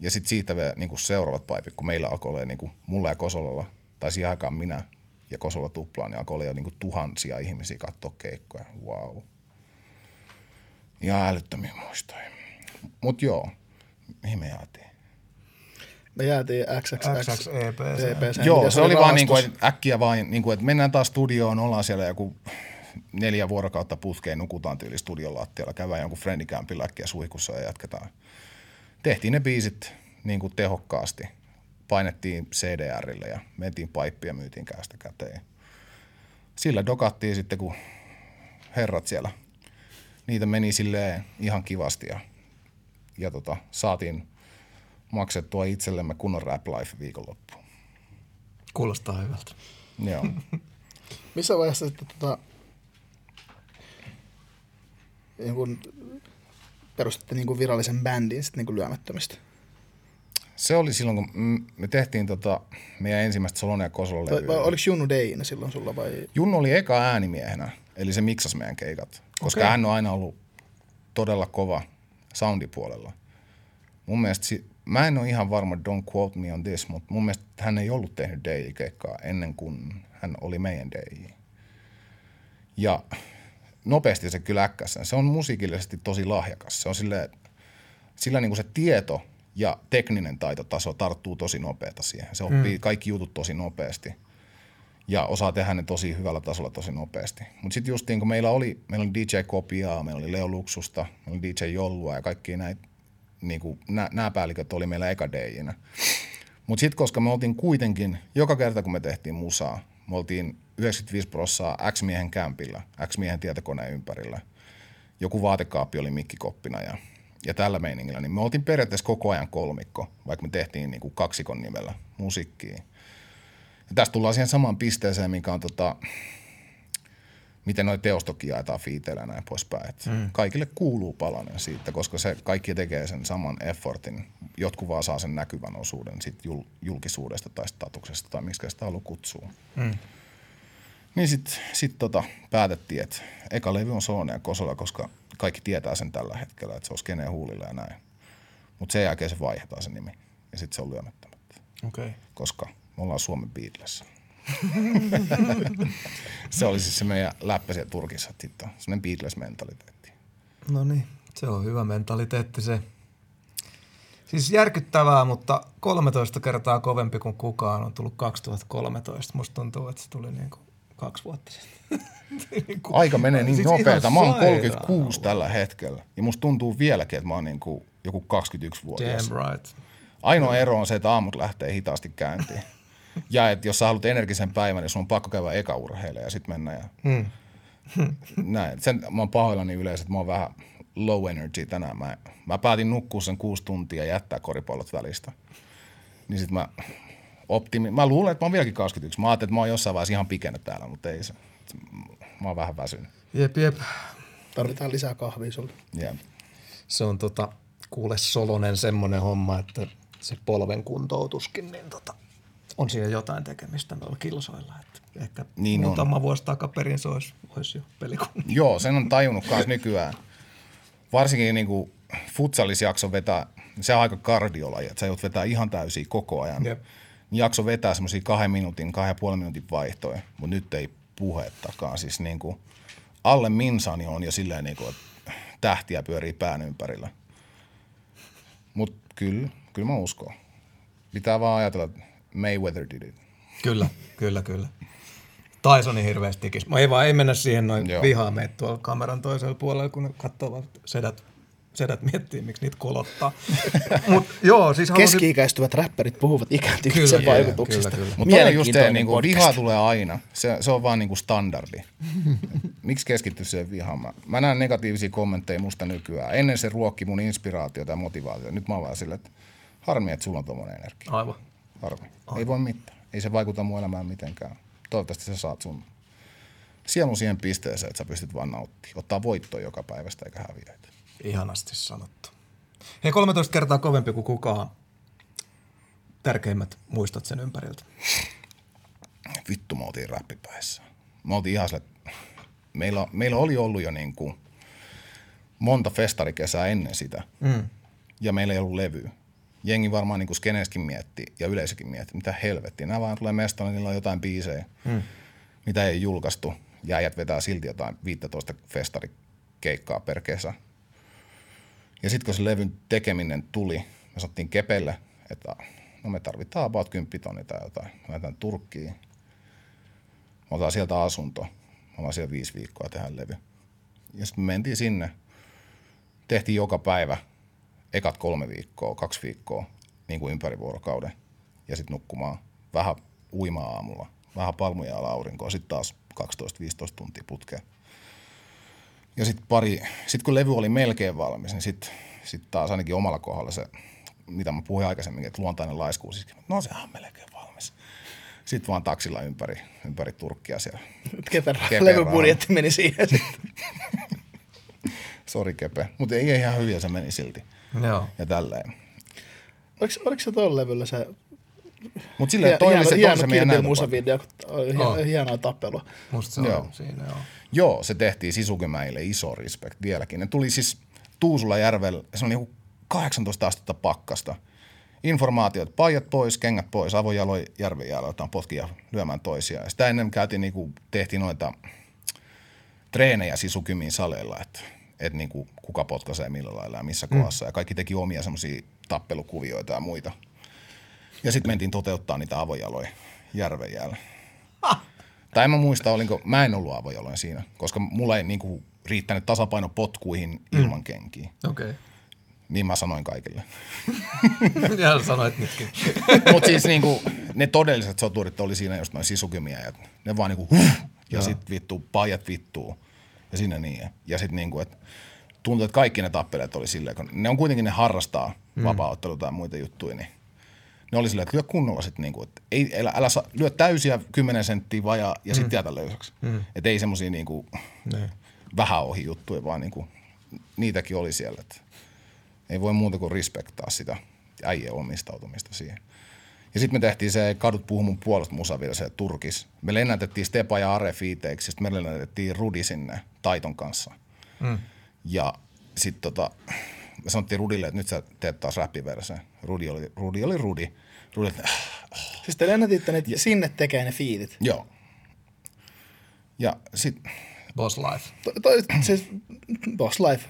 Ja sitten siitä vielä niin kuin seuraavat paipit, kun meillä alkoi olla niin kuin mulla ja Kosolalla, tai siihen aikaan minä ja Kosola tuplaan, niin alkoi olla jo niin kuin tuhansia ihmisiä katsoa keikkoja. Wow. Ihan älyttömiä muistoja. Mutta joo, mihin me jäätiin? Me jäätiin XXX EP. Joo, se oli vaan niin kuin, että äkkiä vain, niin kuin, että mennään taas studioon, ollaan siellä joku neljä vuorokautta putkeen, nukutaan tyyli studion lattialla, käydään jonkun friendikämpillä äkkiä suihkussa ja jatketaan tehtiin ne biisit niin kuin tehokkaasti. Painettiin CDRille ja mentiin paippia myytiin kästä käteen. Sillä dokattiin sitten, kun herrat siellä, niitä meni silleen ihan kivasti ja, ja tota, saatiin maksettua itsellemme kunnon rap life viikonloppuun. Kuulostaa hyvältä. Joo. Missä vaiheessa sitten tota, niin kun perustitte niin kuin virallisen bändin sitten niin kuin lyömättömistä? Se oli silloin, kun me tehtiin tota meidän ensimmäistä Solone ja vai levyä. oliko Junnu Deina silloin sulla vai? Junnu oli eka äänimiehenä, eli se miksasi meidän keikat. Koska Okei. hän on aina ollut todella kova soundipuolella. Mun mielestä, si- mä en ole ihan varma, don't quote me on this, mutta mun mielestä hän ei ollut tehnyt DJ-keikkaa ennen kuin hän oli meidän DJ. Ja nopeasti se kyllä äkkäsi sen. Se on musiikillisesti tosi lahjakas. Se on silleen, sillä niin kuin se tieto ja tekninen taitotaso tarttuu tosi nopeeta siihen. Se oppii mm. kaikki jutut tosi nopeasti ja osaa tehdä ne tosi hyvällä tasolla tosi nopeasti. Mutta sitten justiin kun meillä oli, meillä oli DJ Kopiaa, meillä oli Leo Luksusta, meillä oli DJ Jollua ja kaikki näitä, niin nämä päälliköt oli meillä eka DJinä. Mutta sitten koska me oltiin kuitenkin, joka kerta kun me tehtiin musaa, me oltiin 95 prossaa X-miehen kämpillä, X-miehen tietokoneen ympärillä. Joku vaatekaappi oli mikkikoppina ja, ja tällä meiningillä. Niin me oltiin periaatteessa koko ajan kolmikko, vaikka me tehtiin niin kuin kaksikon nimellä musiikkia. Ja tästä tullaan siihen samaan pisteeseen, mikä on tota, miten noi teostokin jaetaan fiiteillä ja näin poispäin. Et mm. Kaikille kuuluu palanen siitä, koska se kaikki tekee sen saman effortin. Jotkut vaan saa sen näkyvän osuuden sit jul, julkisuudesta tai statuksesta tai miksi sitä haluaa kutsua. Mm. Niin sitten sit tota, päätettiin, että eka levy on Soone ja Kosola, koska kaikki tietää sen tällä hetkellä, että se on skeneen huulilla ja näin. Mutta sen jälkeen se vaihdetaan se nimi ja sitten se on lyömättömättä. Okay. koska me ollaan Suomen Beatles. se oli siis se meidän läppä siellä Turkissa, että semmoinen Beatles-mentaliteetti. No niin, se on hyvä mentaliteetti se. Siis järkyttävää, mutta 13 kertaa kovempi kuin kukaan on tullut 2013. Musta tuntuu, että se tuli niin kuin kaksi vuotta sitten. niin kuin, Aika menee niin siis nopeeta. Mä oon sairaan 36 tällä hetkellä. Ja musta tuntuu vieläkin, että mä oon niin kuin joku 21-vuotias. Damn right. Ainoa ero on se, että aamut lähtee hitaasti käyntiin. Ja että jos sä haluat energisen päivän, niin sun on pakko käydä eka urheille ja sitten mennä. Ja... Hmm. Näin. Sen, mä oon pahoillani yleensä, että mä oon vähän low energy tänään. Mä, mä päätin nukkua sen kuusi tuntia ja jättää koripallot välistä. Niin sit mä optimi... Mä luulen, että mä oon vieläkin 21. Mä ajattelin, että mä oon jossain vaiheessa ihan pikenä täällä, mutta ei se. Mä oon vähän väsynyt. Jep, jep. Tarvitaan lisää kahvia sulle. Yeah. Se on tota, kuule Solonen semmoinen homma, että se polven kuntoutuskin, niin tota, on siihen jotain tekemistä noilla kilsoilla. Että ehkä Niin niin on. muutama vuosi takaperin se olisi, olisi jo pelikunnia. Joo, sen on tajunnut myös nykyään. Varsinkin niin kuin futsalisjakso vetää, se on aika kardiolaji, että sä joudut vetää ihan täysiä koko ajan. Jep. Niin jakso vetää semmoisia kahden minuutin, kahden ja puolen minuutin vaihtoja, mutta nyt ei puhettakaan. Siis niin kuin alle minsani on jo silleen, niin kuin, että tähtiä pyörii pään ympärillä. Mutta kyllä, kyllä mä uskon. Pitää vaan ajatella, että Mayweather did it. Kyllä, kyllä, kyllä. Tysonin hirveästi tikis. Mä ei vaan ei mennä siihen noin Joo. vihaa meitä tuolla kameran toisella puolella, kun ne katsoo vaan sedät, sedät miettii, miksi niitä kolottaa. Mut joo, siis halusin... Keski-ikäistyvät räppärit puhuvat kyllä, vaikutuksista. kyllä, kyllä. Mutta just se, niin kuin, podcast. viha tulee aina. Se, se on vaan niin kuin standardi. Miksi keskittyä siihen vihaan? Mä, mä näen negatiivisia kommentteja musta nykyään. Ennen se ruokki mun inspiraatiota ja motivaatiota. Nyt mä oon vaan silleen, että harmi, että sulla on tommonen energia. Aivan. Harmi. Ei voi mitään. Ei se vaikuta mun elämään mitenkään. Toivottavasti sä saat sun sielun siihen pisteeseen, että sä pystyt vaan nauttimaan. Ottaa voittoa joka päivästä eikä häviöitä. Ihanasti sanottu. Hei, 13 kertaa kovempi kuin kukaan. Tärkeimmät muistot sen ympäriltä. vittu me oltiin räppipäissä. Me oltiin ihan sille, meillä, meillä oli ollut jo niin kuin monta festarikesää ennen sitä. Mm. Ja meillä ei ollut levyä. Jengi varmaan niin kuin skeneskin mietti ja yleisökin mietti, mitä helvettiä. Nämä vaan tulee mestolle, niillä on jotain biisejä, mm. mitä ei julkaistu. Ja äijät vetää silti jotain 15 festarikeikkaa per kesä. Ja sitten kun se levyn tekeminen tuli, me sattiin kepelle, että no me tarvitaan about 10 tonnia tai jotain. Me lähdetään Turkkiin. Me otetaan sieltä asunto. Me ollaan siellä viisi viikkoa ja tehdään levy. Ja sitten me mentiin sinne. Tehtiin joka päivä ekat kolme viikkoa, kaksi viikkoa, niin kuin ympäri vuorokauden. Ja sitten nukkumaan. Vähän uimaa aamulla. Vähän palmuja alla aurinkoa. Sitten taas 12-15 tuntia putkeen. Ja sitten pari, sit kun levy oli melkein valmis, niin sitten sit taas ainakin omalla kohdalla se, mitä mä puhuin aikaisemmin, että luontainen laiskuus, siis, no sehän on melkein valmis. Sitten vaan taksilla ympäri, ympäri Turkkia siellä. Keperä Keperä. levybudjetti meni siihen sitten. Sori Kepe, mutta ei ihan hyviä se meni silti. Joo. Ja tälleen. Oliko, oliko se tuolla levyllä se Mutta silleen, toi oli se, toi oli se meidän hieno Oh. hienoa tappelua. Musta se Joo. on siinä, joo. Joo, se tehtiin Sisukemäille iso respect vieläkin. Ne tuli siis Tuusula järvellä, se on joku 18 astetta pakkasta. Informaatiot, paijat pois, kengät pois, avojaloin järven jäällä, otetaan potkia lyömään toisiaan. Ja sitä ennen käytiin, niinku, tehtiin noita treenejä Sisukymiin saleilla, että et niinku, kuka potkaisee millä lailla ja missä kohdassa. Ja kaikki teki omia semmoisia tappelukuvioita ja muita. Ja sitten mentiin toteuttaa niitä avojaloja järven jäällä. Tai en mä muista, olinko, mä en ollut avojaloin siinä, koska mulla ei niinku riittänyt tasapaino potkuihin ilman kenkiä. Okei. Niin mä sanoin kaikille. Okay. ja sanoit nytkin. Mutta siis niinku, ne todelliset soturit oli siinä just noin sisukymia ja ne vaan niinku huh, ja sit vittu, pajat vittuu ja siinä niin. Ja sit niinku, että tuntuu, että kaikki ne tappeleet oli silleen, kun ne on kuitenkin ne harrastaa mm. vapaa tai muita juttuja, niin ne oli silleen, että lyö kunnolla sit niinku, että ei, älä, älä saa, lyö täysiä 10 senttiä vajaa ja sit jätä löysäksi. Mm. Että ei semmosia niinku vähän ohi juttuja, vaan niinku, niitäkin oli siellä, että ei voi muuta kuin respektaa sitä äijän omistautumista siihen. Ja sitten me tehtiin se Kadut puhu mun puolesta musa vielä se Turkis. Me lennätettiin Stepa ja Are fiiteiksi, sitten me lennätettiin Rudi sinne Taiton kanssa. Mm. Ja sitten tota, me sanottiin Rudille, että nyt sä teet taas räppiverseen. Rudi oli Rudi. Oli Rudi. Rudi että, äh, Siis te lennätitte ne sinne tekee ne fiitit. joo. Ja sitten Boss Life. To, to, siis Boss Life.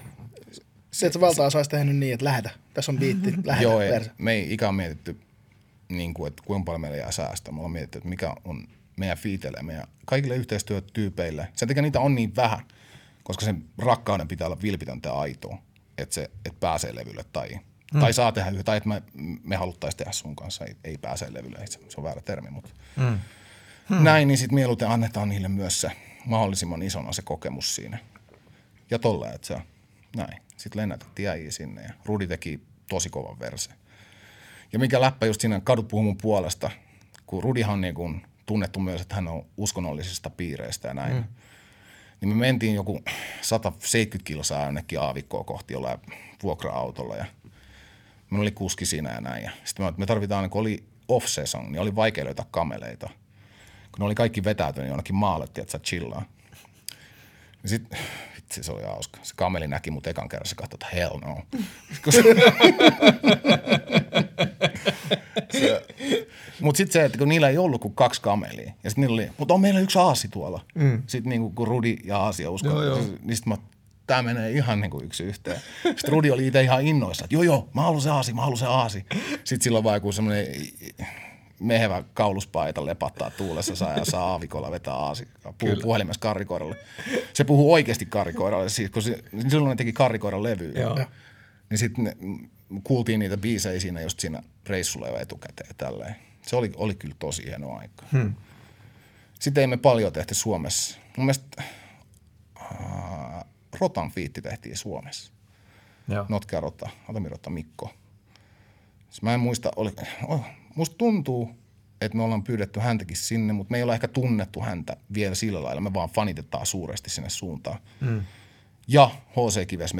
Se, että valtaa saisi tehnyt niin, että lähetä. Tässä on biitti, lähetä. Joo, ei, verse. me ei ikään mietitty, niin kuin, että kuinka paljon meillä jää säästöä. Me ollaan mietitty, että mikä on meidän fiiteille ja meidän kaikille yhteistyötyypeille. Sen takia niitä on niin vähän, koska sen rakkauden pitää olla vilpitöntä aitoa, että se että pääsee levylle tai, mm. tai saa tehdä yhtä, tai että me, me haluttaisiin tehdä sun kanssa, ei, ei pääse levylle, se, se on väärä termi, mutta mm. hmm. näin, niin sitten mieluiten annetaan niille myös se mahdollisimman isona se kokemus siinä. Ja tolleen, että se näin. Sitten lennätettiin äijä sinne ja Rudi teki tosi kovan verse. Ja mikä läppä just siinä kadut puhuu mun puolesta, kun Rudihan on niin kuin tunnettu myös, että hän on uskonnollisista piireistä ja näin. Mm. Niin me mentiin joku 170 kilsaa jonnekin aavikkoa kohti jollain vuokra-autolla ja meillä oli kuski siinä ja näin. Ja sitten me, me tarvitaan, kun oli off-season, niin oli vaikea löytää kameleita. Kun ne oli kaikki vetäytynyt jonnekin maalle, että chillaa. Ja sit, vitsi se oli hauska. Se kameli näki mut ekan kerran, se katsoi, että hell no. se, mut sit se, että kun niillä ei ollut kuin kaksi kamelia, ja sit niillä oli, mutta on meillä yksi aasi tuolla. Mm. Sitten niinku, kun Rudi ja Aasia uskoo, Joo, joo. niin sit mä, tää menee ihan niinku yksi yhteen. Sitten Rudi oli itse ihan innoissa, että joo joo, mä haluan se aasi, mä haluan se aasi. Sitten silloin vaan joku semmoinen mehevä kauluspaita lepattaa tuulessa saa ja saa aavikolla vetää aasi. Puhuu puhelimessa karrikoiralle. Se puhuu oikeasti karrikoiralle, siis kun se, silloin ne teki karrikoiran levyä. Joo. Niin sitten kuultiin niitä biisejä siinä just siinä reissulla jo etukäteen tälleen. Se oli, oli kyllä tosi hieno aika. Hmm. Sitten ei me paljon tehty Suomessa. Mun mielestä äh, Rotan fiitti tehtiin Suomessa. Joo. Notkea Rota, Atomi Rota Mikko. Siis mä en muista, oli, oh, musta tuntuu, että me ollaan pyydetty häntäkin sinne, mutta me ei olla ehkä tunnettu häntä vielä sillä lailla. Me vaan fanitetaan suuresti sinne suuntaan. Mm. Ja H.C. Kives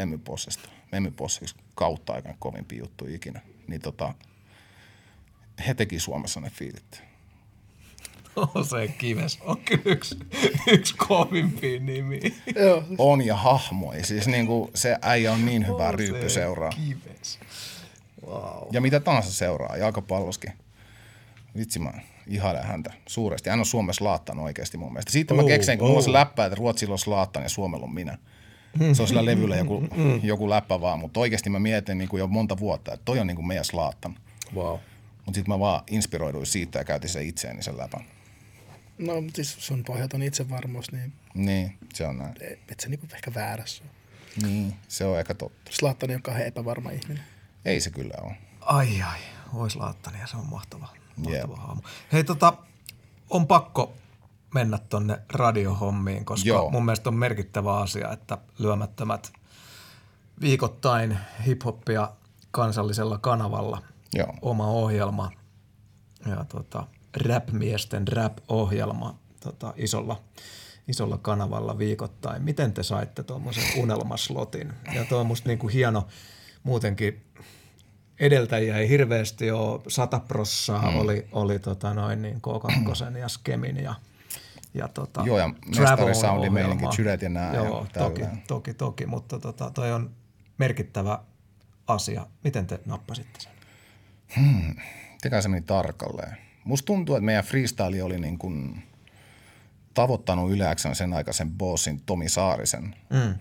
Memypossa yksi kautta aikaan kovimpi juttu ikinä. Niin tota, he teki Suomessa ne fiitit. se Kives on kyllä yksi, yksi kovimpia nimi. Joo, On ja hahmoi. Siis niinku, se äijä on niin hyvä ryyppy seuraa. Kives. Wow. Ja mitä tahansa seuraa, jalkapalloskin. Vitsi mä ihailen häntä suuresti. Hän on Suomessa laattanut oikeasti mun mielestä. Siitä mä Oh, keksin, kun mulla on se oh. läppä, että Ruotsilla on laattan ja Suomella on minä. Se on sillä levyllä joku, joku läppä vaan, mutta oikeasti mä mietin niin kuin jo monta vuotta, että toi on niin kuin meidän slaattan. Wow. Mutta sitten mä vaan inspiroiduin siitä ja käytin sen itseäni sen läpän. no mut siis sun pohjaton itsevarmuus, niin Niin, se on näin. et se niinku ehkä väärässä ole. Niin, se on ehkä totta. Slattani on kauhean epävarma ihminen. Ei se kyllä ole. Ai ai, ois laattani ja se on mahtava, mahtava Jep. haamu. Hei tota, on pakko mennä tonne radiohommiin, koska Joo. mun mielestä on merkittävä asia, että lyömättömät viikoittain hiphoppia kansallisella kanavalla Joo. oma ohjelma ja tota, rap-miesten rap-ohjelma tota, isolla, isolla kanavalla viikoittain. Miten te saitte tuommoisen unelmaslotin? Ja tuo on musta niinku hieno muutenkin edeltäjiä ei hirveästi ole. Sata prossaa mm. oli, oli tota noin niin K2 ja Skemin ja, ja tota, Joo, ja mestari meininki, Sylet ja nää. Joo, ja toki, toki, toki, mutta tota, toi on merkittävä asia. Miten te nappasitte sen? Hmm. Tekä se meni tarkalleen. Musta tuntuu, että meidän freestyle oli niin kuin tavoittanut yleäksän sen aikaisen bossin Tomi Saarisen mm.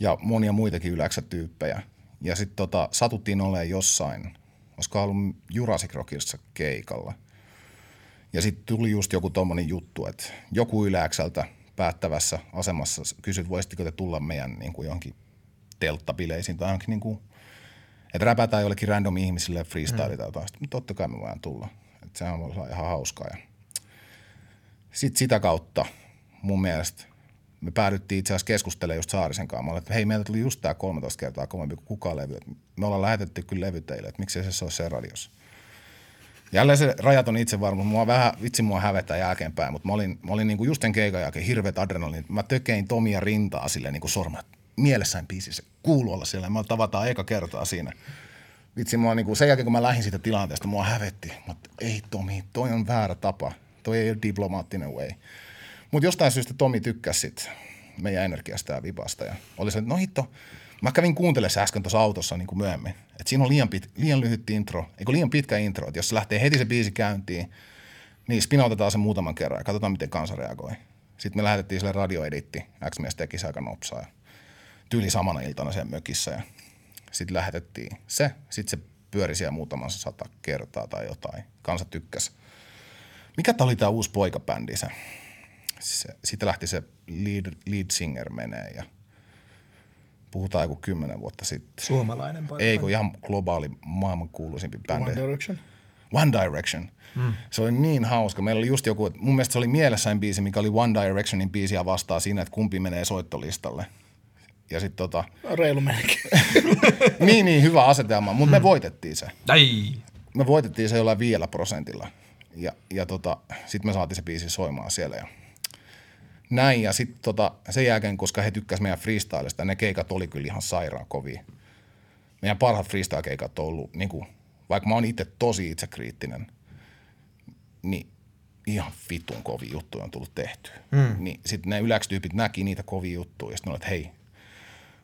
ja monia muitakin yleäksätyyppejä. Ja sitten tota, satuttiin olemaan jossain, olisiko ollut Jurassic Rockissa keikalla. Ja sitten tuli just joku tommonen juttu, että joku yleäksältä päättävässä asemassa kysyt, voisitteko te tulla meidän niin kuin johonkin telttabileisiin tai johonkin niin kuin, että räpätään jollekin random ihmisille freestyle tai jotain. Sitten totta kai me voidaan tulla. Että sehän olla ihan hauskaa. Ja sitten sitä kautta mun mielestä me päädyttiin itse asiassa keskustelemaan just Saarisen kanssa. Mä olin, että hei, meiltä tuli just tämä 13 kertaa kovempi kuin kukaan levy. Me ollaan lähetetty kyllä levy teille, että miksei se ole se radios. Jälleen se rajaton itsevarmuus. Mua vähän, vitsi mua hävettää jälkeenpäin, mutta mä olin, mä olin niinku just sen keikan jälkeen hirveät adrenaliin. Mä tökein Tomia rintaa silleen niinku sormet. Mielessäin biisissä kuuluu olla siellä. Me tavataan eka kertaa siinä. Vitsi mua niinku, sen jälkeen kun mä lähdin siitä tilanteesta, mua hävetti. Mutta ei Tomi, toi on väärä tapa. Toi ei ole diplomaattinen way. Mutta jostain syystä Tomi tykkäsi sit meidän energiasta ja vipasta. Ja oli se, että no hitto, mä kävin kuuntelemaan äsken tuossa autossa niin kuin myöhemmin. Että siinä on liian, pit, liian lyhyt intro, eikö liian pitkä intro. Että jos se lähtee heti se biisi käyntiin, niin spinautetaan se muutaman kerran ja katsotaan, miten kansa reagoi. Sitten me lähetettiin sille radioeditti. X-mies teki se aika nopsaa. Tyyli samana iltana sen mökissä. Ja sitten lähetettiin se. Sitten se pyöri siellä muutaman sata kertaa tai jotain. Kansa tykkäsi. Mikä tämä oli tämä uusi poikabändi se? se, siitä lähti se lead, lead singer menee ja puhutaan joku kymmenen vuotta sitten. Suomalainen paikka. Ei, kun ihan globaali maailman kuuluisimpi bändi. One Direction? One Direction. Mm. Se oli niin hauska. Meillä oli just joku, mun mielestä se oli mielessäin biisi, mikä oli One Directionin biisiä vastaan siinä, että kumpi menee soittolistalle. Ja sitten tota... Reilu melkein. niin, niin, hyvä asetelma, mutta mm. me voitettiin se. Ai. Me voitettiin se jollain vielä prosentilla. Ja, ja tota, sitten me saatiin se biisi soimaan siellä ja näin. Ja sitten tota, sen jälkeen, koska he tykkäsivät meidän freestylesta, ne keikat oli kyllä ihan sairaan kovia. Meidän parhaat freestyle-keikat on ollut, niin kuin, vaikka mä oon itse tosi itsekriittinen, niin ihan vitun kovia juttuja on tullut tehty. Mm. Niin sitten ne yläkstyypit näki niitä kovia juttuja ja sitten että hei,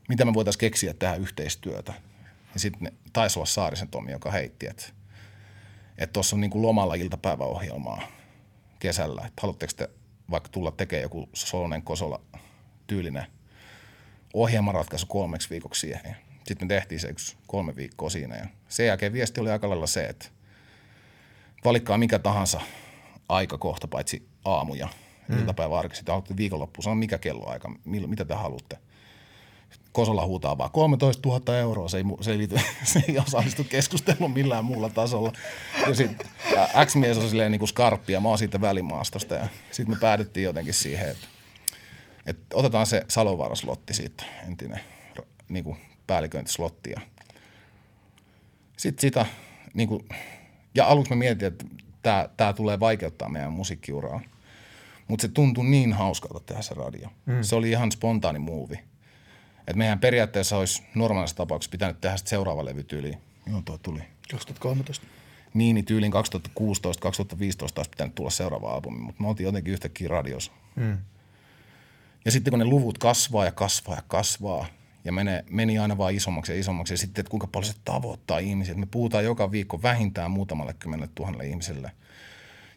mitä me voitaisiin keksiä tähän yhteistyötä. Ja sitten taisi olla Saarisen Tomi, joka heitti, että tuossa on niin kuin lomalla iltapäiväohjelmaa kesällä, että haluatteko te vaikka tulla tekemään joku Solonen Kosola tyylinen ohjelmanratkaisu kolmeksi viikoksi siihen. Sitten me tehtiin se yksi kolme viikkoa siinä ja sen jälkeen viesti oli aika lailla se, että valikkaa mikä tahansa aikakohta paitsi aamuja, mm. iltapäivä arki. Sitten haluatte viikonloppuun, sanoa mikä kelloaika, mitä te haluatte. Kosola huutaa vaan 13 000 euroa, se ei, se ei, liity, se ei osallistu keskusteluun millään muulla tasolla. Ja sitten X-mies on silleen niin kuin skarppi ja mä oon siitä välimaastosta ja sitten me päädyttiin jotenkin siihen, että, että otetaan se Salovaara-slotti siitä, entinen niin kuin päälliköintislotti ja sitten sitä, niin kuin, ja aluksi mä mietin, että tämä, tämä tulee vaikeuttaa meidän musiikkiuraa. Mutta se tuntui niin hauskalta tehdä se radio. Mm. Se oli ihan spontaani muuvi. Et meidän periaatteessa olisi normaalissa tapauksessa pitänyt tehdä seuraava levy tyyliin. Milloin tuo tuli? 2013. Niin, niin tyyliin 2016-2015 olisi pitänyt tulla seuraava albumi, mutta me oltiin jotenkin yhtäkkiä radios. Mm. Ja sitten kun ne luvut kasvaa ja kasvaa ja kasvaa, ja menee, meni aina vaan isommaksi ja isommaksi, ja sitten että kuinka paljon se tavoittaa ihmisiä. Me puhutaan joka viikko vähintään muutamalle kymmenelle tuhannelle ihmiselle –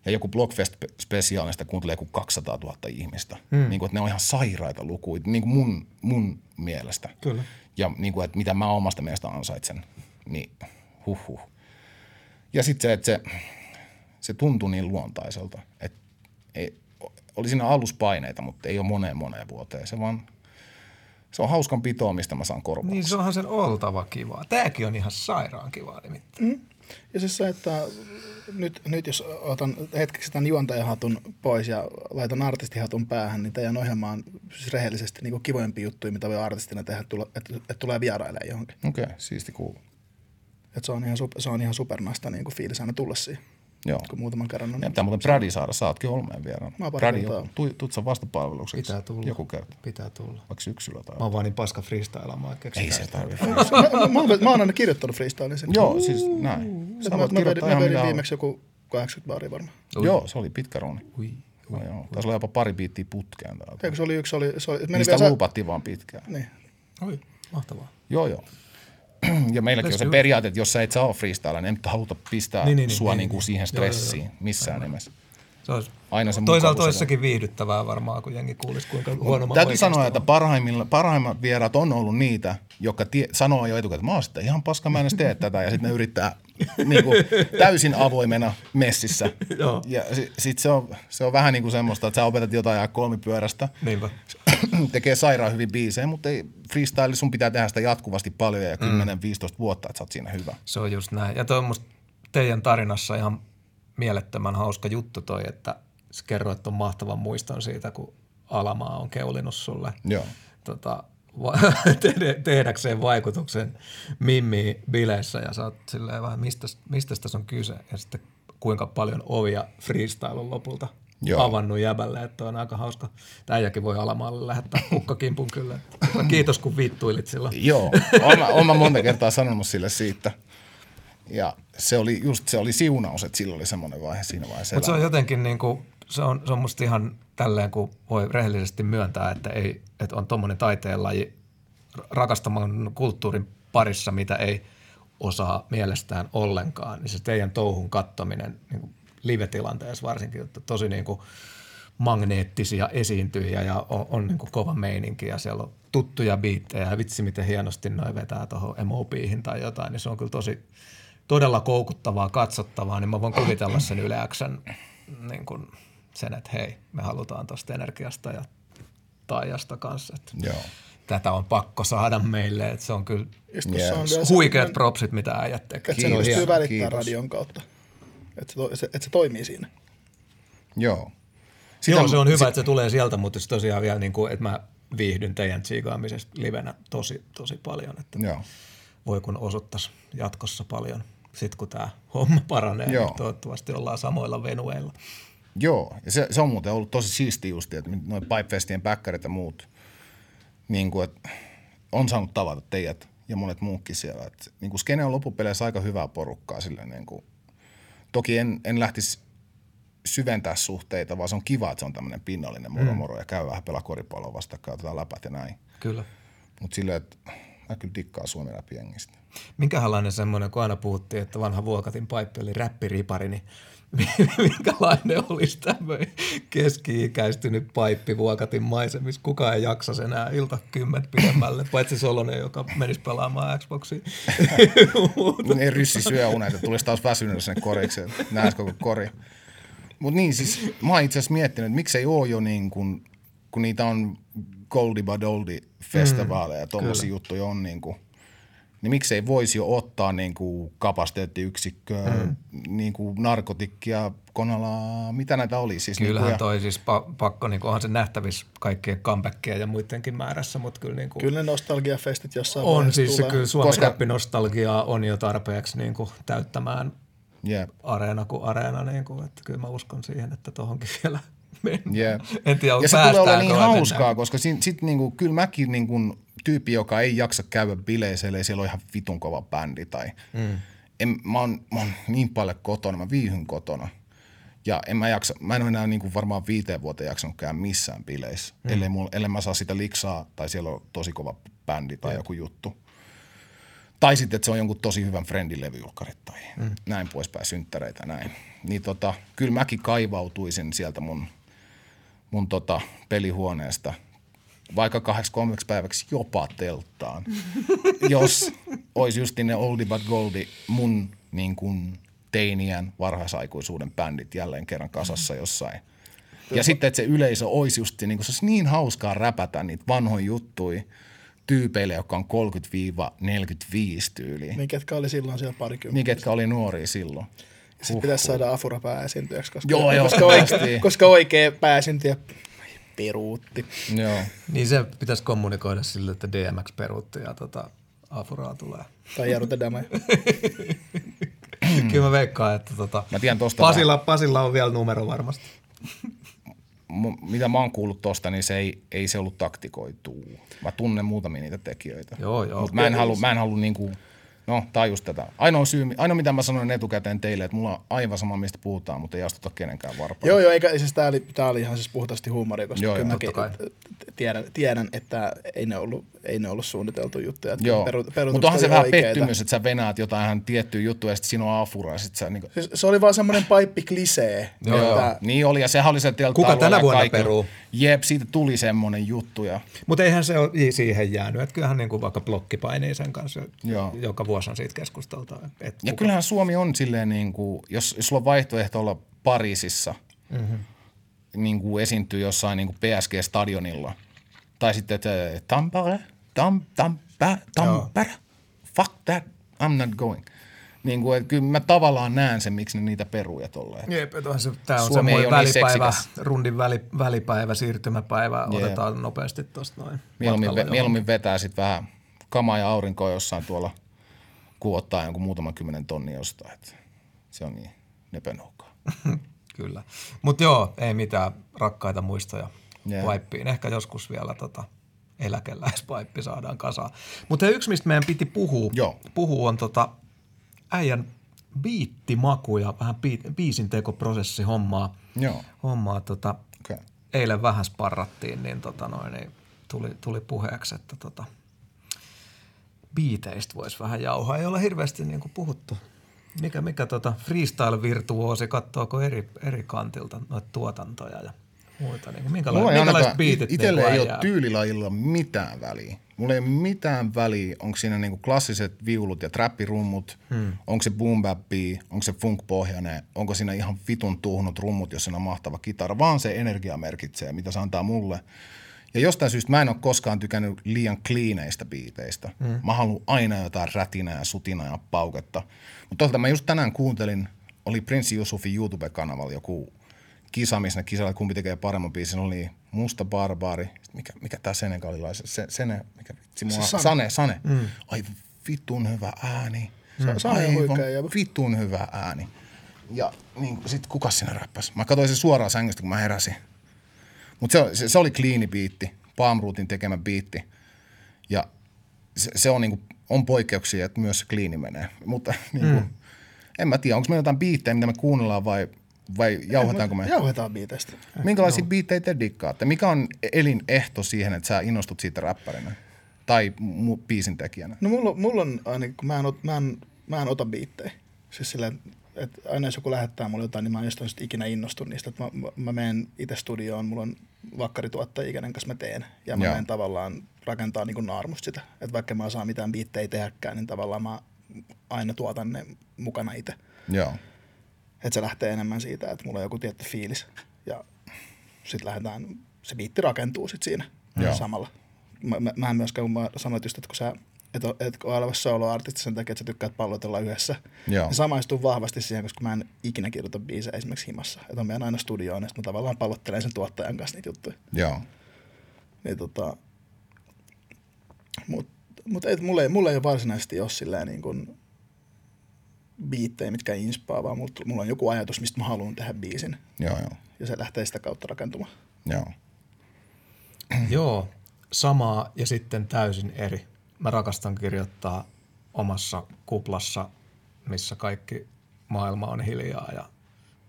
ja joku Blockfest-spesiaalista kuuntelee joku 200 000 ihmistä. Mm. Niin kuin, että ne on ihan sairaita lukuja, niin kuin mun, mun mielestä. Kyllä. Ja niin kuin, että mitä mä omasta mielestä ansaitsen, niin huh. Ja sitten se, että se, se tuntui niin luontaiselta, että ei, oli siinä aluspaineita, mutta ei ole moneen moneen vuoteen. Se vaan se on hauskan pitoa, mistä mä saan korvauksia. Niin se onhan sen oltava kivaa. Tämäkin on ihan sairaan kivaa nimittäin. Mm. Ja siis se, että nyt, nyt jos otan hetkeksi tämän juontajahatun pois ja laitan artistihatun päähän, niin teidän ohjelma on siis rehellisesti niin kivoimpi juttu, mitä voi artistina tehdä, että, että tulee vierailemaan johonkin. Okei, okay, siisti kuuluu. Että se on ihan, se on ihan supernasta niin fiilis aina tulla siihen. Joo. kun muutaman kerran on. Ja pitää muuten Brady saada, sä ootkin Olmeen vieraan. Tu, tuut sä vastapalvelukseksi Pitää tulla. joku kerta, Pitää tulla. vaikka syksyllä tai Mä oon vaan niin paska freestylaamaan, että Ei se sitä. tarvitse. mä, mä, mä, mä, oon aina kirjoittanut freestylin sen. Joo, siis näin. Sä mä, voit mä, vedin, kirjoittaa mä ihan viimeksi joku 80 baaria varmaan. Joo, se oli pitkä ruuni. Ui. Joo, joo. Taisi olla jopa pari biittiä putkeen täältä. Eikö se oli yksi, se oli, se oli, meni Niistä vielä luupattiin vaan pitkään. Niin. Oi, mahtavaa. Joo, joo. Ja meilläkin on se periaate, että jos sä et saa freestyle, niin ei haluta pistää Niin, niin, niin, sua niin, niin, niin, siihen Joo, joo, joo. stressiin missään nimessä. Se olisi Aina se Toisaalta sekin viihdyttävää varmaan, kun jengi kuulisi, kuinka huono Täytyy sanoa, oon. että parhaimmat vieraat on ollut niitä, jotka tie, sanoo jo etukäteen, että mä oon sitten ihan paska, mä en edes tee tätä. Ja sitten ne yrittää niin kuin, täysin avoimena messissä. Joo. Ja sitten sit se, on, se on vähän niin kuin semmoista, että sä opetat jotain ajaa kolmipyörästä, Niinpä. tekee sairaan hyvin biisejä, mutta ei, freestyle sun pitää tehdä sitä jatkuvasti paljon ja 10-15 vuotta, että sä oot siinä hyvä. Se on just näin. Ja toi on teidän tarinassa ihan mielettömän hauska juttu toi, että sä kerroit ton mahtavan muiston siitä, kun Alamaa on keulinut sulle Joo. tota, tehdäkseen vaikutuksen Mimmi bileissä ja sä oot silleen vähän, mistä, mistä tässä on kyse ja sitten kuinka paljon ovia freestyle on lopulta Joo. Avannut jäbälle, että on aika hauska. Täijäkin voi Alamaalle lähettää kukkakimpun kyllä. Mutta Kiitos kun vittuilit silloin. Joo, mä monta kertaa sanonut sille siitä. Ja se oli just se oli siunaus, että sillä oli semmoinen vaihe siinä vaiheessa. Mutta se on jotenkin niin kuin, se on, se on musta ihan tälleen, kun voi rehellisesti myöntää, että, ei, että on tuommoinen taiteenlaji rakastaman kulttuurin parissa, mitä ei osaa mielestään ollenkaan, niin se teidän touhun kattominen niin live-tilanteessa varsinkin, että tosi niin kuin magneettisia esiintyjiä ja on, on niin kuin kova meininki ja siellä on tuttuja biittejä ja vitsi miten hienosti noi vetää tuohon MOBihin tai jotain, niin se on kyllä tosi todella koukuttavaa, katsottavaa, niin mä voin kuvitella sen Yle Xn niin kuin sen, että hei, me halutaan tuosta energiasta ja taijasta kanssa, että Joo. tätä on pakko saada meille, että se on kyllä Yes. se se- huikeat propsit, mitä äijät tekee. Että sen Kiitos. pystyy välittämään radion kautta. Että se, to, se, että se toimii siinä. Joo. Joo, se on hyvä, että se tulee sieltä, mutta se tosiaan vielä, niin kuin, että mä viihdyn teidän tsiikaamisesta livenä tosi, tosi paljon. Että Joo. voi kun osoittaisi jatkossa paljon, sit kun tämä homma paranee, Joo. niin toivottavasti ollaan samoilla venueilla. Joo, ja se, se on muuten ollut tosi siistiä just, että noin Pipefestien päkkärit ja muut, niin kuin, että on saanut tavata teidät ja monet muutkin siellä. Että, niin kuin skene on loppupeleissä aika hyvää porukkaa sille, niin kuin, toki en, en lähtisi syventää suhteita, vaan se on kiva, että se on tämmöinen pinnallinen moro moro ja käy vähän pelaa koripalloa vastakkain, otetaan läpät ja näin. Kyllä. Mutta silleen, että mä kyllä dikkaan Suomen läpi jengistä. Minkälainen semmoinen, kun aina puhuttiin, että vanha Vuokatin paippi oli räppiripari, niin minkälainen olisi tämmöinen keski-ikäistynyt paippi Vuokatin maisemissa? Kukaan ei jaksa enää ilta kymmentä pidemmälle, paitsi Solonen, joka menisi pelaamaan Xboxia. Ne ryssi syö unet, että tulisi taas väsynyt sinne koriksi, että näes koko kori. Mutta niin, siis mä oon itse asiassa miettinyt, että miksei oo jo niin kuin, kun niitä on Goldie Badoldi festivaaleja ja tommosia juttuja on niin kuin, niin miksei voisi jo ottaa niin kuin kapasiteettiyksikköä, mm. niin kuin narkotikkia, konalaa, mitä näitä oli siis. niin kuin, Kyllähän ja- toi siis pa- pakko, niin onhan se nähtävissä kaikkien comebackkien ja muidenkin määrässä, mutta kyllä, niin kuin Kyllä ne nostalgiafestit jossain on vaiheessa siis se tulee. kyllä Suomen Koska- Koska... nostalgiaa on jo tarpeeksi niin kuin täyttämään Jep. areena kuin areena, niin kuin, että kyllä mä uskon siihen, että tohonkin vielä Jep. En tiedä, ja se tulee olla niin hauskaa, mennään. koska sit, sit niinku, kyllä mäkin niinku, tyyppi, joka ei jaksa käydä bileissä, ellei siellä ole ihan vitun kova bändi. Tai, mm. en, mä, oon, mä oon niin paljon kotona, mä viihyn kotona. Ja en mä, jaksa, mä en ole enää niinku varmaan viiteen vuoteen jaksanut käydä missään bileissä, mm. ellei, mulla, ellei mä saa sitä liksaa tai siellä on tosi kova bändi tai joku juttu. Tai sitten, että se on jonkun tosi hyvän friendin levyjulkkarit tai mm. näin poispäin, synttäreitä näin. Niin tota, kyllä mäkin kaivautuisin sieltä mun mun tota pelihuoneesta vaikka kahdeksi kolmeksi päiväksi jopa telttaan, jos olisi just ne oldie but goldie mun niin kuin teiniän varhaisaikuisuuden bändit jälleen kerran kasassa jossain. Ja sitten, että se yleisö olisi just niin kuin, se olisi niin hauskaa räpätä niitä vanhoja juttuja tyypeille, jotka on 30-45 tyyliä. Niin, Niin ketkä oli silloin siellä parikymmentä. niin ketkä oli nuoria silloin. Sitten pitäisi saada Afura pääesiintyjäksi, koska, Joo, joo, koska, oikea, koska oikea pääesiintyjä peruutti. Joo. Niin se pitäisi kommunikoida sille, että DMX peruutti ja tota, Afuraa tulee. Tai jarruta dame. Kyllä mä veikkaan, että tota, Mä tiedän tosta Pasilla, Pasilla on vielä numero varmasti. M- mitä mä oon kuullut tosta, niin se ei, ei se ollut taktikoituu. Mä tunnen muutamia niitä tekijöitä. Joo, joo. Mutta mä en halua, mä en halua niinku, no tää just tätä. Ainoa syy, ainoa mitä mä sanoin etukäteen teille, että mulla on aivan sama mistä puhutaan, mutta ei astuta kenenkään varpaan. Joo, joo, eikä, siis tää oli, tää oli ihan siis puhtaasti huumoria, koska Joo, kyllä joo, mäkin tiedän, tiedän, että ei ne ollut, ei ne ollut suunniteltu juttuja. että Joo, peru- mutta onhan se vähän oikeita. pettymys, että sä venaat jotain ihan tiettyä juttua ja sitten siinä on afura ja sit sä niinku, Siis se oli vaan semmoinen paippi klisee. Joo, joo. että, Niin oli, ja sehän oli se teltta Kuka tänä vuonna peruu? Jep, siitä tuli semmonen juttu. Ja, Mutta eihän se ole siihen jäänyt. Että kyllähän niin kuin vaikka blokkipainii sen kanssa, Joo. joka vuosi on siitä keskusteltu. Että ja kyllähän Suomi on silleen, niin kuin, jos, jos sulla on vaihtoehto olla Pariisissa, mm-hmm. niin kuin esiintyy jossain niin kuin PSG-stadionilla, tai sitten että Tampere, Tam, Tampere, Tampere, fuck that, I'm not going. Niin kuin, että kyllä mä tavallaan näen sen, miksi ne niitä peruu ja tolleen. Jep, että se, tämä on Suomi semmoinen niin välipäivä, seksikäs. rundin väli, välipäivä, siirtymäpäivä, Jep. otetaan nopeasti tuosta noin. Mieluummin, ve, mieluummin vetää sitten vähän kamaa ja aurinkoa jossain tuolla, kun ottaa jonkun muutaman kymmenen tonnia jostain. Että se on niin nepenokaa. Kyllä. Mutta joo, ei mitään rakkaita muistoja Jep. vaippiin. Ehkä joskus vielä tota eläkeläisvaippi saadaan kasaan. Mutta yksi, mistä meidän piti puhua, Joo. puhua on tota äijän biittimaku ja vähän biit, biisintekoprosessi hommaa. Joo. hommaa tota, Okei. eilen vähän sparrattiin, niin, tota noin, niin tuli, tuli puheeksi, että tota, biiteistä voisi vähän jauhaa. Ei ole hirveästi niin kuin puhuttu. Mikä, mikä tota freestyle-virtuoosi, katsoako eri, eri kantilta noita tuotantoja ja muita? Niin kuin, minkäla- Mulla ei minkälaiset ainakaan, biitit itselle niin ei ole tyylilajilla mitään väliä. Mulla ei ole mitään väliä, onko siinä niinku klassiset viulut ja trappirummut, hmm. onko se boom bappi, onko se funk-pohjainen, onko siinä ihan vitun tuhnut rummut, jos siinä on mahtava kitara, vaan se energia merkitsee, mitä se antaa mulle. Ja jostain syystä mä en ole koskaan tykännyt liian kliineistä biiteistä. Hmm. Mä haluan aina jotain rätinää, sutinaa ja pauketta. Mutta toisaalta mä just tänään kuuntelin, oli Prince Yusufin YouTube-kanavalla joku kisa, missä ne kisalla, kumpi tekee paremman biisin, oli Musta Barbaari, mikä, mikä tämä senegalilaiset, se, sene, mikä vitsi mua, Se Sane, Sane. Mm. ai vitun hyvä ääni. Mm. Sane on Aivan vitun hyvä ääni. Ja niin, sit kuka siinä räppäsi? Mä katsoin sen suoraan sängystä, kun mä heräsin. Mutta se, se, se, oli kliini biitti, Palm Rootin tekemä biitti. Ja se, se on, niinku, on poikkeuksia, että myös se kliini menee. Mutta niinku, mm. en mä tiedä, onko meillä jotain biittejä, mitä me kuunnellaan vai, vai jauhetaanko me? Jauhetaan biiteistä. Minkälaisia biittejä te dikkaatte? Mikä on elinehto siihen, että sä innostut siitä räppärinä? Tai mu- biisin tekijänä? No mulla, mulla on aina, kun mä en, ot, mä en, mä en ota biittejä. Siis silleen, että aina jos joku lähettää mulle jotain, niin mä en jostain ikinä innostu niistä. Että mä, mä, mä menen itse studioon, mulla on vakkarituottaja, kenen kanssa mä teen. Ja mä Joo. menen tavallaan rakentaa niin naarmusta sitä. Että vaikka mä osaan mitään biittejä tehdäkään, niin tavallaan mä aina tuotan ne mukana itse. Joo. Että se lähtee enemmän siitä, että mulla on joku tietty fiilis. Ja sitten lähdetään, se biitti rakentuu sitten siinä Joo. samalla. Mä, mä, mä en myöskään, kun mä sanoin just, että kun sä et, oo- et ole oleva solo-artisti sen takia, että sä tykkäät pallotella yhdessä. Joo. Niin samaistuu vahvasti siihen, koska mä en ikinä kirjoita biisejä esimerkiksi himassa. Että mä menen aina studioon ja sitten mä tavallaan pallottelen sen tuottajan kanssa niitä juttuja. Joo. Niin tota, mut, mut ei, mulla, ei, mulla ei ole varsinaisesti ole silleen niin kuin biittejä, mitkä inspaa, vaan mulla, mulla on joku ajatus, mistä mä haluan tehdä biisin. Joo, joo. Ja se lähtee sitä kautta rakentumaan. Joo. Joo, samaa ja sitten täysin eri. Mä rakastan kirjoittaa omassa kuplassa, missä kaikki maailma on hiljaa ja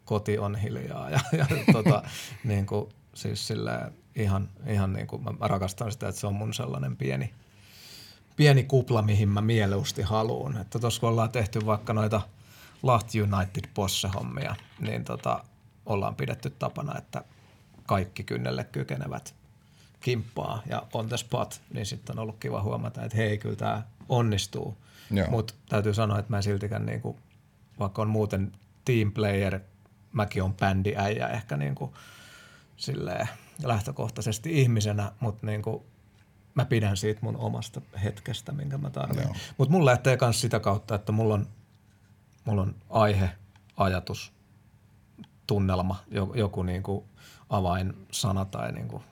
koti on hiljaa. Ja, ja tota, niin kuin, siis silleen, ihan, ihan niin kuin, mä, mä rakastan sitä, että se on mun sellainen pieni, pieni kupla, mihin mä mieluusti haluan. Että tuossa kun ollaan tehty vaikka noita Lahti United Posse-hommia, niin tota, ollaan pidetty tapana, että kaikki kynnelle kykenevät kimppaa ja on the spot, niin sitten on ollut kiva huomata, että hei, kyllä tämä onnistuu. Mutta täytyy sanoa, että mä en siltikään, niinku, vaikka on muuten team player, mäkin on bändiäijä ehkä niinku, silleen, lähtökohtaisesti ihmisenä, mutta niinku, mä pidän siitä mun omasta hetkestä, minkä mä tarvitsen. Mutta mulla lähtee myös sitä kautta, että mulla on, mulla on aihe, ajatus, tunnelma, jo- joku niin kuin avainsana tai niin kuin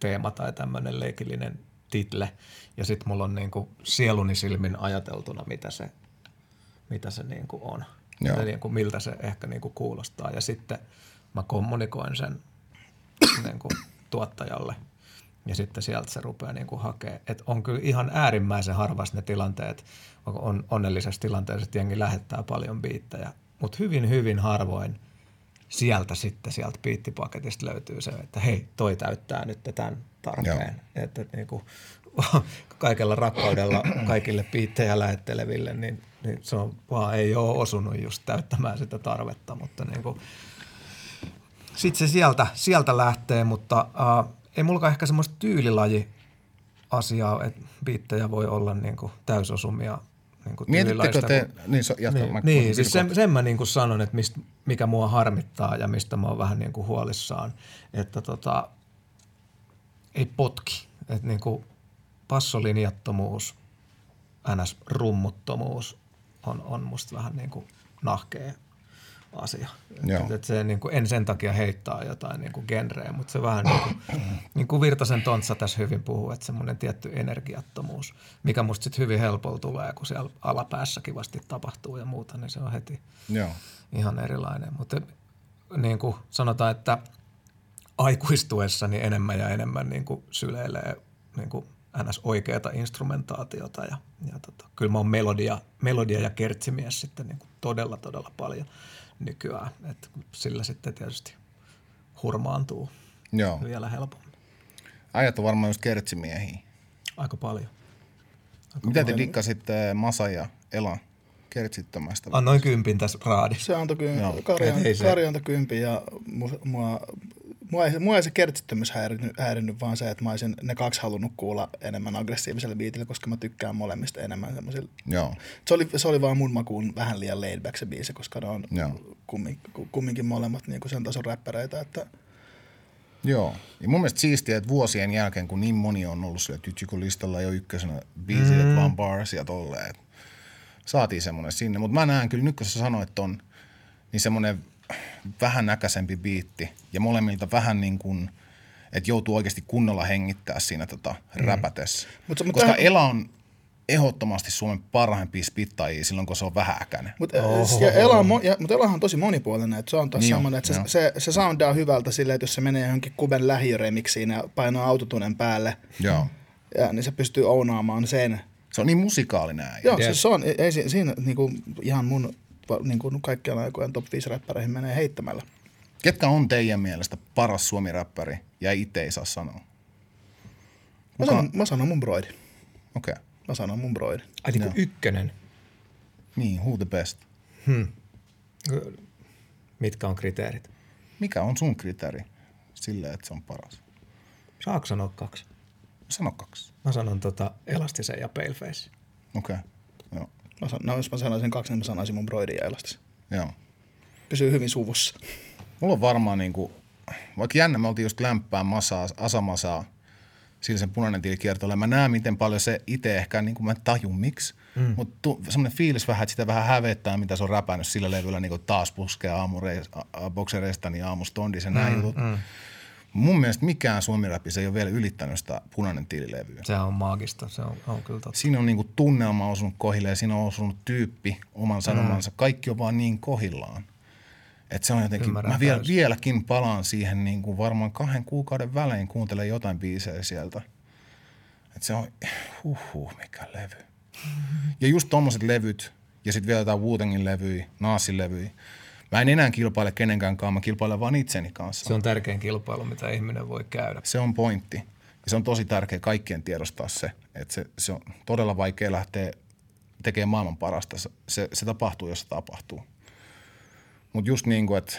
teema tai tämmöinen leikillinen title. Ja sitten mulla on niin kuin sieluni silmin ajateltuna, mitä se, mitä se niin kuin on. Joo. Niin kuin, miltä se ehkä niin kuin kuulostaa. Ja sitten mä kommunikoin sen niin kuin, tuottajalle ja sitten sieltä se rupeaa niin kuin hakemaan. Et on kyllä ihan äärimmäisen harvassa ne tilanteet, on onnellisessa tilanteessa, että jengi lähettää paljon biittejä, mutta hyvin, hyvin harvoin sieltä sitten sieltä biittipaketista löytyy se, että hei, toi täyttää nyt tämän tarpeen. Että, että niin kuin, kaikella rakkaudella kaikille biittejä lähetteleville, niin, niin se on vaan ei ole osunut just täyttämään sitä tarvetta, mutta niin kuin, sitten se sieltä, sieltä lähtee, mutta äh, ei mullakaan ehkä semmoista tyylilaji asiaa, että biittejä voi olla niin kuin täysosumia niin kuin Mietittekö te, niin, so, jatka, niin, mä, niin siis sen, sen mä niin kuin sanon, että mist, mikä mua harmittaa ja mistä mä oon vähän niin kuin huolissaan, että tota, ei potki. Että niin kuin passolinjattomuus, ns-rummuttomuus on, on musta vähän niin kuin nahkea asia. Joo. Et, et se niin kuin, en sen takia heittää jotain niin kuin genreä, mutta se vähän niin kuin, niin kuin Virtasen Tontsa tässä hyvin puhuu, että semmoinen tietty energiattomuus, mikä musta sitten hyvin helpolla tulee, kun siellä alapäässäkin vasti tapahtuu ja muuta, niin se on heti Joo. ihan erilainen. Mutta niin kuin sanotaan, että aikuistuessa niin enemmän ja enemmän niin kuin syleilee niin kuin ns. oikeata instrumentaatiota ja, ja tota, kyllä mä oon melodia, melodia ja kertsimies sitten niin kuin todella, todella paljon nykyään. Et sillä sitten tietysti hurmaantuu Joo. vielä helpommin. Äijät on varmaan just kertsimiehiä. Aika paljon. Mitä te dikkasitte Masa ja Elan kertsittömästä? Annoin kympin tässä raadissa. Se antoi ky- Joo. Kari, Et ei se- Kari antoi kympin ja mu- mua, mua, ei, mua ei se kertsittömyys häirinnyt, häirinnyt, vaan se, että mä olisin ne kaksi halunnut kuulla enemmän aggressiivisella biitillä, koska mä tykkään molemmista enemmän semmoisilla. Joo. Se oli, se oli vaan mun makuun vähän liian laid back se biisi, koska ne on Joo. kummin, kumminkin molemmat niin sen tason räppäreitä, että Joo. Ja mun mielestä siistiä, että vuosien jälkeen, kun niin moni on ollut sille Tytsikon-listalla jo ykkösenä biisit, mm. vaan bars ja tolleen, saatiin semmoinen sinne. Mutta mä näen kyllä nyt, kun sä sanoit ton, niin semmoinen vähän näkäsempi biitti ja molemmilta vähän niin kuin, että joutuu oikeasti kunnolla hengittää siinä tota räpätessä. Mut Koska tähän- Ela on ehdottomasti Suomen parhaimpia spittajia silloin, kun se on vähän äkäinen. Mutta ja Ela on, ja, mut Elahan on tosi monipuolinen, että se on taas Niin semmoinen, että se, se, se soundaa hyvältä silleen, että jos se menee johonkin Kuben lähiöremiksiin ja painaa autotunen päälle, Joo. ja, niin se pystyy ounaamaan sen. Se on niin musikaalinen äijä. Joo, Yes. siis se on, ei, si- siinä niinku, ihan mun va- niinku, kaikkien aikojen top 5 räppäreihin menee heittämällä. Ketkä on teidän mielestä paras suomi-räppäri ja itse ei saa sanoa? Mä sanon, mä sanon mun broidi. Okei. Okay. Mä sanon mun broidi. Ai niin kuin ykkönen. Niin, who the best? Mitkä on kriteerit? Mikä on sun kriteeri sille, että se on paras? Saako sanoa kaksi? Sano kaksi. Mä sanon tota elastisen ja paleface. Okei. Okay. Joo. Mä san, no, jos mä sanoisin kaksi, niin mä sanoisin mun broidi ja elastis. Joo. Pysyy hyvin suvussa. Mulla on varmaan niinku, vaikka jännä, me oltiin just lämpää masaa, asamasaa, sillä sen punainen tili kiertoilla. Mä näen, miten paljon se itse ehkä, niin kuin mä en taju miksi, mm. mutta semmoinen fiilis vähän, että sitä vähän hävettää, mitä se on räpännyt sillä levyllä, niin kuin taas puskee aamureis, boksereistani ja aamustondi ja näin mm, jutut. Mm. Mun mielestä mikään suomiräppi ei ole vielä ylittänyt sitä punainen tililevyä. Se on maagista, se on, on kyllä totta. Siinä on niinku tunnelma osunut kohille ja siinä on osunut tyyppi oman sanomansa. Kaikki on vaan niin kohillaan. Että se on jotenkin, Ymmärrän mä vielä, vieläkin palaan siihen niin kuin varmaan kahden kuukauden välein kuuntelen jotain biisejä sieltä. Että se on, huhhuh, mikä levy. Ja just tommoset levyt, ja sitten vielä jotain Wu-Tangin levyjä, Naasin levyjä. Mä en enää kilpaile kenenkään kanssa, mä kilpailen vaan itseni kanssa. Se on tärkein kilpailu, mitä ihminen voi käydä. Se on pointti. Ja se on tosi tärkeä kaikkien tiedostaa se, että se, se on todella vaikea lähteä tekemään maailman parasta. Se, se, tapahtuu, jos se tapahtuu. Mutta just niin kuin, että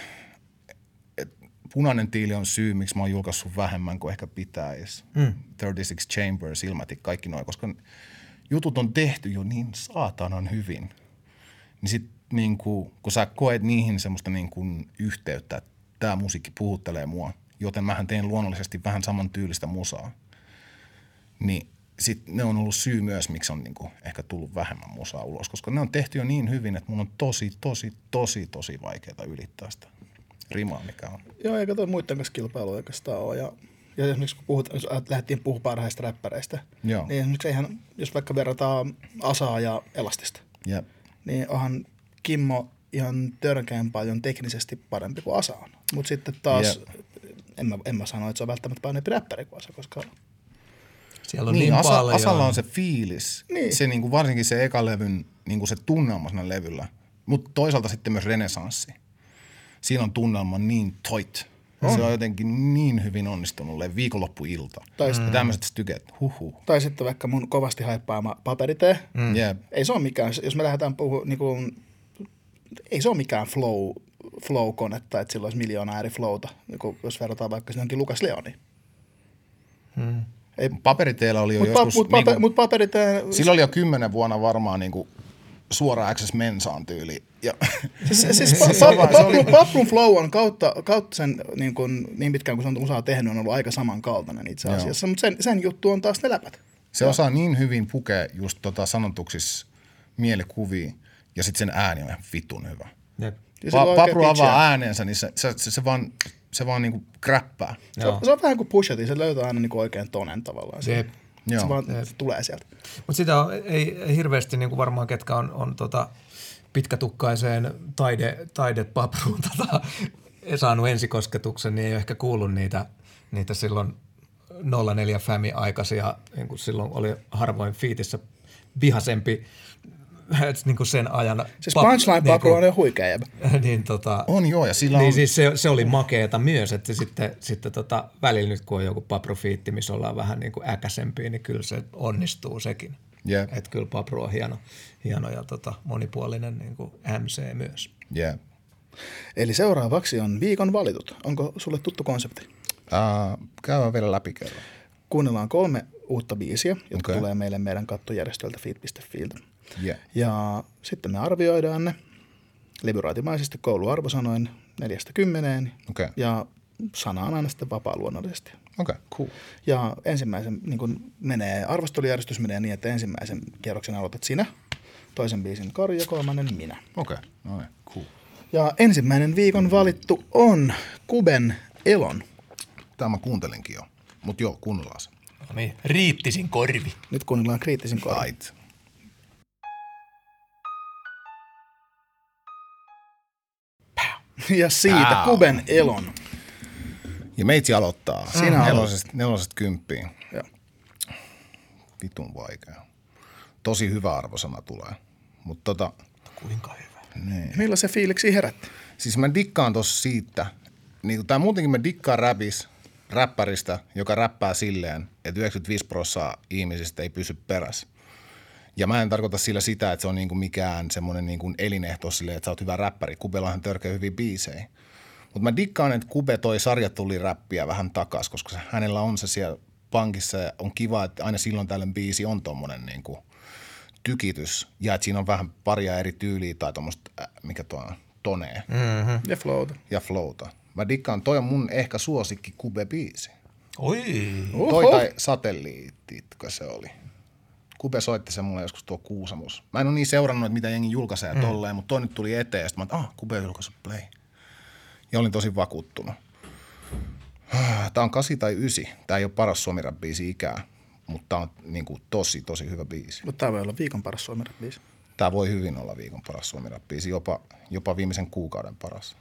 et punainen tiili on syy, miksi mä oon julkaissut vähemmän kuin ehkä pitäisi. Mm. 36 Chambers, Ilmatic, kaikki noin, koska jutut on tehty jo niin saatanan hyvin. Niin sit niin kuin, kun sä koet niihin semmoista niin kuin yhteyttä, että tämä musiikki puhuttelee mua, joten mähän teen luonnollisesti vähän saman tyylistä musaa. Niin sit ne on ollut syy myös, miksi on niinku ehkä tullut vähemmän musaa ulos, koska ne on tehty jo niin hyvin, että mun on tosi, tosi, tosi, tosi vaikeaa ylittää sitä rimaa, mikä on. Joo, eikä toi muiden kanssa kilpailu oikeastaan ole. Ja, ja esimerkiksi kun puhut, jos lähdettiin puhumaan parhaista räppäreistä, Joo. niin esimerkiksi eihän, jos vaikka verrataan Asaa ja Elastista, Ja niin onhan Kimmo ihan törkeän paljon teknisesti parempi kuin Asa on. Mutta sitten taas, en mä, en mä sano, että se on välttämättä parempi räppäri kuin Asa, koska Siellä on Niin, niin, Asa, paljon. Asalla on se fiilis, Niin. se niinku, varsinkin se eka levyn, niinku se tunnelma siinä levyllä, mutta toisaalta sitten myös renesanssi. Siinä on tunnelma niin tight. On. Se on jotenkin niin hyvin onnistunut levy, viikonloppuilta. Tai sit- tämmöiset styket, huhu. Tai sitten vaikka mun kovasti haippaama paperitee. Mm. Jep. Ei se ole mikään, jos me lähdetään puhumaan, niin kuin, ei se ole mikään flow, flow-konetta, että sillä olisi miljoona eri flowta, niin jos verrataan vaikka johonkin Lukas Leoni. Hmm. Ei, Paperiteellä oli jo pa, joskus, mut, paper, niinku, mut paperitee, sillä oli jo kymmenen vuonna varmaan niinku, suora access mensaan tyyli. Ja, siis, siis pa, pa, Paplun, flow on kautta, kautta sen niin, kuin, niin pitkään kuin se on musaa tehnyt, on ollut aika samankaltainen itse asiassa, mutta sen, sen juttu on taas ne läpät. Se osaa niin hyvin pukea just tota sanotuksissa mielikuvia ja sitten sen ääni on ihan vitun hyvä. Jep. Pa- Papru pitchiä. avaa äänensä, niin se, se, se, se vaan, se vaan niinku kräppää. Se, on, se on vähän kuin Pusha T, se löytää aina niin kuin oikein tonen tavallaan. Se, Jep. Joo. se vaan se tulee sieltä. Mutta sitä on, ei, ei hirveästi niin kuin varmaan ketkä on, on tota, pitkätukkaiseen taide, taidepapruun tota, saanut ensikosketuksen, niin ei ole ehkä kuullut niitä, niitä silloin 04 Fämi aikaisia, niin kuin silloin oli harvoin fiitissä vihasempi niin kuin sen ajan. Siis pap- punchline niin kuin- on jo huikea jäbä. niin, tota, On joo, ja sillä niin on, siis se, se oli makeeta myös, että sitten, sitten tota, välillä nyt kun on joku paprofiitti, missä ollaan vähän niin kuin äkäsempiä, niin kyllä se onnistuu sekin. Jep. Että kyllä papru on hieno, hieno ja tota, monipuolinen niin kuin MC myös. yeah. Eli seuraavaksi on viikon valitut. Onko sulle tuttu konsepti? uh, käydään vielä läpi kerran. Kuunnellaan kolme uutta biisiä, jotka okay. tulee meille meidän kattojärjestöltä feed.fiiltä. Yeah. Ja sitten me arvioidaan ne levyraatimaisesti kouluarvosanoin neljästä kymmeneen. Okei. Ja sana on aina sitten vapaa luonnollisesti. Okei, okay, cool. Ja ensimmäisen niin kun menee, arvostelujärjestys menee niin, että ensimmäisen kierroksen aloitat sinä, toisen biisin Kari ja kolmannen minä. Okei, okay. no niin, cool. Ja ensimmäinen viikon valittu on Kuben Elon. Tämä mä kuuntelinkin jo, mutta joo, kuunnellaan se. No niin, riittisin korvi. Nyt kuunnellaan kriittisin korvin. Right. Ja siitä Pow. Kuben Elon. Ja meitsi aloittaa. Sinä nelosesta, nelosesta kymppiin. Joo. Vitun vaikea. Tosi hyvä arvosana tulee. Mutta tota, Kuinka hyvä. niin. Millaisen fiiliksi herätti? Siis mä dikkaan tossa siitä, niin, tai muutenkin mä dikkaan räpis, räppäristä, joka räppää silleen, että 95 prosenttia ihmisistä ei pysy perässä. Ja mä en tarkoita sillä sitä, että se on niinku mikään semmoinen niinku elinehto silleen, että sä oot hyvä räppäri. Kubella on törkeä hyviä biisejä. Mutta mä dikkaan, että Kube toi sarjatuli räppiä vähän takas, koska se, hänellä on se siellä pankissa ja on kiva, että aina silloin tällöin biisi on tommonen niinku tykitys. Ja että siinä on vähän paria eri tyyliä tai tommoista, äh, mikä tuo on, tonee Mm-hmm. Ja Flowta. ja flowta. Mä dikkaan, toi on mun ehkä suosikki Kube-biisi. Oi. Oho. Toi tai satelliititkö se oli? Kube soitti sen mulle joskus tuo Kuusamus. Mä en ole niin seurannut, että mitä jengi julkaisee mm. tolleen, mutta toi nyt tuli eteen ja sitten mä että ah, Kube julkaisi Play. Ja olin tosi vakuuttunut. Tää on 8 tai 9. Tää ei ole paras suomi biisi ikää, mutta tää on niinku tosi, tosi hyvä biisi. Mutta tämä voi olla viikon paras suomi biisi. Tää voi hyvin olla viikon paras suomi biisi, jopa, jopa viimeisen kuukauden paras.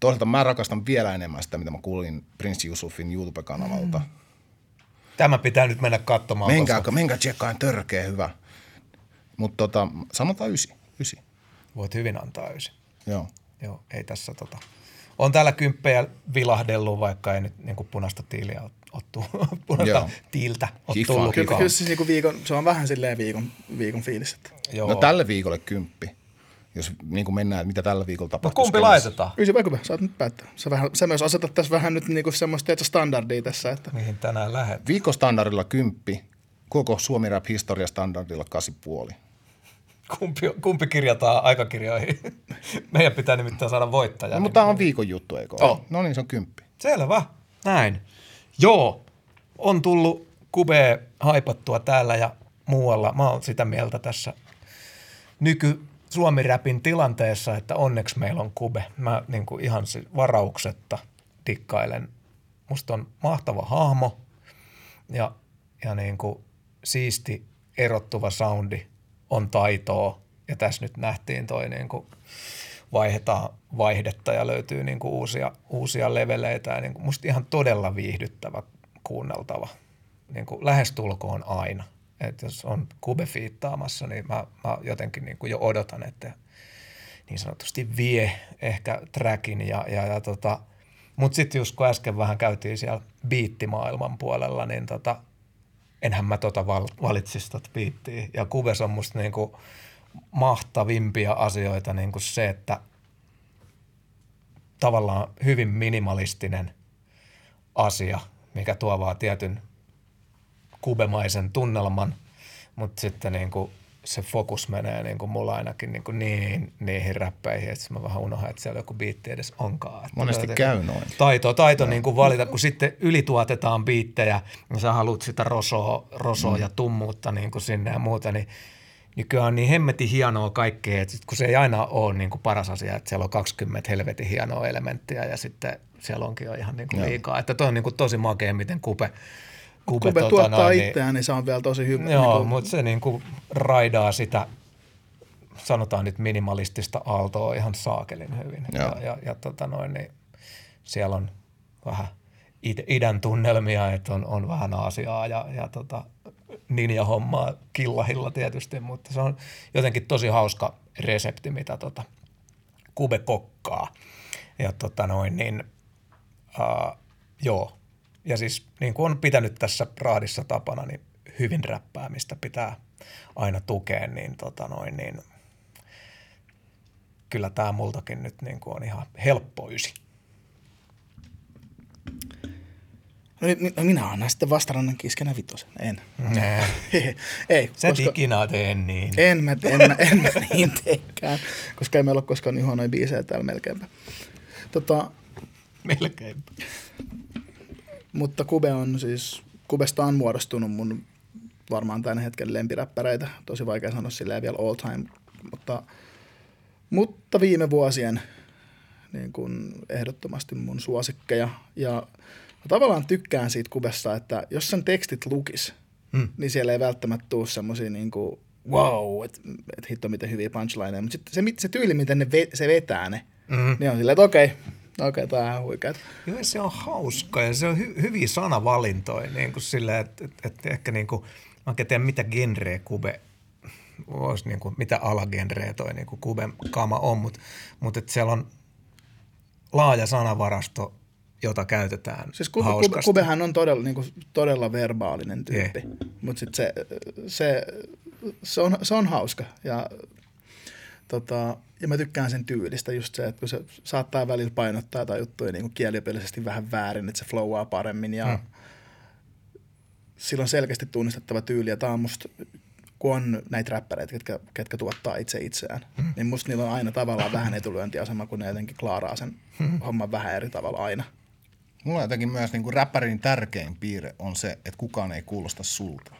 Toisaalta mä rakastan vielä enemmän sitä, mitä mä kuulin Prince Yusufin YouTube-kanavalta. Mm. Tämä pitää nyt mennä katsomaan. Menkää, koska menkää tsekkaan, törkeä hyvä. Mutta tota, sanotaan ysi. ysi. Voit hyvin antaa ysi. Joo. Joo, ei tässä tota. On täällä kymppejä vilahdellut, vaikka ei nyt niin kuin punaista tiiliä ole, tullut, punaista Joo. tiiltä tullut. Kyllä, Kiva. kyllä siis niinku viikon, se on vähän silleen viikon, viikon fiilis. Että. Joo. No tälle viikolle kymppi. Jos niin kuin mennään, että mitä tällä viikolla no tapahtuu. kumpi laitetaan? Ysi vai Kube, saat nyt päättää. Sä, vähän, sä myös asetat tässä vähän nyt niinku semmoista että standardia tässä, että Mihin tänään lähdet? Viikostandardilla kymppi, koko Suomi Rap historia standardilla 8,5. Kumpi, kumpi kirjataan aikakirjoihin? Meidän pitää nimittäin saada voittaja. No, mutta tämä on viikon juttu, eikö ole? Oh. No niin, se on kymppi. Selvä. Näin. Joo, on tullut kubea haipattua täällä ja muualla. Mä oon sitä mieltä tässä nyky Suomi-räpin tilanteessa, että onneksi meillä on kube. Mä niin kuin ihan varauksetta dikkailen. Musta on mahtava hahmo ja, ja niin kuin siisti erottuva soundi on taitoa ja tässä nyt nähtiin toi niin kuin vaihdetaan vaihdetta ja löytyy niin kuin uusia, uusia leveleitä ja niin kuin musta ihan todella viihdyttävä kuunneltava niin kuin lähestulkoon aina. Et jos on kube fiittaamassa, niin mä, mä jotenkin niin kuin jo odotan, että niin sanotusti vie ehkä trackin ja, ja, ja tota, mutta sitten just kun äsken vähän käytiin siellä biittimaailman puolella, niin tota, enhän mä tota val- valitsisi tota biittiä. Ja Kubes on musta niinku mahtavimpia asioita niinku se, että tavallaan hyvin minimalistinen asia, mikä tuo vaan tietyn kubemaisen tunnelman, mutta sitten niinku se fokus menee niin kuin mulla ainakin niin kuin niin, niihin räppäihin, että mä vähän unohan, että siellä joku biitti edes onkaan. Että Monesti jotenkin käy noin. Taito, taito niin kuin valita, kun sitten ylituotetaan biittejä ja sä haluat sitä rosoa, rosoa mm. ja tummuutta niin kuin sinne ja muuta, niin nykyään on niin hemmetin hienoa kaikkea, että kun se ei aina ole niin kuin paras asia, että siellä on 20 helvetin hienoa elementtiä ja sitten siellä onkin jo ihan niin kuin liikaa. Että toi on niin kuin tosi makea, miten kupe Kube, Kube tuottaa noin, itseään, niin se on vielä tosi hyvä. Joo, niin mutta se niin kuin raidaa sitä, sanotaan nyt minimalistista aaltoa ihan saakelin hyvin. Joo. Ja, ja, ja tota noin, niin siellä on vähän idän tunnelmia, että on, on vähän Aasiaa ja, ja tota, ninja-hommaa killahilla tietysti, mutta se on jotenkin tosi hauska resepti, mitä tota, Kube kokkaa. Ja tota noin, niin, uh, joo, ja siis niin kuin on pitänyt tässä raadissa tapana, niin hyvin räppäämistä pitää aina tukea, niin, tota noin, niin kyllä tämä multakin nyt niin kuin on ihan helppoisi. No, no minä olen sitten vastarannan kiskenä vitosen. En. Nee. ei, Sä koska... ikinä tee niin. En mä, en, mä, en mä niin teekään, koska ei meillä ole koskaan niin huonoja biisejä täällä melkeinpä. Tota, melkeinpä. Mutta Kube on siis, Kubesta on muodostunut mun varmaan tämän hetken lempiräppäreitä. Tosi vaikea sanoa silleen vielä all time, mutta, mutta viime vuosien niin kuin ehdottomasti mun suosikkeja. Ja mä tavallaan tykkään siitä Kubessa, että jos sen tekstit lukis, hmm. niin siellä ei välttämättä tule semmoisia niin kuin, wow, että et hitto miten hyviä punchlineja. Mutta se, se tyyli, miten ne ve, se vetää ne, mm-hmm. niin on silleen, että okei, okay, Okei, okay, tämä on huikeaa. Joo, se on hauska ja se on hy- hyviä sanavalintoja, niin kuin sille, että, että, että ehkä niin kuin, mä en tiedä mitä genreä kube olisi, niin kuin, mitä alagenreä toi niin kuin kuben kama on, mutta, mutta että siellä on laaja sanavarasto, jota käytetään Siis kube, kube, kubehan on todella, niin kuin, todella verbaalinen tyyppi, yeah. mutta sitten se, se, se, on, se on hauska ja tota, ja mä tykkään sen tyylistä just se, että kun se saattaa välillä painottaa jotain juttuja niin kuin kieliopillisesti vähän väärin, että se flowaa paremmin ja hmm. sillä on selkeästi tunnistettava tyyli ja tämä on musta, kun on näitä räppäreitä, ketkä, ketkä tuottaa itse itseään, hmm. niin musta niillä on aina tavallaan vähän etulyöntiasema, kun ne jotenkin klaaraa sen hmm. homman vähän eri tavalla aina. Mulla jotenkin myös niin kuin räppärin tärkein piirre on se, että kukaan ei kuulosta sulta.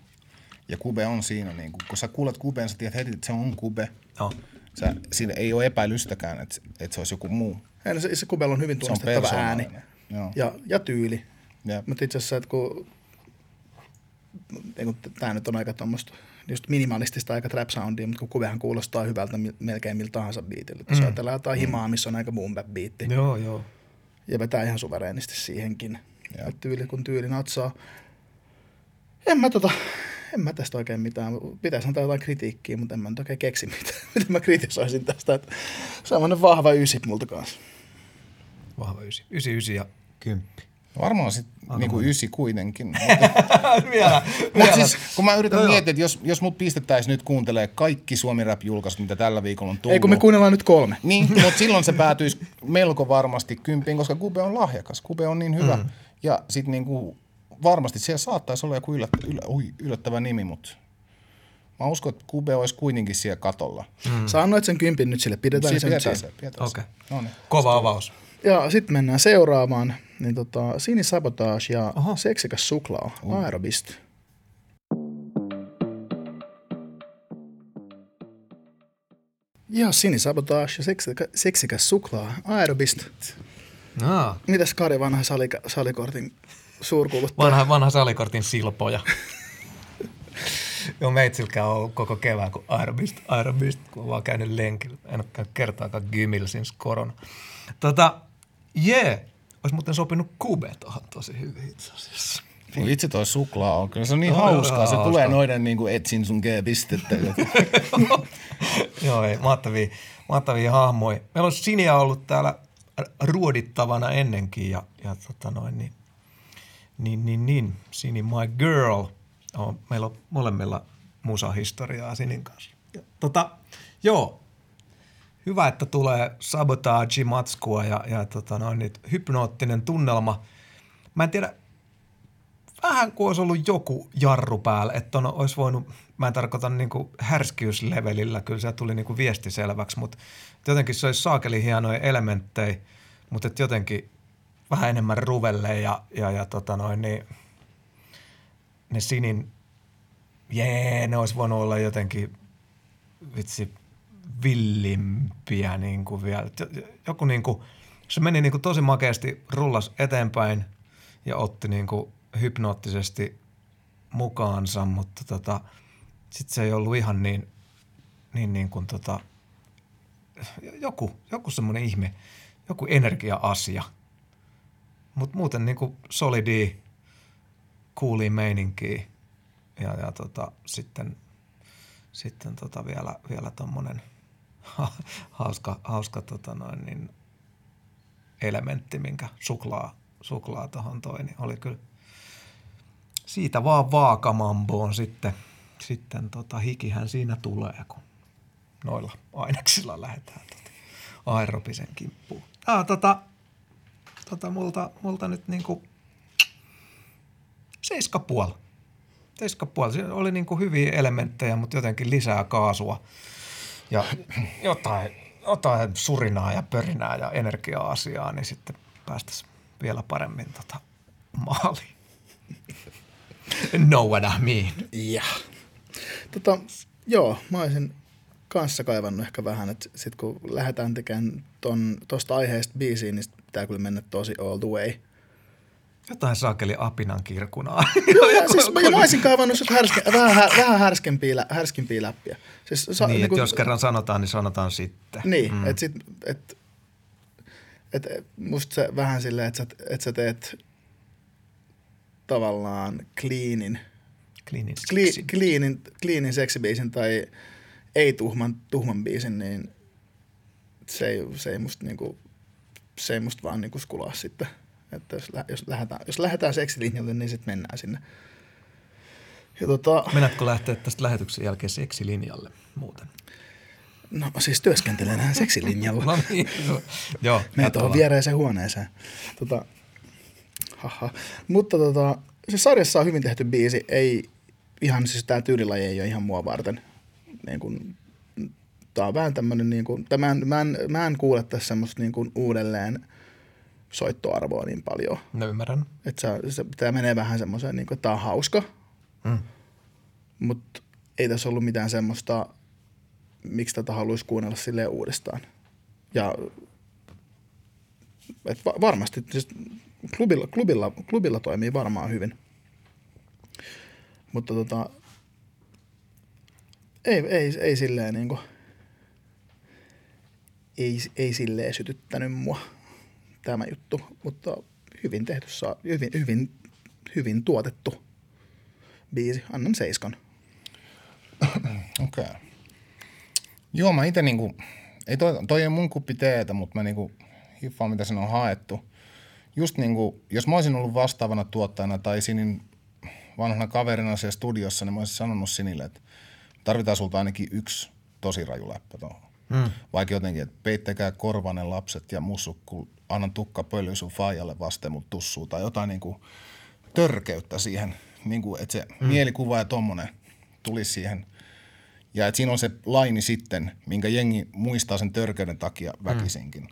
Ja Kube on siinä, niin kuin, kun sä kuulet Kubeen, sä tiedät heti, että se on Kube. No. Sä, siinä ei ole epäilystäkään, että, että se olisi joku muu. Ei, no se, se Kubella on hyvin tunnistettava on ääni ja, ja tyyli. Mutta itse asiassa, että kun, kun tämä nyt on aika tuommoista just minimalistista aika trap soundia, mutta kun kuvehan kuulostaa hyvältä melkein miltä tahansa biitille. Mm. Jos ajatellaan jotain mm. himaa, missä on aika boom biitti. Joo, joo. Ja vetää ihan suvereenisti siihenkin. Ja tyyli kun tyyli natsaa. En mä tota, en mä tästä oikein mitään. Pitäisi antaa jotain kritiikkiä, mutta en mä nyt oikein keksi mitään. Miten mä kritisoisin tästä. Että semmoinen vahva ysi multa kanssa. Vahva ysi. Ysi, ysi ja kymppi. Varmaan sitten niinku ysi kuitenkin. vielä, Mutta siis kun mä yritän no, miettiä, että jos, jos mut pistettäisiin nyt kuuntelee kaikki Suomi Rap julkaisut, mitä tällä viikolla on tullut. Ei kun me kuunnellaan nyt kolme. Niin, mutta silloin se päätyisi melko varmasti kymppiin, koska Kube on lahjakas. Kube on niin hyvä. Mm. Ja sitten niinku varmasti siellä saattaisi olla joku yllättä, yllä, ui, yllättävä nimi, mutta mä uskon, että Kube olisi kuitenkin siellä katolla. Mm. Sä annoit sen kympin nyt sille, pidetään sen pidetään se. Pidetään okay. se. No niin. Kova avaus. Ja sitten mennään seuraavaan. Niin tota, Sini Sabotage ja Oho. Seksikäs suklaa, uh. Aerobist. Ja Sini Sabotage ja seksikä, Seksikäs suklaa, Aerobist. No. Mitäs Kari vanha salikortin suurkuluttaja. Vanha, vanha salikortin silpoja. Joo, meitsilläkään on koko kevään, kun aerobist, aerobist, kun on vaan käynyt lenkillä. En ole käynyt kertaakaan gymillä since korona. Tota, jee, yeah. olisi muuten sopinut kube tuohon tosi hyvin itse asiassa. Mut Itse toi suklaa on kyllä, se on niin No, hauskaa. joo, Se hauska. tulee noiden niin kuin etsin sun G-pistettä. Joo, ei, mahtavia, mahtavia hahmoja. Meillä on Sinia ollut täällä ruodittavana ennenkin ja, ja tota noin, niin, niin, niin, niin, Sini my girl. On, meillä on molemmilla musahistoriaa Sinin kanssa. Ja, tota, joo, hyvä, että tulee sabotage matskua ja, ja tota noin, niin, hypnoottinen tunnelma. Mä en tiedä, vähän kuin olisi ollut joku jarru päällä, että on, olisi voinut, mä en tarkoita niin kuin härskyyslevelillä, kyllä se tuli niin kuin viesti selväksi, mutta jotenkin se olisi saakeli hienoja elementtejä, mutta jotenkin vähän enemmän ruvelle ja, ja, ja tota noin, niin, ne sinin, jee, ne olisi voinut olla jotenkin vitsi villimpiä niin kuin vielä. Joku niin kuin, se meni niin kuin tosi makeasti, rullas eteenpäin ja otti niin kuin hypnoottisesti mukaansa, mutta tota, sitten se ei ollut ihan niin, niin, niin kuin tota, joku, joku semmoinen ihme, joku energia-asia. Mutta muuten niin kuin solidi, cooli meininkiä ja, ja tota, sitten, sitten tota vielä, vielä tommonen hauska, hauska tota noin, niin elementti, minkä suklaa, suklaa tuohon toi, niin oli kyllä siitä vaan vaakamamboon sitten, sitten tota, hikihän siinä tulee, kun noilla aineksilla lähdetään tota, aerobisen kimppuun. On tota, tota multa, multa nyt seiska puoli. Seiska puoli. Siinä oli niinku hyviä elementtejä, mutta jotenkin lisää kaasua ja jotain, jotain surinaa ja pörinää ja energia-asiaa, niin sitten päästäisiin vielä paremmin tota maaliin. know what I mean. Ja. Tota, joo, mä olisin kanssa kaivannut ehkä vähän, että sit kun lähdetään tekemään ton, tosta aiheesta biisiin, niin pitää kyllä mennä tosi all the way. Jotain saakeli apinan kirkunaa. Joo, ja siis mä, mä olisin kaivannut sit härske, vähän, hä- vähän härskempiä, lä- härskimpiä läppiä. Siis, sa, niin, niinku- että jos kerran sanotaan, niin sanotaan sitten. Niin, mm. että sit, et, et, musta se vähän silleen, että sä, et sä teet tavallaan cleanin, Cleanin clean, seksi. cleanin, cleanin seksibiisin tai ei tuhman, tuhman biisin, niin se ei, se ei musta niinku, se ei musta vaan niinku skulaa sitten. Että jos, lä- jos, lähdetään, jos lähdetään seksilinjalle, niin sitten mennään sinne. Ja tota, Mennätkö lähteä tästä lähetyksen jälkeen seksilinjalle muuten? no siis työskentelen seksilinjalla. No niin, joo. Mene tuohon viereiseen huoneeseen. Tota, haha. Mutta tota, se sarjassa on hyvin tehty biisi. Ei ihan, siis tää tyylilaji ei ole ihan mua varten. Niin kun, tää on vähän tämmönen, niin kun, mä, en, mä, en, mä en kuule tässä semmoista niin kun uudelleen soittoarvoa niin paljon. No ymmärrän. Että se, se, tää menee vähän semmoiseen, niin kun, että tää on hauska, Mm. mutta ei tässä ollut mitään semmoista, miksi tätä haluaisi kuunnella silleen uudestaan. Ja et va- varmasti, siis klubilla, klubilla, klubilla toimii varmaan hyvin. Mutta tota, ei, ei, ei silleen niinku, ei, ei silleen sytyttänyt mua tämä juttu, mutta hyvin tehty, saa, hyvin, hyvin, hyvin tuotettu biisi. Annan seiskan. Okei. Okay. Joo, mä itse niinku, ei toi, toi ei mun kuppi teetä, mutta mä niinku hiffaan, mitä siinä on haettu. Just niinku, jos mä olisin ollut vastaavana tuottajana tai Sinin vanhana kaverina siellä studiossa, niin mä olisin sanonut Sinille, että tarvitaan sulta ainakin yksi tosi raju läppä tuohon. Hmm. Vaikka jotenkin, että peittäkää korvanen lapset ja mussut, kun annan tukka pölyy sun faijalle vasten mut tussuu tai jotain niinku törkeyttä siihen, niinku, että se hmm. mielikuva ja tommonen tulisi siihen. Ja että siinä on se laini sitten, minkä jengi muistaa sen törkeyden takia väkisinkin.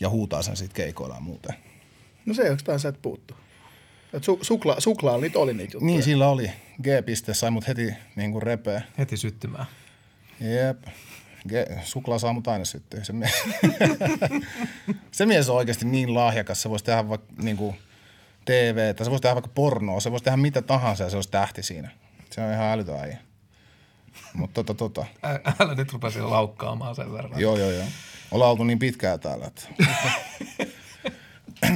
Ja huutaa sen sitten keikoilla ja muuten. No se ei oikeastaan se, että puuttu. Et su, sukla, suklaa niitä oli niitä juttuja. Niin, sillä oli. G-piste sai mut heti niin kuin repeä. Heti syttymään. Jep. Ge- suklaa saa mut aina syttyä. Se, mie- se mies on oikeasti niin lahjakas. Se voisi tehdä vaikka niin kuin TV, tai se voisi tehdä vaikka pornoa. Se voisi tehdä mitä tahansa ja se olisi tähti siinä. Se on ihan älytön äijä. Mutta tota, tota. Ä, älä nyt rupesi laukkaamaan sen verran. Joo, joo, joo. Ollaan oltu niin pitkään täällä. Että.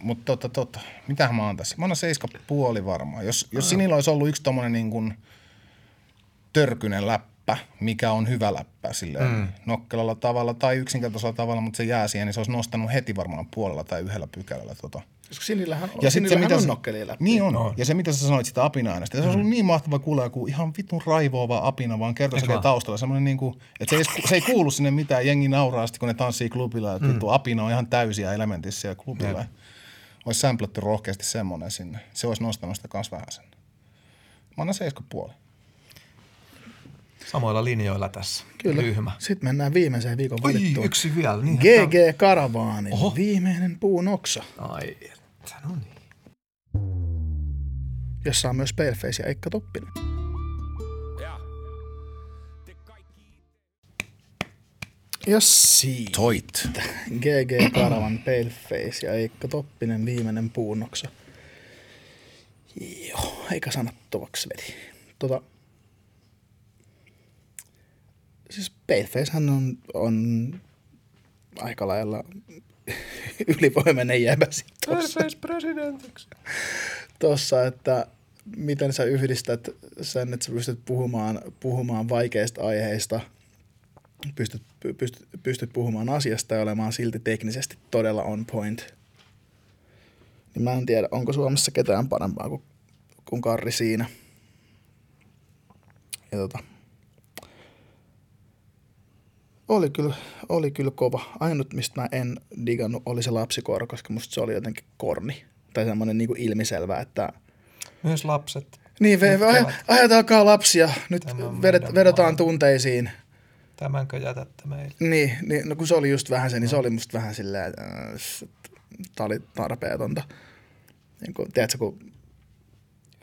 Mutta tota, tota. Mitähän mä tässä? Mä oon seiska puoli varmaan. Jos, jos sinillä olisi ollut yksi tommonen niin kuin törkynen läppä, mikä on hyvä läppä silleen mm. nokkelalla tavalla tai yksinkertaisella tavalla, mutta se jää siihen, niin se olisi nostanut heti varmaan puolella tai yhdellä pykälällä tota. Koska Sinillähän, Ja sit se, mitä on nokkelia läpi. Niin on. No. Ja se, mitä sä sanoit sitä apina-äänestä. Se on ollut niin mahtava kuulla joku ihan vitun raivoava apina, vaan kertosäkeen taustalla. Semmoinen niin kuin, että se ei, se ei kuulu sinne mitään. Jengi nauraa sitten, kun ne tanssii klubilla. Että vittu apina on ihan täysiä elementissä siellä klubilla. Olisi samplettu rohkeasti semmoinen sinne. Se olisi nostanut sitä kans vähän sen. Mä annan 7,5. Samoilla linjoilla tässä. Kyllä. Ryhmä. Sitten mennään viimeiseen viikon Oi, valittuun. yksi vielä. Niin, GG Karavaanin Oho. viimeinen puunoksa, Ai, että, no niin. jossa on myös Paleface ja Eikka Toppinen. Ja siitä Toit. GG Karavan Paleface ja Eikka Toppinen viimeinen puunoksa. Joo, eikä sanottavaksi veti. Tota, siis Paleface hän on, on aika lailla ylivoimainen jäbä sit tossa, presidentiksi. tossa, että miten sä yhdistät sen, että sä pystyt puhumaan, puhumaan vaikeista aiheista, pystyt, py- pystyt, pystyt puhumaan asiasta ja olemaan silti teknisesti todella on point. Niin mä en tiedä, onko Suomessa ketään parempaa kuin, kuin Karri siinä. Ja tota, oli kyllä, oli kyllä kova. Ainut, mistä mä en digannut, oli se lapsikoira, koska musta se oli jotenkin korni. Tai semmoinen niin ilmiselvä, että Myös lapset. niin, ve, ajatelkaa lapsia, nyt Tämä vedet, vedotaan tunteisiin. Tämänkö jätätte meille? Niin, niin, no kun se oli just vähän se, niin se oli musta vähän silleen, että äh, tää oli tarpeetonta. Niin kun, tiedätkö, kun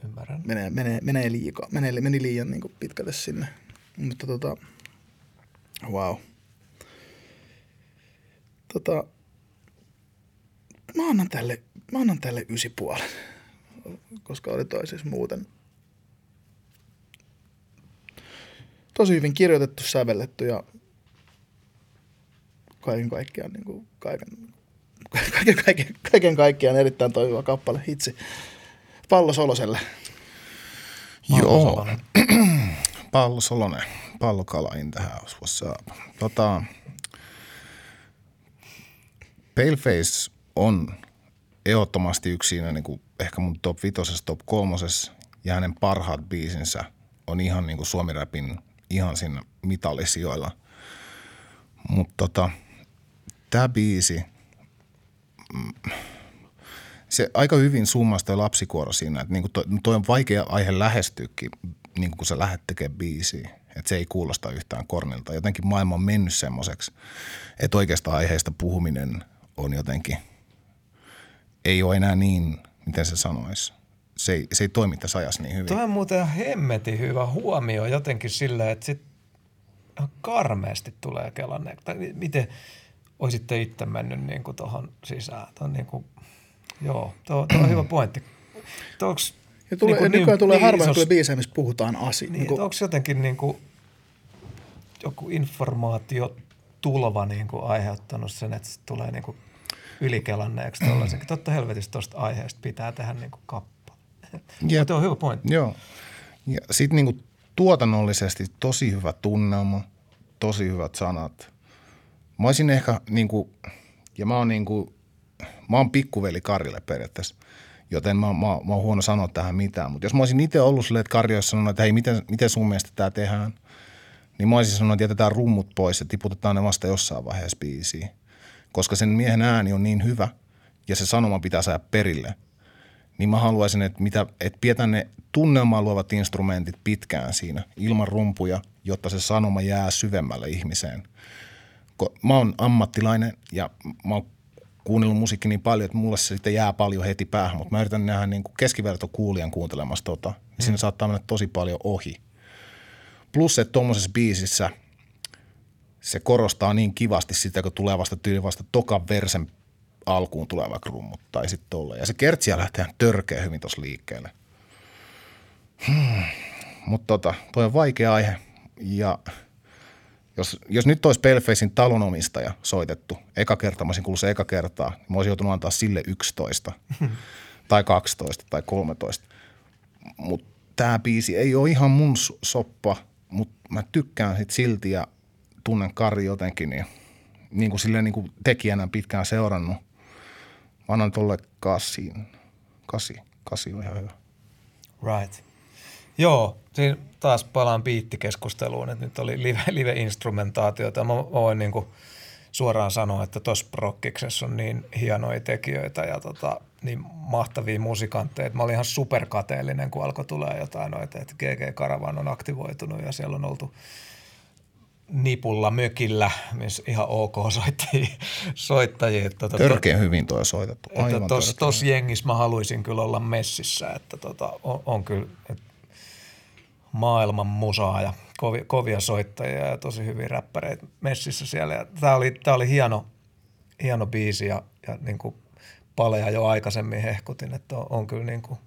Ymmärrän. menee, menee, menee liikaa, menee, meni liian niin pitkälle sinne. Mutta tota, wow. Tota, mä annan tälle, mä annan tälle ysi puolen, koska oli toi siis muuten tosi hyvin kirjoitettu, sävelletty ja kaiken kaikkiaan, niin kuin, kaiken, kaiken, kaiken, kaiken kaikkiaan erittäin toimiva kappale, hitsi. Pallo Soloselle. Joo. Salonen. Pallo Solonen. Pallokala in the house. What's up? Tota, Paleface on ehdottomasti yksi siinä niin kuin ehkä mun top vitosessa, top kolmosessa ja hänen parhaat biisinsä on ihan niin kuin suomirapin ihan siinä mitallisijoilla. Mutta tota, tämä biisi, mm, se aika hyvin summasi toi lapsikuoro siinä, että niinku toi, toi on vaikea aihe lähestyäkin, niinku kun sä lähdet tekemään biisiä. Että se ei kuulosta yhtään kornilta. Jotenkin maailma on mennyt semmoiseksi, että oikeasta aiheesta puhuminen on jotenkin, ei ole enää niin, miten se sanoisi. Se ei, se ei toimi tässä ajassa niin hyvin. Tuo on muuten ihan hemmetin hyvä huomio jotenkin silleen, että sit ihan karmeasti tulee kelanne. Tai mi- miten olisitte itse mennyt niin kuin tuohon sisään? Tuo on niin kuin, joo, tuo, tuo on hyvä pointti. Onks Ja tulee, niin kuin niin, nykyään tulee niin harvoin isos- tulee biisejä, missä puhutaan asioista. Niin, niin onko jotenkin niin kuin, joku informaatiotulva niin kuin aiheuttanut sen, että se tulee niin kuin ylikelanneeksi tuollaisenkin. Totta helvetistä tuosta aiheesta pitää tehdä niin kuin kappale. Jep. Mutta on hyvä pointti. Joo. Ja sitten niinku tuotannollisesti tosi hyvä tunnelma, tosi hyvät sanat. Mä olisin ehkä niinku, ja mä oon niinku, mä oon pikkuveli Karille periaatteessa, joten mä, mä, mä oon huono sanoa tähän mitään. Mutta jos mä olisin itse ollut silleen, että Karri olisi sanonut, että hei, miten, miten sun mielestä tämä tehdään, niin mä olisin sanonut, että jätetään rummut pois ja tiputetaan ne vasta jossain vaiheessa biisiin. Koska sen miehen ääni on niin hyvä ja se sanoma pitää saada perille, niin mä haluaisin, että, mitä, että pidetään ne tunnelmaa luovat instrumentit pitkään siinä ilman rumpuja, jotta se sanoma jää syvemmälle ihmiseen. Ko- Mä oon ammattilainen ja mä oon kuunnellut musiikkia niin paljon, että mulle se sitten jää paljon heti päähän, mutta mä yritän nähdä niin kuin keskiverto kuulijan kuuntelemassa tota, niin siinä saattaa mennä tosi paljon ohi. Plus, että tuommoisessa biisissä se korostaa niin kivasti sitä, kun tulee vasta tyyli vasta tokan versen alkuun tulee vaikka rummut tai sitten tolle. Ja se kertsiä lähtee törkeä hyvin tuossa liikkeelle. Hmm. Mutta tota, toi on vaikea aihe. Ja jos, jos nyt olisi Palefacein talonomistaja soitettu eka kerta, mä olisin kuullut se eka kertaa, niin mä olisin joutunut antaa sille 11 tai 12 tai 13. Mutta tämä biisi ei ole ihan mun soppa, mutta mä tykkään sit silti ja tunnen Kari jotenkin niin, niin kuin silleen niin kuin tekijänä pitkään seurannut. Mä annan tolle kasiin. Kasi. Kasi on ihan hyvä. Right. Joo, siinä taas palaan biittikeskusteluun, että nyt oli live, live-instrumentaatiota. Mä voin niin kuin suoraan sanoa, että tuossa prokkiksessa on niin hienoja tekijöitä ja tota, niin mahtavia musikantteja. Mä olin ihan superkateellinen, kun alkoi tulla jotain noita, että GG Karavan on aktivoitunut ja siellä on oltu nipulla mökillä, missä ihan ok soittajia. soittajia että tota, Törkeän hyvin tuo soitettu. Aivan tuossa tos jengissä mä haluaisin kyllä olla messissä, että tota, on, on kyllä että maailman musaa ja kovia, kovia soittajia ja tosi hyviä räppäreitä messissä siellä. Tämä oli, tää oli hieno, hieno biisi ja, ja niin kuin Paleja jo aikaisemmin hehkutin, että on, on kyllä niin kuin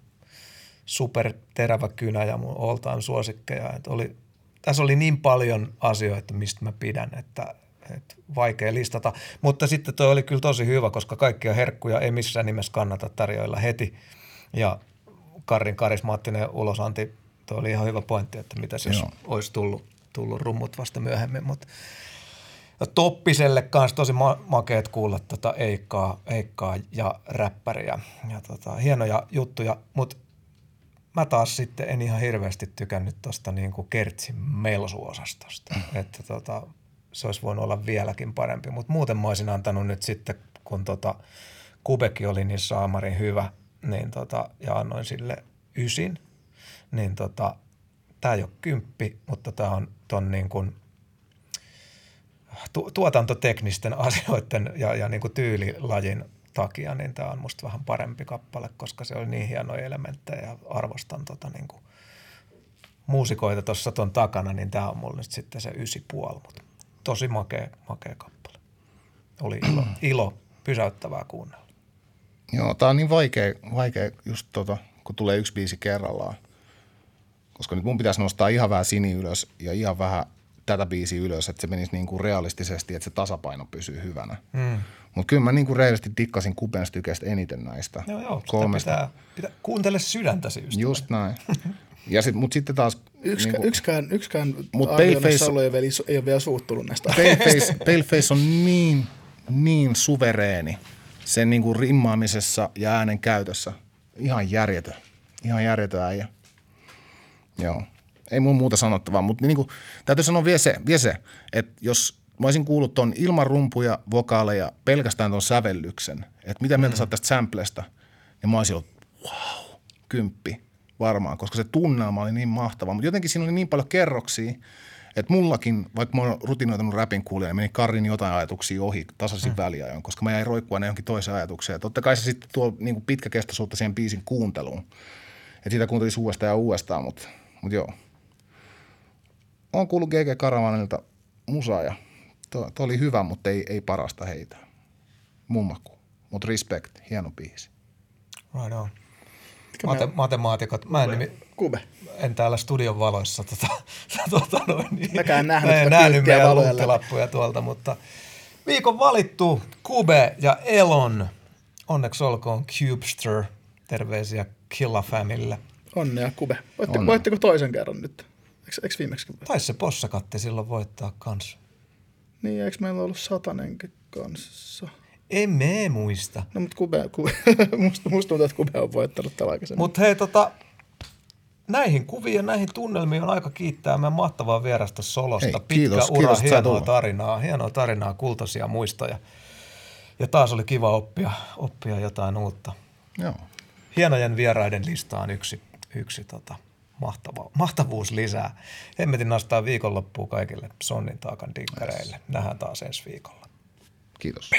super terävä kynä ja mun oltaan suosikkeja. Että oli, tässä oli niin paljon asioita, mistä mä pidän, että, että vaikea listata. Mutta sitten toi oli kyllä tosi hyvä, koska kaikkia herkkuja ei missään nimessä kannata tarjoilla heti. Ja Karin karismaattinen ulosanti, toi oli ihan hyvä pointti, että mitä jos olisi tullut, tullut rummut vasta myöhemmin. Mutta Toppiselle kanssa tosi ma- makeet kuulla tota Eikkaa, Eikkaa ja räppäriä. Ja tota, hienoja juttuja, mutta mä taas sitten en ihan hirveästi tykännyt tuosta niin Kertsin melsuosastosta. Mm. Että tota, se olisi voinut olla vieläkin parempi, mutta muuten mä olisin antanut nyt sitten, kun tota, Kubeki oli niin saamarin hyvä, niin tota, ja annoin sille ysin, niin tota, tämä ei ole kymppi, mutta tämä on ton niin kuin – tu- tuotantoteknisten asioiden ja, ja niin kuin tyylilajin takia, niin tämä on musta vähän parempi kappale, koska se oli niin hienoja elementtejä ja arvostan tota niin kuin muusikoita tuossa tuon takana, niin tämä on mulle nyt sitten se ysi puoli, mutta tosi makea, makea kappale. Oli ilo, ilo pysäyttävää kuunnella. Joo, tämä on niin vaikea, vaikea just tota, kun tulee yksi biisi kerrallaan. Koska nyt mun pitäisi nostaa ihan vähän sini ylös ja ihan vähän tätä biisiä ylös, että se menisi niin kuin realistisesti, että se tasapaino pysyy hyvänä. Mm. Mutta kyllä mä niin kuin reilisti tikkasin Kupen stykestä eniten näistä joo, joo, kolmesta. Pitää, pitää, kuuntele sydäntäsi just. Just näin. Ja sit, mut sitten taas... Yks, niin kuin, yksikään yksikään mut Paleface, ei, vielä, ei ole vielä suuttunut näistä Paleface, Paleface on niin, niin suvereeni sen niin kuin rimmaamisessa ja äänen käytössä. Ihan järjetön. Ihan järjetön äijä. Joo ei mun muuta sanottavaa, mutta niin kuin, täytyy sanoa vielä se, vielä se, että jos mä olisin kuullut ton ilman rumpuja, vokaaleja, pelkästään ton sävellyksen, että mitä mieltä mm. sä oot tästä samplesta, niin mä olisin ollut, wow, kymppi varmaan, koska se tunnelma oli niin mahtava. Mutta jotenkin siinä oli niin paljon kerroksia, että mullakin, vaikka mä oon rutinoitunut räpin kuulija, niin meni Karin jotain ajatuksia ohi tasaisin mm. väliajoin, koska mä jäin roikkua johonkin toiseen ajatukseen. Ja totta kai se sitten tuo niin pitkäkestoisuutta siihen biisin kuunteluun. Että sitä kuuntelisi uudestaan ja uudestaan, mutta, mutta joo – on kuullut GG Karavanilta musaa ja tuo, tuo oli hyvä, mutta ei, ei parasta heitä. Mun maku. Mutta respect, hieno biisi. Right on. Mate, matemaatikot. Mä en, nimi, Kube. en täällä studion valoissa tota, tota noin, niin, Mäkään nähnyt, en nähnyt meidän tuolta, mutta viikon valittu Kube ja Elon. Onneksi olkoon Cubester. Terveisiä Killa Famille. Onnea Kube. Voitteko, voitteko toisen kerran nyt? Eikö, eikö viimeksi? Taisi se possakatti silloin voittaa kanssa. Niin, eikö meillä ollut satanenkin kanssa? En me muista. No, mutta Kube, Kube musta, musta tuntuu, että Kube on voittanut tällä aikaisemmin. Mutta hei, tota, näihin kuviin ja näihin tunnelmiin on aika kiittää meidän mahtavaa vierasta Solosta. Hei, Pitkä kiitos, ura, kiitos, hienoa tarinaa, hienoa tarinaa, kultaisia muistoja. Ja taas oli kiva oppia, oppia jotain uutta. Joo. Hienojen vieraiden listaan yksi, yksi tota, mahtava, mahtavuus lisää. Hemmetin nastaa viikonloppuun kaikille Sonnin taakan dinkkareille. Nähdään taas ensi viikolla. Kiitos.